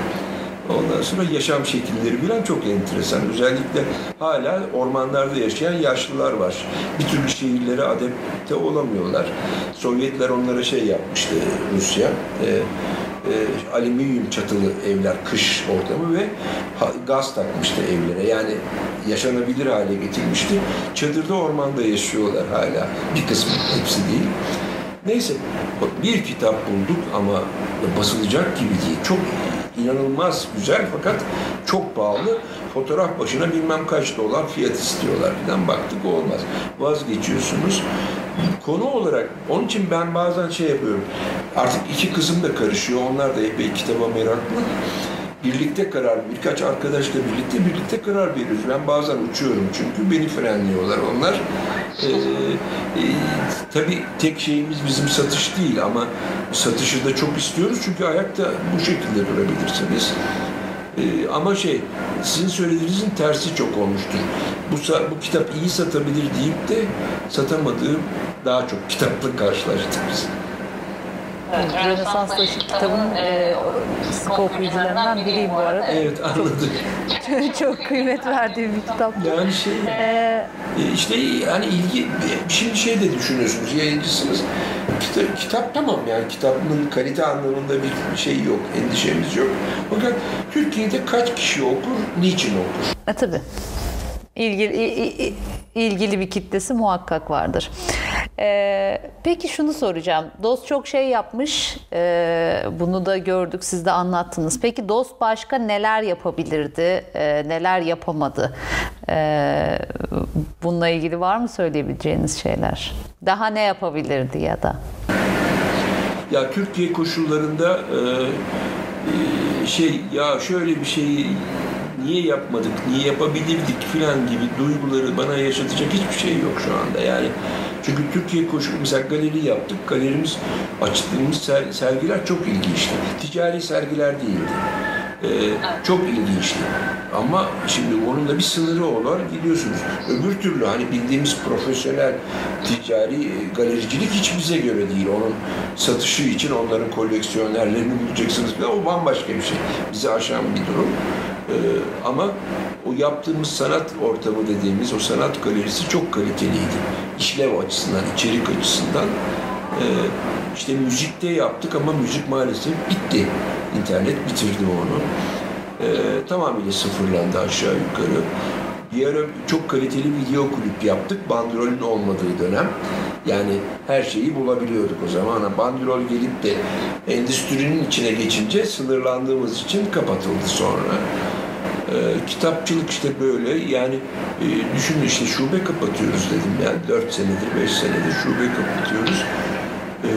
B: Ondan sonra yaşam şekilleri bilen çok enteresan. Özellikle hala ormanlarda yaşayan yaşlılar var. Bir türlü şehirlere adapte olamıyorlar. Sovyetler onlara şey yapmıştı Rusya. E, e, alüminyum çatılı evler, kış ortamı ve gaz takmıştı evlere. Yani yaşanabilir hale getirmişti. Çadırda ormanda yaşıyorlar hala. Bir kısmı, hepsi değil. Neyse bir kitap bulduk ama basılacak gibi değil. Çok inanılmaz güzel fakat çok pahalı. Fotoğraf başına bilmem kaç dolar fiyat istiyorlar falan baktık olmaz. Vazgeçiyorsunuz. Konu olarak onun için ben bazen şey yapıyorum. Artık iki kızım da karışıyor. Onlar da epey kitaba meraklı. Birlikte karar, birkaç arkadaşla birlikte birlikte karar veriyoruz. Ben bazen uçuyorum çünkü beni frenliyorlar onlar. Ee, e, tabii tek şeyimiz bizim satış değil ama satışı da çok istiyoruz çünkü ayakta bu şekilde durabilirsiniz. Ee, ama şey, sizin söylediğinizin tersi çok olmuştur. Bu, bu kitap iyi satabilir deyip de satamadığı daha çok kitapla karşılaştık biz.
A: Evet, Rönesans'ta kitabın e, sıkı okuyucularından biriyim bu arada.
B: Evet anladım.
A: Çok, çok kıymet verdiğim bir kitap.
B: Yani şey
A: Ee,
B: işte yani ilgi şimdi şey de düşünüyorsunuz yayıncısınız. Kitap, kitap tamam yani kitabın kalite anlamında bir şey yok, endişemiz yok. Fakat Türkiye'de kaç kişi okur, niçin okur?
A: e, tabii. İlgili, ilgili bir kitlesi muhakkak vardır. Ee, peki şunu soracağım. Dost çok şey yapmış. Ee, bunu da gördük, siz de anlattınız. Peki Dost başka neler yapabilirdi, ee, neler yapamadı? Ee, bununla ilgili var mı söyleyebileceğiniz şeyler? Daha ne yapabilirdi ya da?
B: Ya Türkiye koşullarında e, e, şey ya şöyle bir şeyi niye yapmadık, niye yapabilirdik filan gibi duyguları bana yaşatacak hiçbir şey yok şu anda. Yani çünkü Türkiye koşulu mesela galeri yaptık. Galerimiz açtığımız ser, sergiler çok ilginçti. Ticari sergiler değildi. Ee, çok ilginçti. Ama şimdi onun da bir sınırı olur gidiyorsunuz. Öbür türlü hani bildiğimiz profesyonel ticari e, galericilik hiç bize göre değil. Onun satışı için onların koleksiyonerlerini bulacaksınız falan. O bambaşka bir şey. Bizi aşan bir durum. Ee, ama o yaptığımız sanat ortamı dediğimiz o sanat galerisi çok kaliteliydi. İşlev açısından, içerik açısından. Ee, işte müzikte yaptık ama müzik maalesef bitti. İnternet bitirdi onu. Ee, tamamıyla sıfırlandı aşağı yukarı. Bir ara çok kaliteli video klip yaptık. Bandrolün olmadığı dönem. Yani her şeyi bulabiliyorduk o zaman. Ama bandrol gelip de endüstrinin içine geçince sınırlandığımız için kapatıldı sonra. Ee, kitapçılık işte böyle yani e, düşünün işte şube kapatıyoruz dedim yani 4 senedir 5 senedir şube kapatıyoruz. Ee,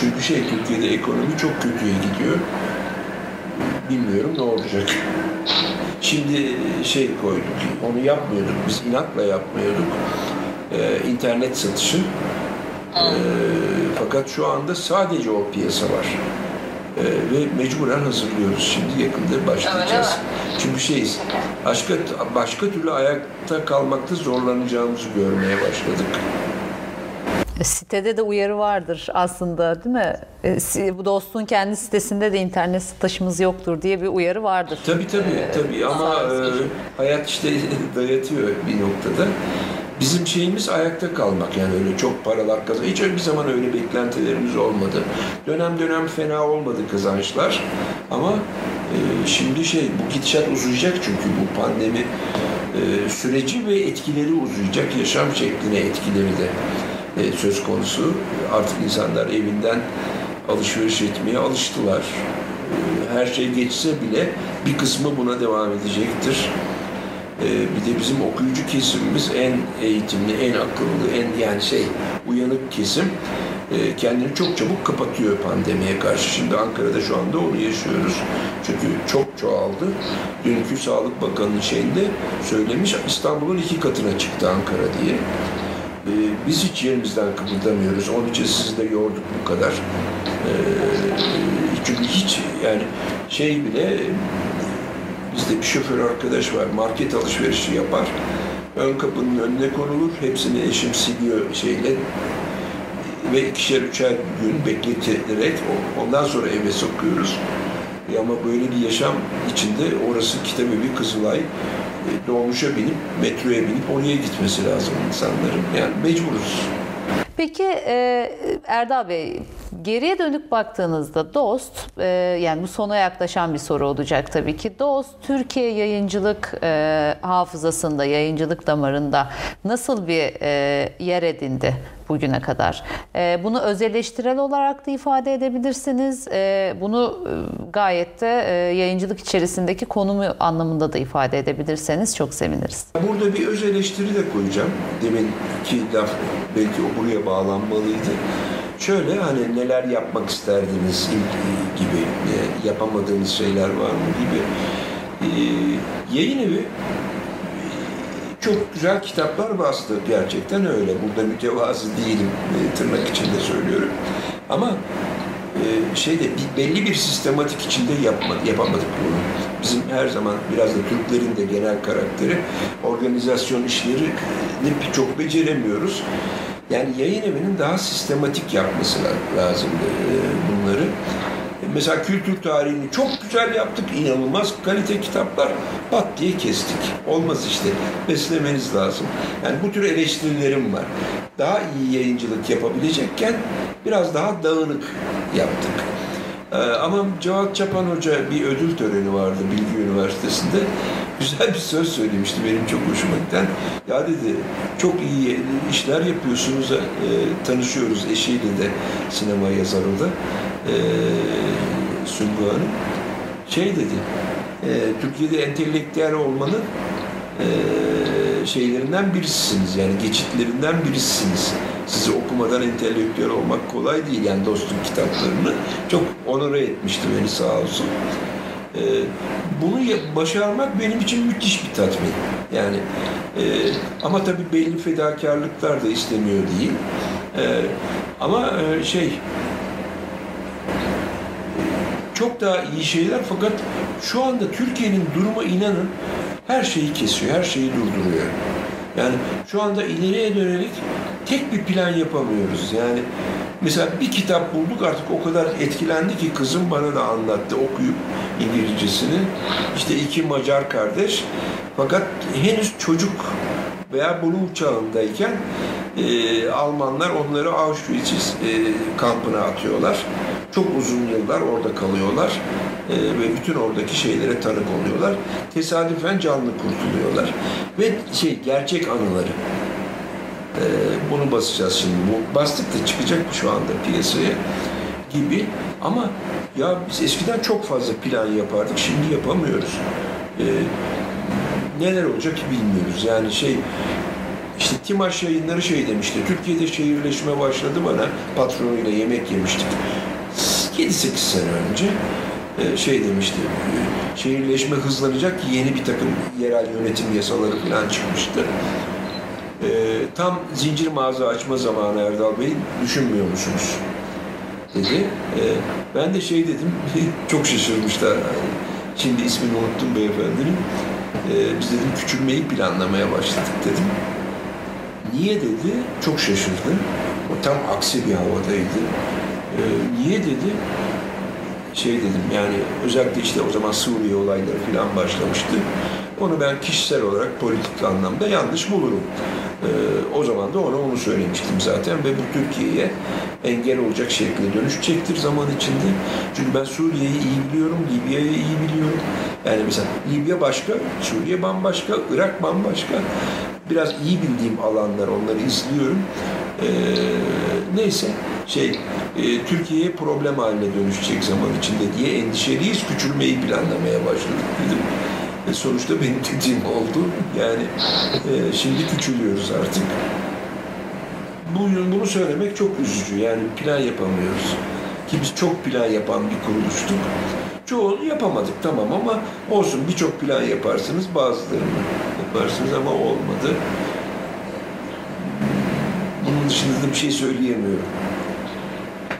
B: çünkü şey Türkiye'de ekonomi çok kötüye gidiyor. bilmiyorum ne olacak. Şimdi şey koyduk, onu yapmıyorduk, biz inatla yapmıyorduk. Ee, internet satışı. Ee, fakat şu anda sadece o piyasa var. Ee, ve mecburen hazırlıyoruz. Şimdi yakında başlayacağız. Çünkü şeyiz, başka, başka türlü ayakta kalmakta zorlanacağımızı görmeye başladık.
A: Sitede de uyarı vardır aslında değil mi? E, bu dostun kendi sitesinde de internet satışımız yoktur diye bir uyarı vardır.
B: Tabii tabii ee, tabii ama e, hayat işte dayatıyor bir noktada. Bizim şeyimiz ayakta kalmak yani öyle çok paralar kazan. Hiç öyle bir zaman öyle beklentilerimiz olmadı. Dönem dönem fena olmadı kazançlar ama e, şimdi şey bu gidişat uzayacak çünkü bu pandemi e, süreci ve etkileri uzayacak yaşam şekline etkileri de e, söz konusu. Artık insanlar evinden alışveriş etmeye alıştılar. E, her şey geçse bile bir kısmı buna devam edecektir. E, bir de bizim okuyucu kesimimiz en eğitimli, en akıllı, en yani şey uyanık kesim e, kendini çok çabuk kapatıyor pandemiye karşı. Şimdi Ankara'da şu anda onu yaşıyoruz. Çünkü çok çoğaldı. Dünkü Sağlık Bakanı'nın şeyinde söylemiş İstanbul'un iki katına çıktı Ankara diye. Ee, biz hiç yerimizden kıpırdamıyoruz. Onun için sizi de yorduk bu kadar. Ee, çünkü hiç yani şey bile bizde bir şoför arkadaş var. Market alışverişi yapar. Ön kapının önüne konulur. Hepsini eşim siliyor şeyle ve ikişer üçer gün bekleterek ondan sonra eve sokuyoruz. Ama böyle bir yaşam içinde orası Kitabevi Kızılay dolmuşa binip, metroya binip oraya gitmesi lazım insanların. Yani mecburuz.
A: Peki e, Erdal Bey, geriye dönük baktığınızda DOST, e, yani bu sona yaklaşan bir soru olacak tabii ki. DOST, Türkiye yayıncılık e, hafızasında, yayıncılık damarında nasıl bir yer edindi bugüne kadar? bunu özelleştirel olarak da ifade edebilirsiniz. bunu gayet de yayıncılık içerisindeki konumu anlamında da ifade edebilirseniz çok seviniriz.
B: Burada bir öz eleştiri de koyacağım. Deminki laf belki o buraya bağlanmalıydı. Şöyle hani neler yapmak isterdiniz gibi e, yapamadığınız şeyler var mı gibi. E, yayın evi çok güzel kitaplar bastı gerçekten öyle. Burada mütevazı değilim e, tırnak içinde söylüyorum. Ama e, şeyde bir, belli bir sistematik içinde yapma, yapamadık bunu. Bizim her zaman biraz da Türklerin de genel karakteri organizasyon işleri çok beceremiyoruz. Yani yayın evinin daha sistematik yapması lazım e, bunları. Mesela kültür tarihini çok güzel yaptık, inanılmaz kalite kitaplar pat diye kestik. Olmaz işte, beslemeniz lazım. Yani bu tür eleştirilerim var. Daha iyi yayıncılık yapabilecekken biraz daha dağınık yaptık. Ee, ama Cevat Çapan Hoca bir ödül töreni vardı Bilgi Üniversitesi'nde. Güzel bir söz söylemişti benim çok hoşuma giden. Ya dedi çok iyi işler yapıyorsunuz, e, tanışıyoruz eşiyle de sinema yazarında e, Sümbü Hanım. Şey dedi, e, Türkiye'de entelektüel olmanın e, şeylerinden birisisiniz yani geçitlerinden birisiniz. Sizi okumadan entelektüel olmak kolay değil yani dostluk kitaplarını. Çok onore etmişti beni sağ olsun. Ee, bunu başarmak benim için müthiş bir tatmin. Yani e, ama tabii belli fedakarlıklar da istemiyor değil. E, ama e, şey çok daha iyi şeyler fakat şu anda Türkiye'nin durumu inanın her şeyi kesiyor, her şeyi durduruyor. Yani şu anda ileriye dönelik tek bir plan yapamıyoruz. Yani mesela bir kitap bulduk artık o kadar etkilendi ki kızım bana da anlattı okuyup İngilizcesini. İşte iki Macar kardeş fakat henüz çocuk veya Blue çağındayken e, Almanlar onları Auschwitz e, kampına atıyorlar. Çok uzun yıllar orada kalıyorlar e, ve bütün oradaki şeylere tanık oluyorlar. Tesadüfen canlı kurtuluyorlar ve şey gerçek anıları. E, bunu basacağız şimdi. Bu bastık da çıkacak şu anda piyasaya gibi. Ama ya biz eskiden çok fazla plan yapardık. Şimdi yapamıyoruz. E, neler olacak bilmiyoruz. Yani şey işte Timaş yayınları şey demişti. Türkiye'de şehirleşme başladı bana patronuyla yemek yemiştik. 7-8 sene önce. E, şey demişti. e, Şehirleşme hızlanacak yeni bir takım yerel yönetim yasaları falan çıkmıştı. E, tam zincir mağaza açma zamanı Erdal Bey düşünmüyor musunuz? dedi. Ben de şey dedim, çok şaşırmışlar. Şimdi ismini unuttum beyefendinin. Biz dedim küçülmeyi planlamaya başladık dedim. Niye dedi? Çok şaşırdı. O tam aksi bir havadaydı. Niye dedi? Şey dedim yani özellikle işte o zaman Suriye olayları falan başlamıştı. Onu ben kişisel olarak politik anlamda yanlış bulurum. Ee, o zaman da ona onu söylemiştim zaten ve bu Türkiye'ye engel olacak şekilde dönüşecektir zaman içinde. Çünkü ben Suriye'yi iyi biliyorum, Libya'yı iyi biliyorum. Yani mesela Libya başka, Suriye bambaşka, Irak bambaşka. Biraz iyi bildiğim alanlar, onları izliyorum. Ee, neyse şey e, Türkiye'ye problem haline dönüşecek zaman içinde diye endişeliyiz. Küçülmeyi planlamaya başladık dedim. E, sonuçta benim dediğim oldu. Yani e, şimdi küçülüyoruz artık. Bugün bunu söylemek çok üzücü. Yani plan yapamıyoruz. Ki biz çok plan yapan bir kuruluştuk. Çoğunu yapamadık tamam ama olsun birçok plan yaparsınız bazılarını yaparsınız ama olmadı. Bunun dışında da bir şey söyleyemiyorum.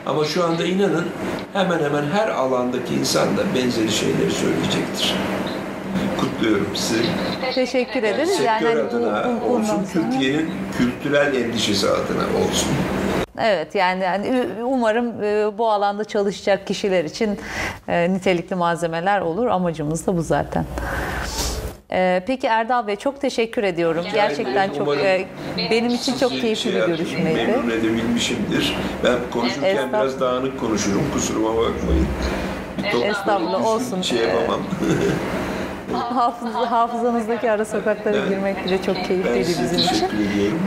B: Ama şu anda inanın hemen hemen her alandaki insan da benzeri şeyleri söyleyecektir. Kutluyorum sizi.
A: Teşekkür ederiz. Yani
B: Sektör
A: hani bu-
B: adına
A: bu-
B: olsun,
A: bundan sonra-
B: Türkiye'nin kültürel endişesi adına olsun.
A: Evet yani yani umarım e, bu alanda çalışacak kişiler için e, nitelikli malzemeler olur. Amacımız da bu zaten. E, Peki Erdal Bey çok teşekkür ediyorum. Gerçekten çok
B: Umarım
A: e, benim için çok keyifli bir görüşmeydi.
B: Memnun edebilmişimdir. Ben konuşurken biraz dağınık konuşurum. Kusuruma bakmayın. Bir
A: Estağfurullah, olsun.
B: Şey yapamam.
A: Hafız, hafızanızdaki ara sokaklara
B: Ben-
A: girmek bile çok keyifliydi bizim için.
B: teşekkür ediyorum.